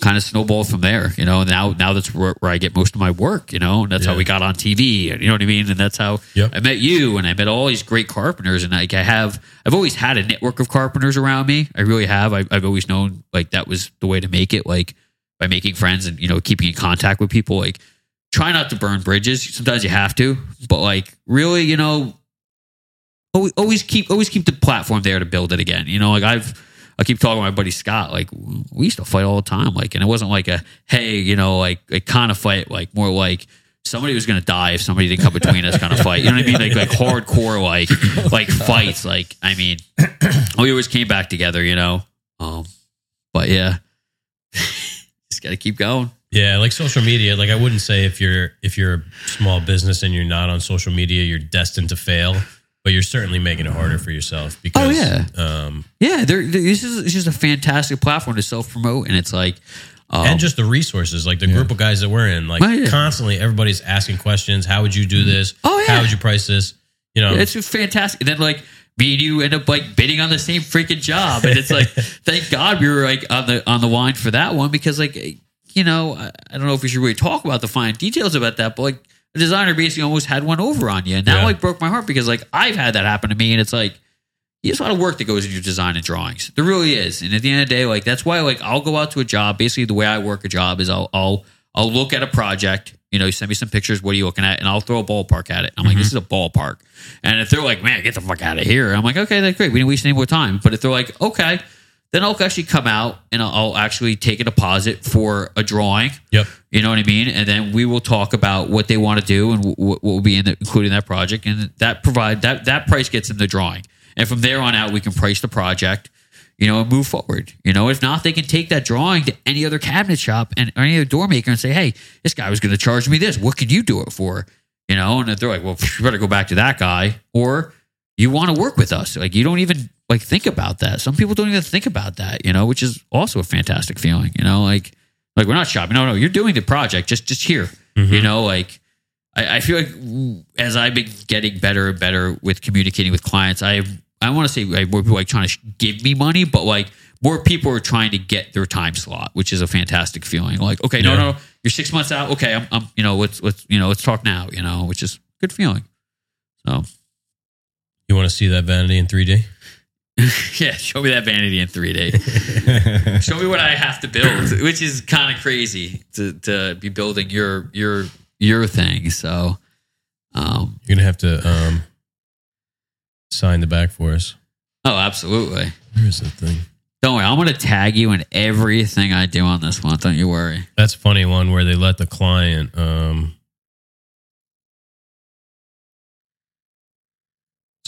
kind of snowballed from there, you know. And now, now that's where, where I get most of my work, you know. And that's how we got on TV, and you know what I mean. And that's how Yep. I met you, and I met all these great carpenters. And like I have, I've always had a network of carpenters around me. I really have. I, I've always known like that was the way to make it, like by making friends and you know keeping in contact with people. Like try not to burn bridges. Sometimes you have to, but like really, you know, always, always keep always keep the platform there to build it again. You know, like I've I keep talking to my buddy Scott. Like we used to fight all the time. Like, and it wasn't like a hey, you know, like a kind of fight. Like more like somebody was going to die if somebody didn't come between us kind of fight. You know what I mean? Like like hardcore like like fights. Like I mean, we always came back together. You know. Um, but yeah, [laughs] just got to keep going. Yeah, like social media. Like I wouldn't say if you're if you're a small business and you're not on social media, you're destined to fail. But you're certainly making it harder for yourself because Oh, yeah. um, Yeah, there. there- This is it's just a fantastic platform to self promote, and it's like. Um, and just the resources, like the group of guys that we're in, like Oh, yeah. constantly, everybody's asking questions. How would you do this? Oh, yeah. How would you price this? You know, It's just fantastic. And then like me and you end up like bidding on the same freaking job, and it's like [laughs] thank God we were like on the on the line for that one because like you know I, I don't know if we should really talk about the fine details about that, but like a designer basically almost had one over on you, and that Yeah. like broke my heart because like I've had that happen to me, and it's like. There's a lot of work that goes into your design and drawings. There really is, and at the end of the day, like that's why, like I'll go out to a job. Basically, the way I work a job is I'll I'll I'll look at a project. You know, you send me some pictures. What are you looking at? And I'll throw a ballpark at it. I'm like, mm-hmm. this is a ballpark. And if they're like, man, get the fuck out of here, I'm like, okay, that's great. We didn't waste any more time. But if they're like, okay, then I'll actually come out and I'll, I'll actually take a deposit for a drawing. yep. You know what I mean? And then we will talk about what they want to do and wh- what will be in the, included in that project, and that provide that that price gets in the drawing. And from there on out, we can price the project, you know, and move forward. You know, if not, they can take that drawing to any other cabinet shop and or any other door maker and say, "Hey, this guy was going to charge me this. What could you do it for?" You know, and if they're like, "Well, you better go back to that guy," or you want to work with us, like you don't even like think about that. Some people don't even think about that, you know, which is also a fantastic feeling. You know, like like we're not shopping. No, no, you're doing the project. Just just here. You mm-hmm. know, like I, I feel like as I've been getting better and better with communicating with clients, I I want to say like, more people like trying to sh- give me money, but like more people are trying to get their time slot, which is a fantastic feeling. Like, okay, no, Yeah. no, you're six months out. Okay, I'm, I'm you know, let's let's you know, let's talk now. You know, which is a good feeling. So You want to see that vanity in 3D? [laughs] yeah, show me that vanity in 3D. [laughs] show me what I have to build, which is kind of crazy to to be building your your your thing. So, um, You're gonna have to um, sign the back for us. oh, absolutely. Where is that thing? Don't worry, I'm going to tag you in everything I do on this one. Don't you worry. That's a funny one where they let the client. Um,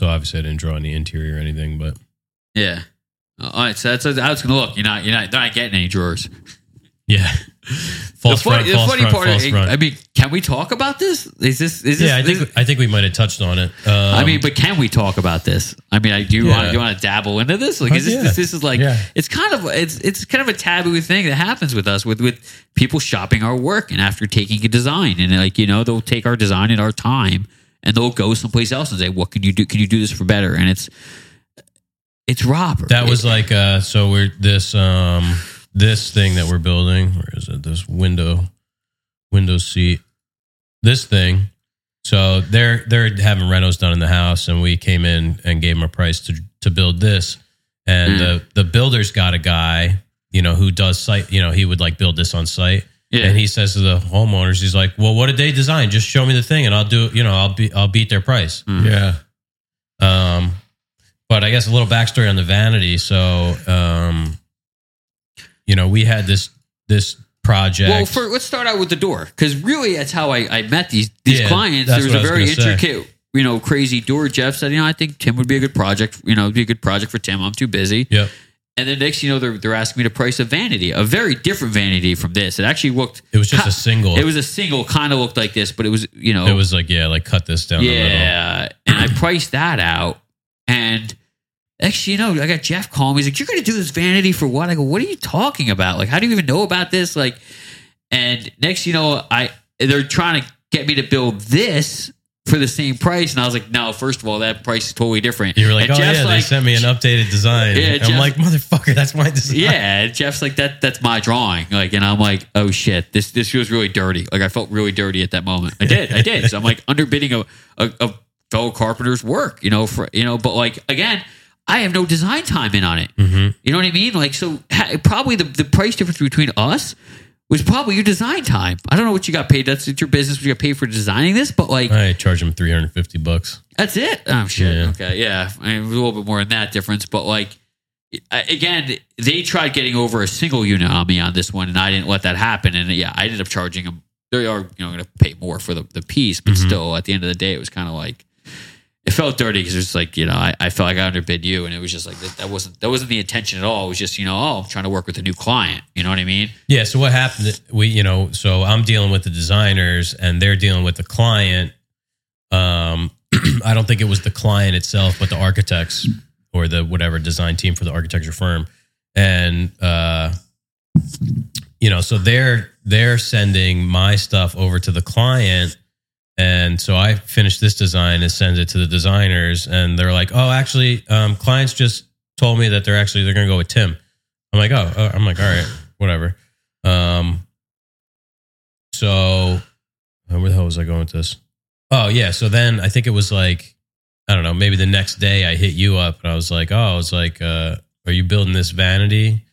so obviously, I didn't draw any interior or anything, but Yeah. All right, so that's how it's going to look. You're not, you're not, they're not getting any drawers. yeah, false the funny, front, false the funny front, part, false front. I mean, can we talk about this? Is this, is this, yeah, I this- think I think we might have touched on it. Um, I mean, but can we talk about this? I mean, I do Yeah. want to, you want to dabble into this? Like, is this, yeah. this, this is like, Yeah. it's kind of, it's, it's kind of a taboo thing that happens with us, with, with people shopping our work and after taking a design and like, you know, they'll take our design and our time and they'll go someplace else and say, what can you do? Can you do this for better? And it's, it's Robert. that was like uh, so we're this um this thing that we're building. Where is it? This window window seat. This thing. So they're they're having renos done in the house, and we came in and gave them a price to to build this. And Mm. the the builder's got a guy, you know, who does site. You know, he would like build this on site. Yeah. And he says to the homeowners, he's like, "Well, what did they design? Just show me the thing, and I'll do. You know, I'll be I'll beat their price." yeah. Um, but I guess a little backstory on the vanity. So, um, you know, we had this this project. Well, for, let's start out with the door because really that's how I, I met these these Yeah, clients. that's There was a a I was very gonna say. intricate, you know, crazy door. Jeff said, you know, I think Tim would be a good project. You know, it'd be a good project for Tim. I'm too busy. yep. And then next, you know, they're they're asking me to price a vanity, a very different vanity from this. It actually looked. It was just a single. It was a single, kind of looked like this, but it was, you know, It was like yeah, like cut this down. yeah. And I priced that out. And actually, you know, I got Jeff calling me. He's like, You're going to do this vanity for what? I go, What are you talking about? Like, how do you even know about this? Like, and next, you know, I they're trying to get me to build this for the same price. And I was like, No, first of all, that price is totally different. You were like, And oh Jeff's yeah, they sent me an updated design. Yeah, And I'm like, motherfucker, that's my design. yeah, Jeff's like that. That's my drawing. Like, and I'm like, oh shit, this this feels really dirty. Like, I felt really dirty at that moment. I did, I did. So I'm like underbidding a, a, a fellow carpenter's work. You know, for you know, but like again, I have no design time in on it. Mhm. You know what I mean? Like, so ha- probably the the price difference between us was probably your design time. I don't know what you got paid. That's it's your business. What you got paid for designing this, but like. I charge him 350 bucks. That's it. Oh shit. Yeah. Okay. Yeah. I mean, a little bit more than that difference, but like again, they tried getting over a single unit on me on this one, and I didn't let that happen. And yeah, I ended up charging them. They are you know going to pay more for the, the piece, but Mhm. still, at the end of the day, it was kind of like it felt dirty because it was like you know I, I felt like I underbid you, and it was just like that, that wasn't that wasn't the intention at all. It was just you know oh I'm trying to work with a new client. You know what I mean? Yeah. So what happened? We, you know, so I'm dealing with the designers and they're dealing with the client. Um, [clears throat] I don't think it was the client itself, but the architects or the whatever design team for the architecture firm. And, uh, you know, so they're, they're sending my stuff over to the client. And so I finish this design and send it to the designers and they're like, oh, actually, um, clients just told me that they're actually, they're to go with Tim. I'm like, oh, oh, I'm like, all right, whatever. Um, so where the hell was I going with this? Oh yeah, so then I think it was like, I don't know, maybe the next day I hit you up and I was like, oh, I was like, uh, are you building this vanity?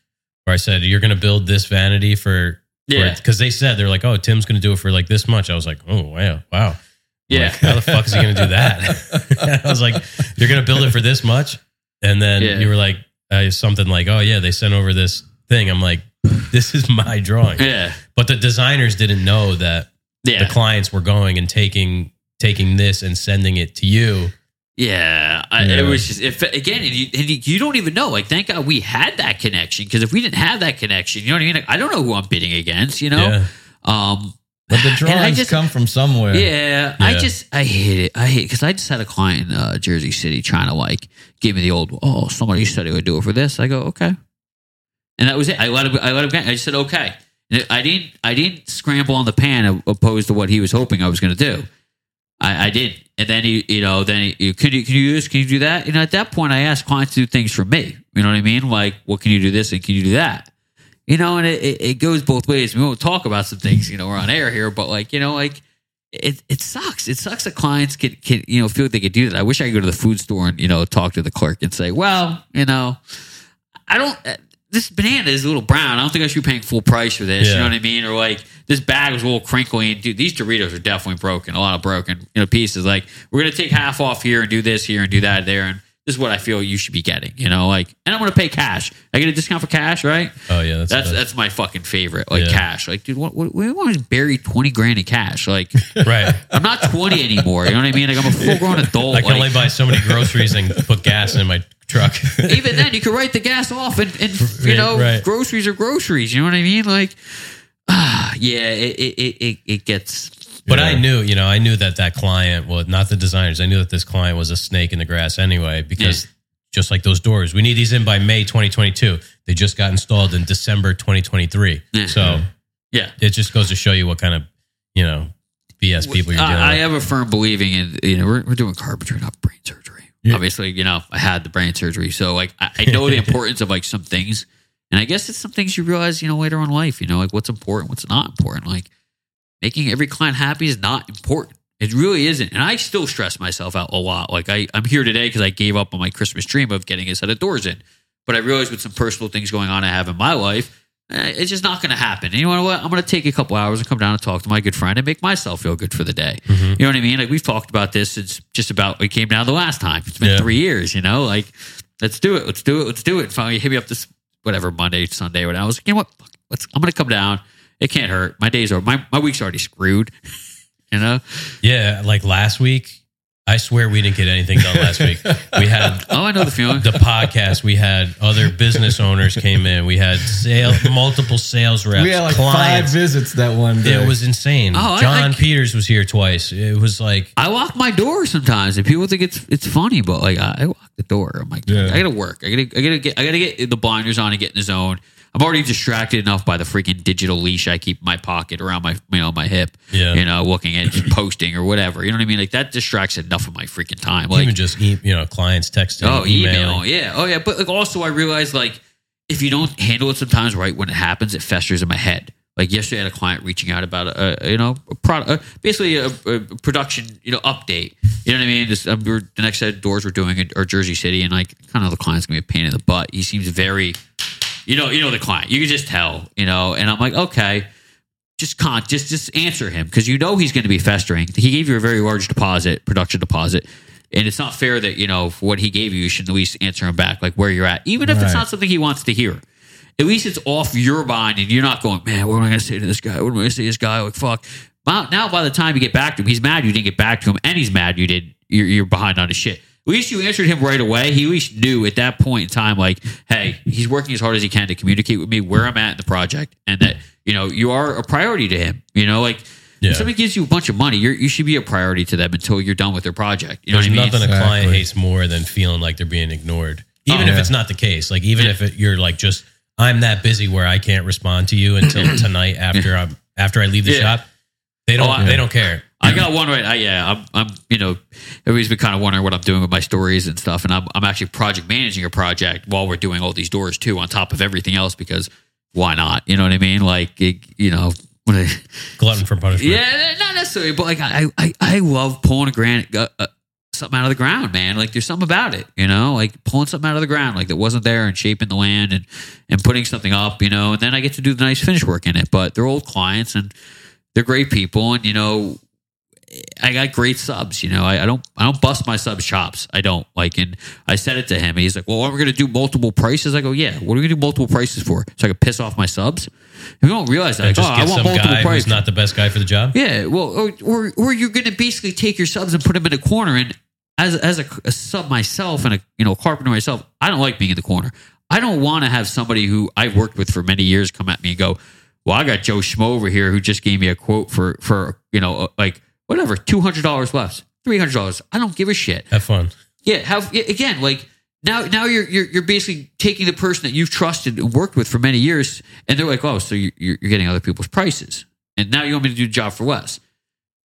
Or I said, you're to build this vanity for, Yeah. because they said they're like, oh, Tim's going to do it for like this much. I was like, oh wow, wow. Yeah. like, how the fuck is he going to do that? [laughs] I was like, you're going to build it for this much, and then Yeah. you were like uh, something like, oh yeah, they sent over this thing. I'm like, this is my drawing, Yeah. but the designers didn't know that Yeah. the clients were going and taking taking this and sending it to you. Yeah, I, Yeah. it was just if again, and you, and you don't even know. Like, thank God we had that connection because if we didn't have that connection, you know what I mean. Like, I don't know who I'm bidding against. You know, Yeah. um, But the drawings just- come from somewhere. yeah, I just I hate it. I hate because I just had a client in uh, Jersey City trying to like give me the old. Oh, somebody said he would do it for this. I go okay, and that was it. I let him. I let him. get- I just said okay. And I didn't. I didn't scramble on the pan opposed to what he was hoping I was going to do. I, I did, and then he, you know, then he, can you can you this? Can you do that? And at that point, I asked clients to do things for me. You know what I mean? Like, well, can you do this and can you do that? You know, and it, it, goes both ways. We won't talk about some things, you know, we're on air here, but like, you know, like it, it sucks. It sucks that clients can, can, you know, feel they could do that. I wish I could go to the food store and, you know, talk to the clerk and say, well, you know, I don't, this banana is a little brown. I don't think I should be paying full price for this. You know what I mean? Or like this bag was a little crinkly. And dude, these Doritos are definitely broken. A lot of broken, you know, pieces. Like we're gonna take half off here and do this here and do that there. And this is what I feel you should be getting. You know, like, and I'm gonna pay cash. I get a discount for cash, right? Oh yeah, that's That's that's that's my fucking favorite. Like Yeah. cash. Like, dude, what, what, we want to bury twenty grand in cash. Like, [laughs] right. I'm not twenty anymore. You know what I mean? Like, I'm a full grown adult. [laughs] I can Like, only buy so many groceries and put gas in my truck. [laughs] even then you could write the gas off and, and you Right, know right. groceries are groceries you know what i mean like ah [sighs] yeah it it, it, it, gets But Yeah. I knew, you know, I knew that that client, well, not the designers. I knew that this client was a snake in the grass anyway, because just like those doors, we need these in by May 2022. They just got installed in December 2023. Yeah. So yeah it just goes to show you what kind of, you know, BS people you're dealing I, I have a firm believing in you know we're, we're doing carpentry not brain surgery Yeah. obviously you know i had the brain surgery. So like I, I know the [laughs] importance of like some things. And i guess it's some things you realize you know later on in life you know like what's important what's not important. Like making every client happy is not important. It really isn't. And i still stress myself out a lot. Like I, i'm here today because i gave up on my christmas dream of getting a set of doors in. But i realized with some personal things going on i have in my life it's just not going to happen. And you know what? I'm going to take a couple hours and come down and talk to my good friend and make myself feel good for the day. Mhm. You know what I mean? Like we've talked about this since just about we came down the last time. It's been Yeah. three years. You know, like let's do it. Let's do it. Let's do it. Finally, hit me up this whatever Monday, Sunday, whatever. I was like, you know what? Let's. I'm going to come down. It can't hurt. My days are my my week's already screwed. [laughs] you know? Yeah, like last week, I swear we didn't get anything done last week. We had [laughs] Oh, I know the feeling. the podcast. We had other business owners came in. We had sale, multiple sales reps, we had like clients. five visits that one day. It was insane. Oh, John I- Peters was here twice. It was like I lock my door sometimes, and people think it's it's funny, but like I, I lock the door. I'm like, Yeah. I gotta work. I gotta I gotta get I gotta get the blinders on and get in the zone. I'm already distracted enough by the freaking digital leash I keep in my pocket around my you know my hip. Yeah. You know, looking at [clears throat] posting or whatever. You know what I mean? Like that distracts enough of my freaking time. Like even just e- you know clients texting, Oh, email. Yeah. Oh, yeah. But like also, I realized like if you don't handle it sometimes right when it happens, it festers in my head. Like yesterday, I had a client reaching out about a, a you know a product, uh, basically a, a production you know update. You know what I mean? Just, um, we're, the next set of doors we're doing or Jersey City, and like kind of the client's gonna be a pain in the butt. He seems very, you know, you know the client. You can just tell, you know. And I'm like, okay, just con, just just answer him because you know he's going to be festering. He gave you a very large deposit, production deposit, and it's not fair that you know for what he gave you, you should at least answer him back, like where you're at, even if it's not something he wants to hear. At least it's off your mind, and you're not going, man. What am I going to say to this guy? What am I going to say to this guy? Like fuck. Now, now, by the time you get back to him, he's mad you didn't get back to him, and he's mad you did. You're, you're behind on his shit. At least you answered him right away. He at least knew at that point in time, like, hey, he's working as hard as he can to communicate with me where I'm at in the project, and that you know you are a priority to him. You know, like Yeah. if somebody gives you a bunch of money, you're, you should be a priority to them until you're done with their project. You know There's what I mean? nothing a client hates more than feeling like they're being ignored, oh, even Oh, if yeah. it's not the case. Like even Yeah. if it, you're like just I'm that busy where I can't respond to you until [clears throat] tonight after I'm after I leave the Yeah. shop. They don't. Oh, I- they don't care. I got one right. I, yeah, I'm, I'm, you know, everybody's been kind of wondering what I'm doing with my stories and stuff. And I'm, I'm actually project managing a project while we're doing all these doors too, on top of everything else, because why not? You know what I mean? Like, it, you know, when [laughs] I, Glutton for punishment. yeah, not necessarily, but like, I, I, I love pulling a granite, uh, uh, something out of the ground, man. Like, there's something about it, you know, like pulling something out of the ground, like that wasn't there and shaping the land and, and putting something up, you know, and then I get to do the nice finish work in it. But they're old clients and they're great people. And, you know, I got great subs. You know, I, I don't I don't bust my subs chops. I don't like. And I said it to him. He's like, "Well, are we going to do multiple prices?" I go, "Yeah. What are we going to do multiple prices for? So I can piss off my subs? You don't realize that, like, just oh, I want some multiple guy prices. who's not the best guy for the job. Yeah, well, or or, or you're going to basically take your subs and put them in a corner. And as as a, a sub myself and a you know carpenter myself, I don't like being in the corner. I don't want to have somebody who I've worked with for many years come at me and go, "Well, I got Joe Schmo over here who just gave me a quote for for you know uh, like whatever two hundred dollars less, three hundred dollars. I don't give a shit. Have fun. Yeah, have again like." Now, now you're, you're you're basically taking the person that you've trusted and worked with for many years, and they're like, "Oh, so you're, you're getting other people's prices, and now you want me to do the job for less."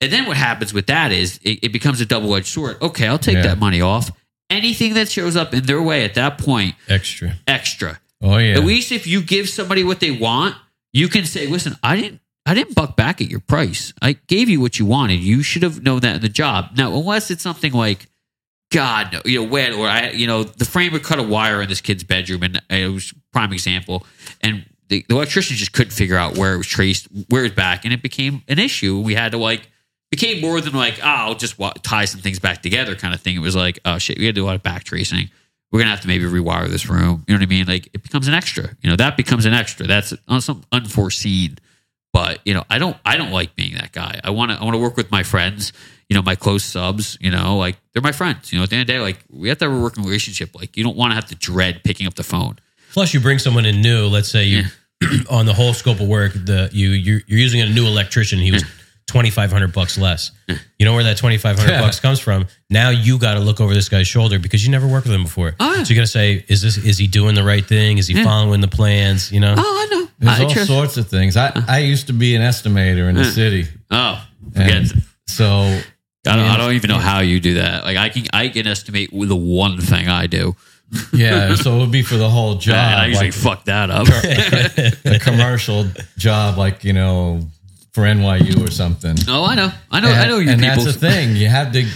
And then what happens with that is it, it becomes a double edged sword. Okay, I'll take Yeah. that money off. Anything that shows up in their way at that point, Extra. extra. oh yeah. At least if you give somebody what they want, you can say, "Listen, I didn't, I didn't buck back at your price. I gave you what you wanted. You should have known that in the job." Now, unless it's something like, God, you know, when or I, you know, the framer cut a wire in this kid's bedroom, and it was prime example, and the, the electrician just couldn't figure out where it was traced, where it's back, and it became an issue. We had to like became more than like, oh, I'll just tie some things back together kind of thing. It was like, oh shit, we had to do a lot of back tracing. We're gonna have to maybe rewire this room. You know what I mean? Like it becomes an extra. You know that becomes an extra. That's on some unforeseen. But you know, I don't I don't like being that guy. I want to I want to work with my friends. You know, my close subs. You know, like they're my friends. You know, at the end of the day, like we have to have a working relationship. Like you don't want to have to dread picking up the phone. Plus, you bring someone in new. Let's say you. Yeah. [clears throat] on the whole scope of work, the you you're, you're using a new electrician. He was 2500 bucks less. You know where that 2500 bucks comes from? Now you got to look over this guy's shoulder because you never worked with him before. Ah. So you got to say is this is he doing the right thing? Is he Yeah. following the plans, you know? Oh, I know. There's all sorts of things. I, uh. I used to be an estimator in the city. Oh, forget. So I don't, I don't even know how you do that. Like I can, I can estimate the one thing I do, yeah, so it would be for the whole [laughs] job. I usually like fuck that up. [laughs] a commercial job, like you know, for NYU or something. oh, I know, I know, I know you and people. that's the thing. You have to,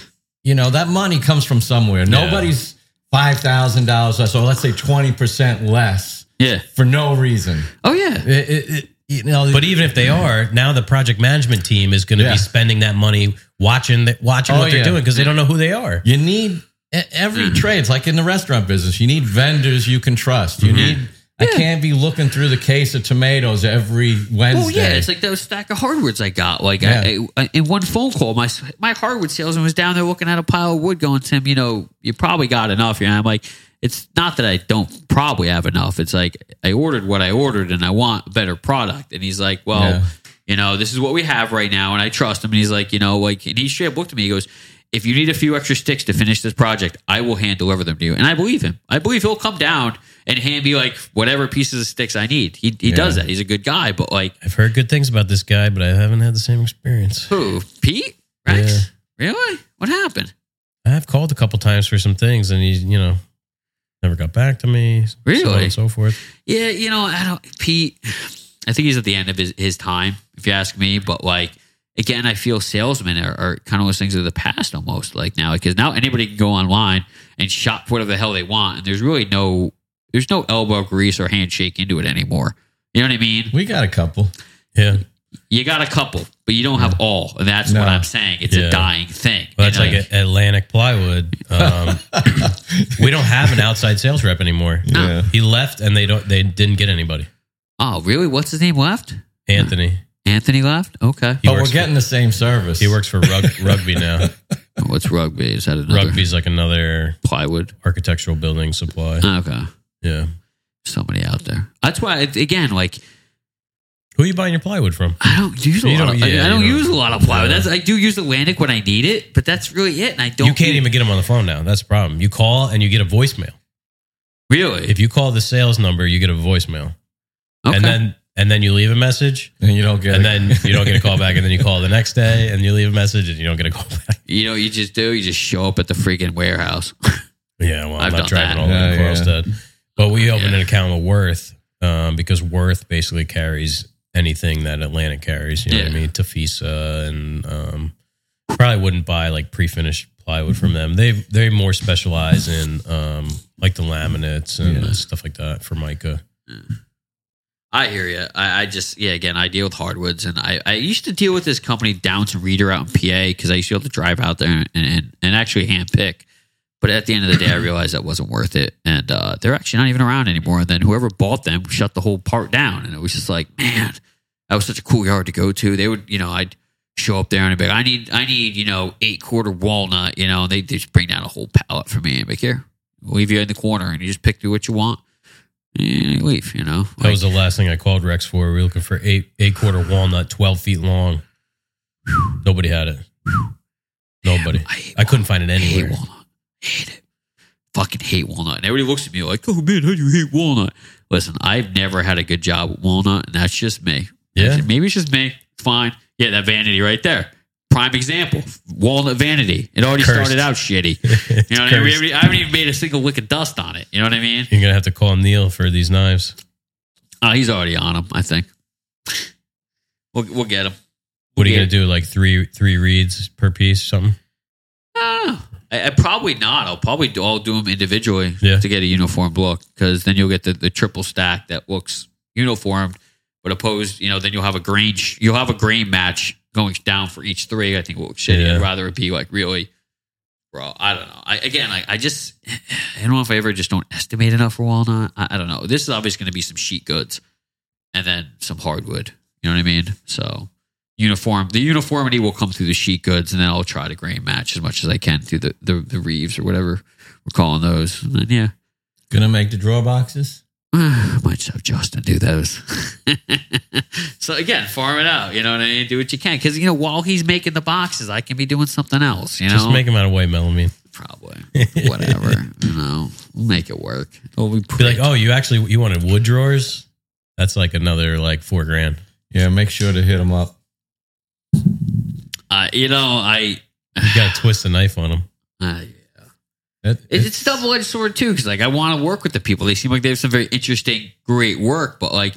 you know, that money comes from somewhere. Nobody's five thousand dollars less, or let's say twenty percent less Yeah. for no reason. Oh yeah. It, it, it, you know, But even if they are, now the project management team is going to Yeah. be spending that money watching the, watching Oh, what they're yeah. doing because they don't know who they are. you need e- every Mm. trade. It's like in the restaurant business. You need vendors you can trust. You Mm-hmm. need I can't be looking through the case of tomatoes every Wednesday. Oh yeah, it's like those stack of hardwoods I got. Like I, I, in one phone call, my my hardwood salesman was down there looking at a pile of wood, going, "Tim, you know, you probably got enough." And I'm like, "It's not that I don't probably have enough. It's like I ordered what I ordered, and I want a better product." And he's like, "Well, Yeah. you know, this is what we have right now," and I trust him. And he's like, "You know, like," and he straight up looked at me. He goes. If you need a few extra sticks to finish this project, I will hand deliver them to you. And I believe him. I believe he'll come down and hand me like whatever pieces of sticks I need. He, he does that. He's a good guy, but like I've heard good things about this guy, but I haven't had the same experience. who? Pete? Rex? Really? What happened? I have called a couple times for some things, and he, you know, never got back to me. So on Really? and so forth. Yeah, you know, I don't Pete I think he's at the end of his, his time, if you ask me. But like again, I feel salesmen are, are kind of those things of the past almost like now because now anybody can go online and shop whatever the hell they want, and there's really no there's no elbow grease or handshake into it anymore. You know what I mean? we got a couple. Yeah. You got a couple, but you don't have all, and that's what I'm saying. It's Yeah. a dying thing. Well, that's like Atlantic Plywood. Um, [laughs] we don't have an outside sales rep anymore. Yeah. He left, and they don't. They didn't get anybody. oh, really? What's his name left? Anthony. Anthony left. Okay. He But we're works getting the same service. He works for rug, rugby now. [laughs] Oh, What's rugby? Is that another Rugby's like another plywood? architectural building supply. Ah, okay. Yeah. somebody out there. That's why again, like Who are you buying your plywood from? I don't use a You lot. don't- Of, yeah, I don't you don't- use a lot of plywood. Yeah. That's I do use Atlantic when I need it, but that's really it. And I don't. You can't use- even get them on the phone now. That's the problem. You call and you get a voicemail. really. If you call the sales number, you get a voicemail, okay. and then and then you leave a message, and you don't get and it. then you don't get a call back, and then you call the next day, and you leave a message, and you don't get a call back. you know, what you just do. You just show up at the freaking warehouse. [laughs] Yeah, well, I'm I've not driving that. all the way to Yeah, yeah. But we opened Yeah. an account with Wurth um, because Wurth basically carries anything that Atlantic carries. You know what I mean? Tafisa and um, probably wouldn't buy like pre-finished plywood from them. They they more specialize in um, like the laminates and Yeah. stuff like that Formica. I hear you. I, I just yeah. Again, I deal with hardwoods, and I, I used to deal with this company Downton Reader out in PA because I used to be able to drive out there and, and and actually hand pick. But at the end of the day, I realized that wasn't worth it, and uh, they're actually not even around anymore. And then whoever bought them shut the whole part down, and it was just like, man, that was such a cool yard to go to. They would, you know, I'd show up there and I'd be like, I need, I need, you know, eight quarter walnut, you know, and they just bring down a whole pallet for me and be like, here, leave you in the corner, and you just pick through what you want, and you leave, you know. That was the last thing I called Rex for. We were looking for eight eight quarter walnut, twelve feet long. Nobody had it. Nobody. I hate I couldn't find it I hate anywhere. walnut. Hate it. Fucking hate walnut. And everybody looks at me like, oh man, how do you hate walnut? Listen, I've never had a good job with walnut, and that's just me. Yeah. Maybe it's just me. Fine. Yeah, that vanity right there. Prime example. Walnut vanity. It already Cursed. started out shitty. [laughs] You know what I mean? Haven't- I haven't even made a single lick of dust on it. You know what I mean? You're gonna have to call Neil for these knives. Oh, he's already on them, I think. We'll, we'll get him. What are you gonna do? Like three three reeds per piece, something? I, I probably not. I'll probably do, I'll do them individually Yeah. to get a uniform look because then you'll get the, the triple stack that looks uniformed, but opposed, you know, then you'll have a grain you'll have a grain match going down for each three. I think will look shitty. Yeah. I'd rather it be like really, bro. I don't know. I again, I, I just [sighs] I don't know if I ever just don't estimate enough for walnut. I, I don't know. This is obviously going to be some sheet goods and then some hardwood. You know what I mean? So uniform. The uniformity will come through the sheet goods, and then I'll try to grain match as much as I can through the the, the reeves or whatever we're calling those. And then yeah, Gonna make the drawer boxes. I [sighs] might just have Justin do those. [laughs] so again, farm it out. You know what I mean? Do what you can because you know while he's making the boxes, I can be doing something else. You know, Just make them out of white melamine. probably whatever. [laughs] you know, we'll make it work. It'll be, Be like, oh, you actually you wanted wood drawers? That's like another like four grand. Yeah, make sure to hit them up. uh, you know, I. You got to twist the knife on them. Uh, [sighs] It- It's, it's double edged sword too, because like I want to work with the people. They seem like they have some very interesting, great work, but like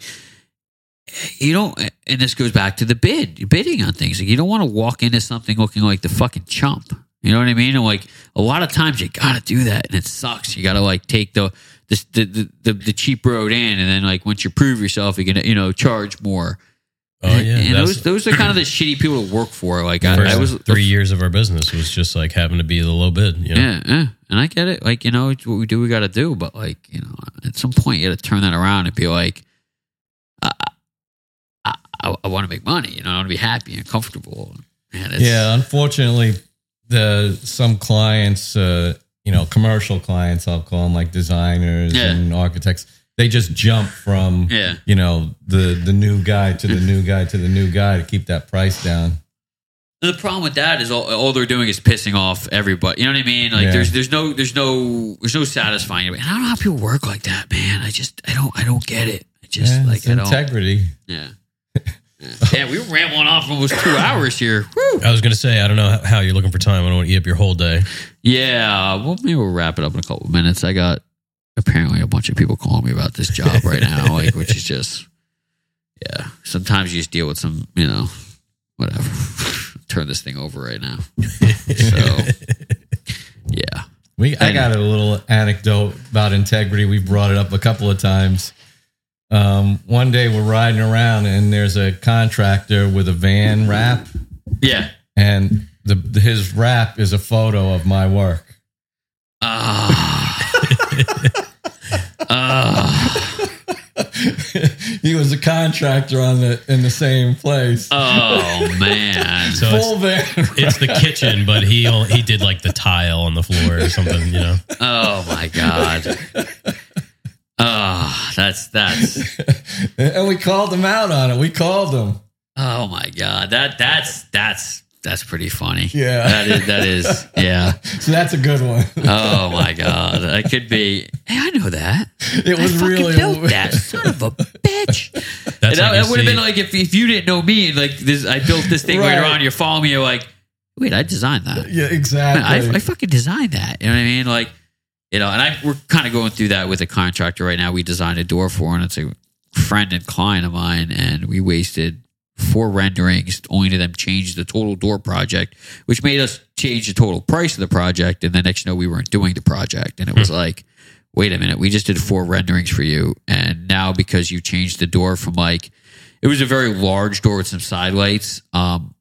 you don't. And this goes back to the bid, bidding on things. Like you don't want to walk into something looking like the fucking chump. You know what I mean? And like a lot of times you got to do that, and it sucks. You got to like take the the, the the the cheap road in, and then like once you prove yourself, you're gonna you know charge more. Oh yeah, and those those are kind of the shitty people to work for. Like I, I was three years of our business was just like having to be the low bid. You know? Yeah, yeah, and I get it. Like you know, it's what we do, we got to do. But like you know, at some point, you got to turn that around and be like, I, I, I, I want to make money. You know, I want to be happy and comfortable. It's, Yeah, unfortunately, the some clients, uh, you know, commercial clients, I'll call them like designers Yeah. and architects. They just jump from, yeah, you know, the the new guy to the new guy to the new guy to keep that price down. The problem with that is all, all they're doing is pissing off everybody. You know what I mean? Like Yeah. there's there's no there's no there's no satisfying. And I don't know how people work like that, man. I just I don't I don't get it. I just Yeah, like it's I don't. integrity. Yeah. [laughs] Yeah. yeah, we ran one off almost two hours here. Woo. I was gonna say I don't know how you're looking for time. I don't want to eat up your whole day. Yeah, well, maybe we'll wrap it up in a couple of minutes. I got apparently a bunch of people calling me about this job right now, [laughs] like which is just yeah. Sometimes you just deal with some, you know, whatever. [laughs] Turn this thing over right now. So [laughs] yeah, We, I And- got a little anecdote about integrity. We brought it up a couple of times. Um, one day we're riding around and there's a contractor with a van wrap, yeah. and the, the his wrap is a photo of my work. Ah, [laughs] he was a contractor on the in the same place. oh man. So it's, Full van. it's the kitchen, but he only, he did like the tile on the floor or something. You know, Oh my god. Oh, that's that's. and we called him out on it. We called him. Oh my god. That that's that's that's pretty funny. Yeah. That is that is [laughs] yeah. So that's a good one. Oh my god. I could be. Hey, I know that. It was fucking really built that son of a [laughs] bitch. that's And that, like you that would have been like if, if you didn't know me like this. I built this thing Right. later on. You're following me. You're like, wait, I designed that. Yeah, Man, exactly. I, I fucking designed that. You know what I mean? Like, you know, and I we're kind of going through that with a contractor right now. We designed a door for, and it's a friend and client of mine, and we wasted four renderings only to them change the total door project, which made us change the total price of the project. And the next you know, we weren't doing the project, and it was like, wait a minute, we just did four renderings for you, and now because you changed the door from like, it was a very large door with some side lights, um,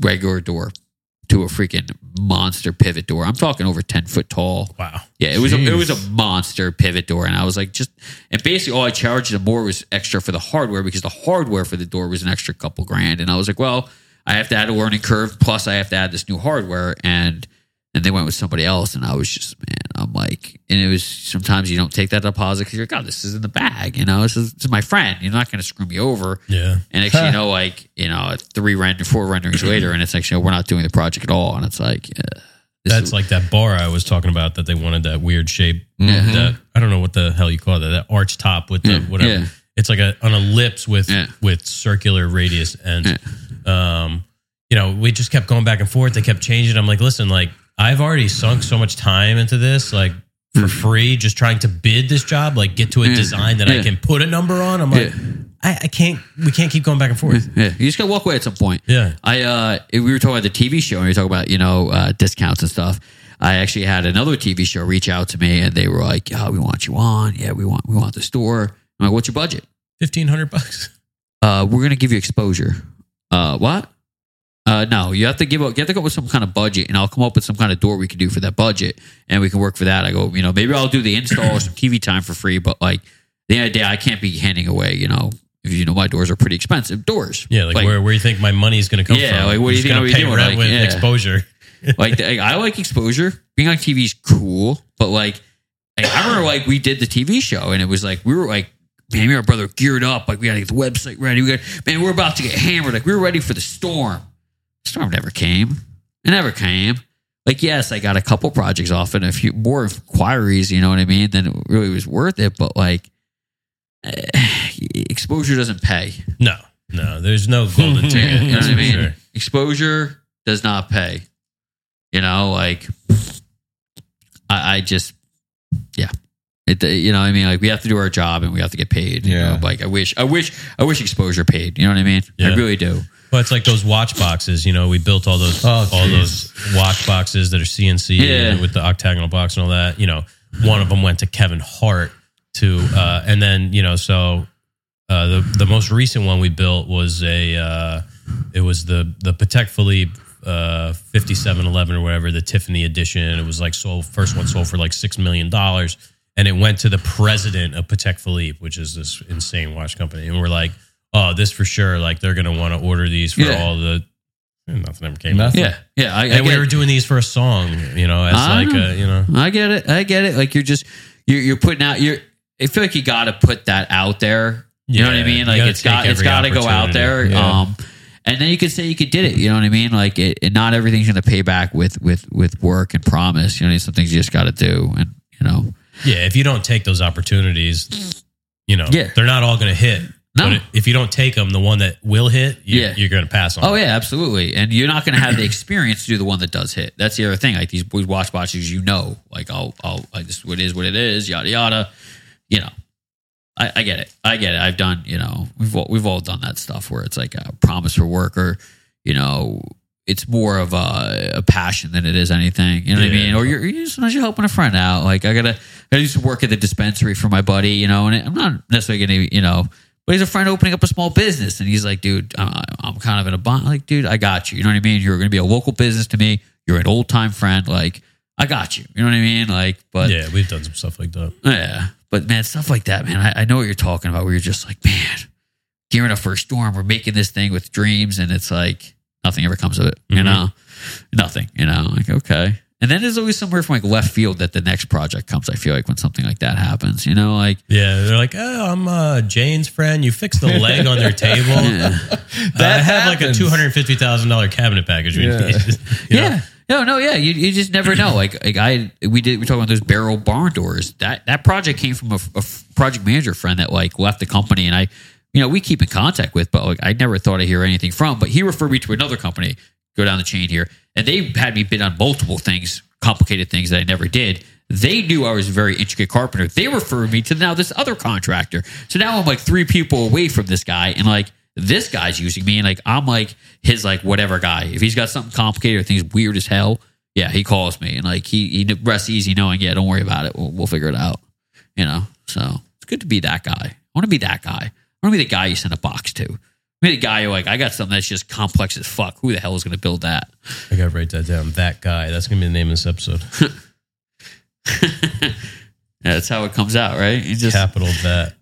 regular door to a freaking monster pivot door. I'm talking over 10 foot tall. wow. Yeah, it was a, it was a monster pivot door, and I was like, just and basically all I charged them more was extra for the hardware because the hardware for the door was an extra couple grand, and I was like, well, I have to add a learning curve, plus I have to add this new hardware, and and they went with somebody else, and I was just man, I'm like, and it was sometimes you don't take that deposit because you're like, God, this is in the bag, you know, this is, this is my friend, you're not going to screw me over, Yeah. and thing you [laughs] know, like you know, three render, four renderings later, and it's like, you know, we're not doing the project at all, and it's like. Uh, this That's is- like that bar I was talking about that they wanted that weird shape. Mhm. That I don't know what the hell you call that. That arch top with the Yeah, whatever. yeah. It's like a an ellipse with Yeah. with circular radius and um you know, we just kept going back and forth. They kept changing. I'm like, listen, like I've already sunk so much time into this, like for free, just trying to bid this job, like get to a Yeah. design that I can put a number on. I'm like, Yeah. I, I can't. We can't keep going back and forth. Yeah, you just gotta walk away at some point. Yeah. I uh, we were talking about the TV show, and we were talking about you know uh, discounts and stuff. I actually had another TV show reach out to me, and they were like, "Yeah, we want you on. Yeah, we want we want the store. I'm like, what's your budget? Fifteen hundred bucks. Uh, we're gonna give you exposure. Uh, what? Uh, no, you have to give up. You have to go with some kind of budget, and I'll come up with some kind of door we can do for that budget, and we can work for that. I go, you know, maybe I'll do the install or some TV time for free, but like the end of the day, I can't be handing away. You know, if you know my doors are pretty expensive doors. Yeah, like, where where you think my money's going to come Yeah, from? like, what do you I'm think gonna I'll be pay doing? rent Like, with yeah. exposure. [laughs] like I I like exposure. Being on TV is cool, but like, like, I remember like we did the TV show and it was like we were like. Man, me and our brother geared up. Like we gotta get the website ready. We got man, we're about to get hammered. Like we were ready for the storm. Storm never came. It never came. Like yes, I got a couple projects off and a few more inquiries. You know what I mean? Then it really was worth it. But like, eh, [sighs] exposure doesn't pay. No, no, there's no golden [laughs] ticket. You know what I mean? sure. Exposure does not pay. You know, like I, I just, yeah. It, you know, what I mean, like we have to do our job and we have to get paid. You Yeah. know? like I wish, I wish, I wish exposure paid. You know what I mean? Yeah. I really do. Well, it's like those watch boxes. You know, we built all those Oh, all those watch boxes that are CNC Yeah. with the octagonal box and all that. You know, one of them went to Kevin Hart to, uh, and then you know, so uh, the the most recent one we built was a uh, it was the the Patek Philippe uh, 5711 or whatever the Tiffany edition. It was like sold first one sold for like six million dollars, and it went to the president of Patek Philippe, which is this insane watch company, and we're like, oh, this for sure. Like they're gonna want to order these for Yeah. all the. Nothing ever came. Nothing. Yeah, yeah. I, I And we were doing these for a song, you know, as I like know. a, you know, I get it. I get it. Like you're just you're you're putting out. You're. I feel like you got to put that out there. You know what I mean? Like it's got it's got to go out there. Yeah. Um, and then you could say you could did it. You know what I mean? Like it, it- not everything's going to pay back with with with work and promise. You know, some things you just got to do. And you know, Yeah, if you don't take those opportunities, you know, Yeah. they're not all going to hit. No. But if you don't take them, the one that will hit, you, Yeah. you're going to pass on. oh yeah, absolutely. And you're not going to have the experience to do the one that does hit. That's the other thing. Like these watch watches, you know, like I'll I'll like this what is what it is. Yada yada. You know. I, I get it. I get it. I've done, you know, we've all, we've all done that stuff where it's like a promise for work or, you know, it's more of a, a passion than it is anything. You know what I mean? Or you're, you sometimes you're helping a friend out. Like I gotta, I used to work at the dispensary for my buddy, you know, and I'm not necessarily gonna, you know, but he's a friend opening up a small business, and he's like, dude, I'm, I'm kind of in a bond. Like, dude, I got you. You know what I mean? You're gonna be a local business to me. You're an old time friend. Like, I got you. You know what I mean? Like, but yeah, we've done some stuff like that. yeah, but man, stuff like that, man. I, I know what you're talking about. Where you're just like, man, gearing up for a storm. We're making this thing with dreams, and it's like nothing ever comes of it. You Mhm. know, nothing. You know, like okay. And then there's always somewhere from like left field that the next project comes. I feel like when something like that happens, you know, like Yeah, they're like, oh, I'm uh, Jane's friend. You fixed the leg on their table. [laughs] yeah, Uh, I have like a two hundred fifty thousand dollar cabinet package. Yeah. [laughs] You [laughs] know? yeah. No, no, yeah. You, you just never know. Like, like I, we did. We talking about those barrel barn doors. That that project came from a, a project manager friend that like left the company, and I, you know, we keep in contact with, but like I never thought I'd hear anything from. But he referred me to another company. Go down the chain here, and they had me bid on multiple things, complicated things that I never did. They knew I was a very intricate carpenter. They referred me to now this other contractor. So now I'm like three people away from this guy, and like this guy's using me, and like I'm like his like whatever guy. If he's got something complicated or things weird as hell, yeah, he calls me, and like he he rests easy knowing, yeah, don't worry about it, we'll, we'll figure it out. You know, so it's good to be that guy. I want to be that guy. I want to be the guy you send a box to. I mean, the guy who like I got something that's just complex as fuck. Who the hell is going to build that? I gotta write that down. That guy. That's gonna be the name of this episode. yeah, [laughs] that's how it comes out, right? You just Capital that.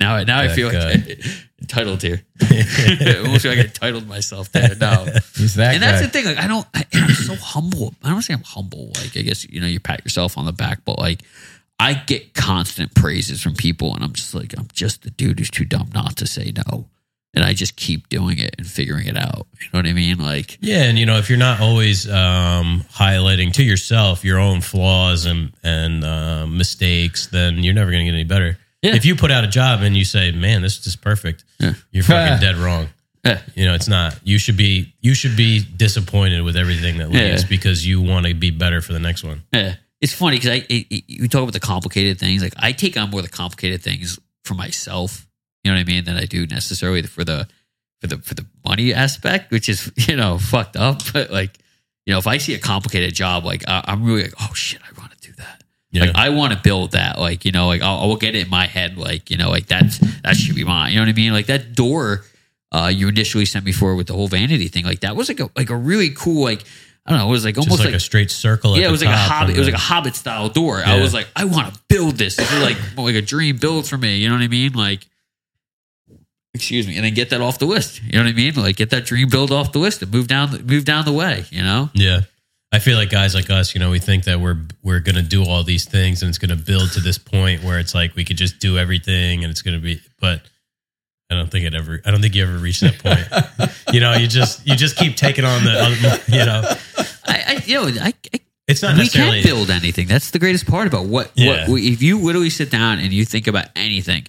now, [laughs] now I feel guy. like [laughs] entitled here. Almost like I entitled myself there. No, He's that and guy. that's the thing. Like, I don't. I, I'm so humble. I don't say I'm humble. Like, I guess you know, you pat yourself on the back, but like, I get constant praises from people, and I'm just like, I'm just the dude who's too dumb not to say no, and I just keep doing it and figuring it out. You know what I mean? Like, Yeah, and you know, if you're not always um, highlighting to yourself your own flaws and and uh, mistakes, then you're never gonna get any better. Yeah. If you put out a job and you say, "Man, this is perfect," Yeah. you're fucking [laughs] dead wrong. eh, You know, it's not. You should be you should be disappointed with everything that leaves Yeah. because you want to be better for the next one. Yeah. It's funny because I it, it, you talk about the complicated things. Like I take on more the complicated things for myself. You know what I mean? Than I do necessarily for the for the for the money aspect, which is [laughs] you know fucked up. [laughs] But like you know, if I see a complicated job, like I, I'm really like, oh shit, I want to do that. Yeah. Like I want to build that. Like you know, like I'll, I'll get it in my head. Like you know, like that's that should be mine. You know what I mean? Like that door uh, you initially sent me for with the whole vanity thing. Like that was like a like a really cool like. I don't know. It was like almost like, like a straight circle. at yeah, it was like a hobbit. It was like a hobbit style door. I was like, I want to build this. This is like [laughs] like a dream build for me. You know what I mean? Like, excuse me, and then get that off the list. You know what I mean? Like, get that dream build off the list and move down move down the way. You know? Yeah. I feel like guys like us, you know, we think that we're we're to do all these things and it's to build to this point where it's like we could just do everything and it's to be but I don't think it ever I don't think you ever reach that point. [laughs] you know, you just you just keep taking on the you know, I, I you know I. I it's not we necessarily can't build anything. That's the greatest part about what. Yeah. What if you literally sit down and you think about anything?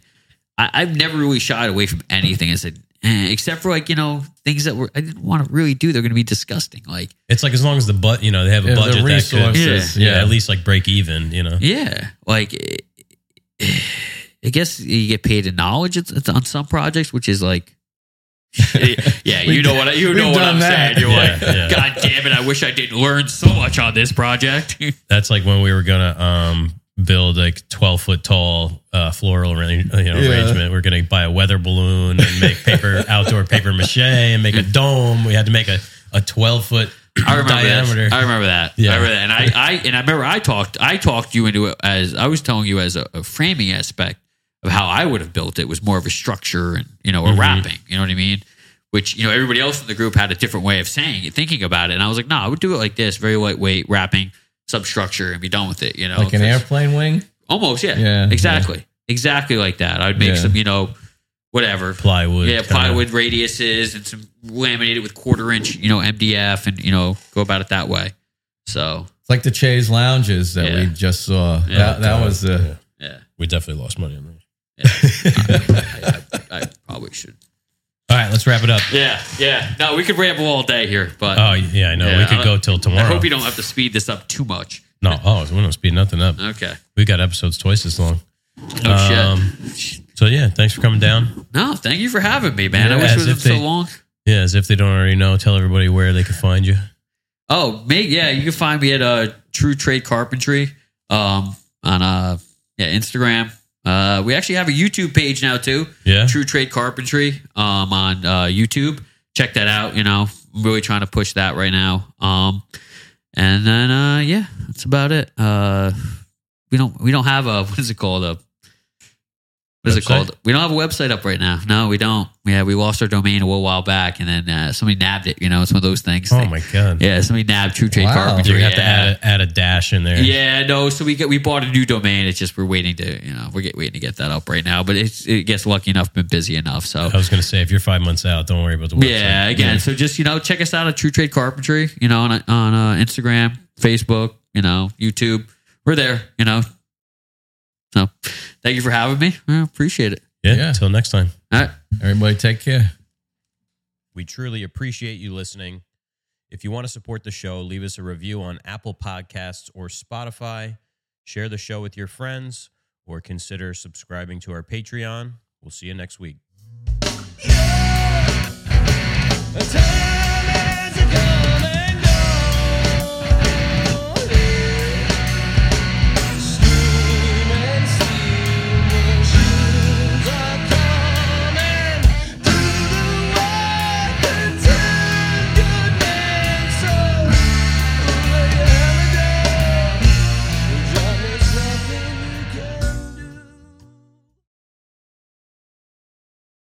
I, I've never really shied away from anything and said, eh, except for like you know things that were I didn't want to really do. They're going to be disgusting. Like it's like as long as the but you know, they have a Yeah, the budget that could resources, yeah, yeah. at least like break even, you know. Yeah, like eh, I guess you get paid in knowledge it's, it's on some projects, which is like, [laughs] yeah, you know what I, you know what done I'm that. saying. You're Yeah, like, yeah. God damn it! I wish I didn't learn so much on this project. [laughs] That's like when we were gonna um build like 12 foot tall uh, floral arrange, you know, Yeah. arrangement. We're going to buy a weather balloon and make paper [laughs] outdoor paper mache and make a dome. We had to make a, a 12 foot I remember diameter. That. I remember that. Yeah. I remember that. And I, I and I remember I talked I talked you into it as I was telling you as a, a framing aspect of how I would have built it was more of a structure and you know a Mhm. wrapping. You know what I mean? Which you know everybody else in the group had a different way of saying it, thinking about it. And I was like, no, I would do it like this, very lightweight wrapping substructure and be done with it. You know, like an 'cause- airplane wing. Almost, yeah, Yeah, exactly, exactly like that. I'd make Yeah. some, you know, whatever plywood. yeah, kinda- plywood radiuses and some laminated with quarter inch, you know, MDF, and you know, go about it that way. So It's like the Chase lounges that Yeah. we just saw. Yeah. that, that was uh, yeah, We definitely lost money on those. [laughs] I, I, I probably should. All right, let's wrap it up. Yeah, yeah. No, we could ramble all day here, but Oh, yeah, I know. Yeah, we could I- go till tomorrow. I hope you don't have to speed this up too much. No, oh, we don't speed nothing up. Okay. We got episodes twice as long. Oh Um, shit. So, yeah, thanks for coming down. No, thank you for having me, man. I wish it as wasn't so long. Yeah, as if they don't already know, tell everybody where they can find you. Oh, mate, yeah, you can find me at uh, True Trade Carpentry um, on uh, yeah Instagram. Uh, we actually have a YouTube page now too. Yeah. True Trade Carpentry um, on uh, YouTube. Check that out. You know, I'm really trying to push that right now. Um, and then uh, yeah, that's about it. Uh, we don't we don't have a [laughs] what is it called a what is it called? We don't have a website up right now. No, we don't. Yeah, we lost our domain a little while back, and then uh, somebody nabbed it. You know, it's one of those things. Oh, my God. Yeah, somebody nabbed True Trade Wow. Carpentry. Going to yeah. have to add a, add a dash in there. Yeah, no. So we get we bought a new domain. It's just we're waiting to you know we're get, waiting to get that up right now. But it's it gets lucky enough, been busy enough. So I was going to say, if you're five months out, don't worry about the website. yeah, again. So just you know check us out at True Trade Carpentry. You know on on uh, Instagram, Facebook, you know YouTube. We're there. You know. So thank you for having me. I appreciate it. Yeah. Yeah. Till next time. All right. everybody take care. We truly appreciate you listening. If you want to support the show, leave us a review on Apple Podcasts or Spotify. Share the show with your friends or consider subscribing to our Patreon. We'll see you next week. The time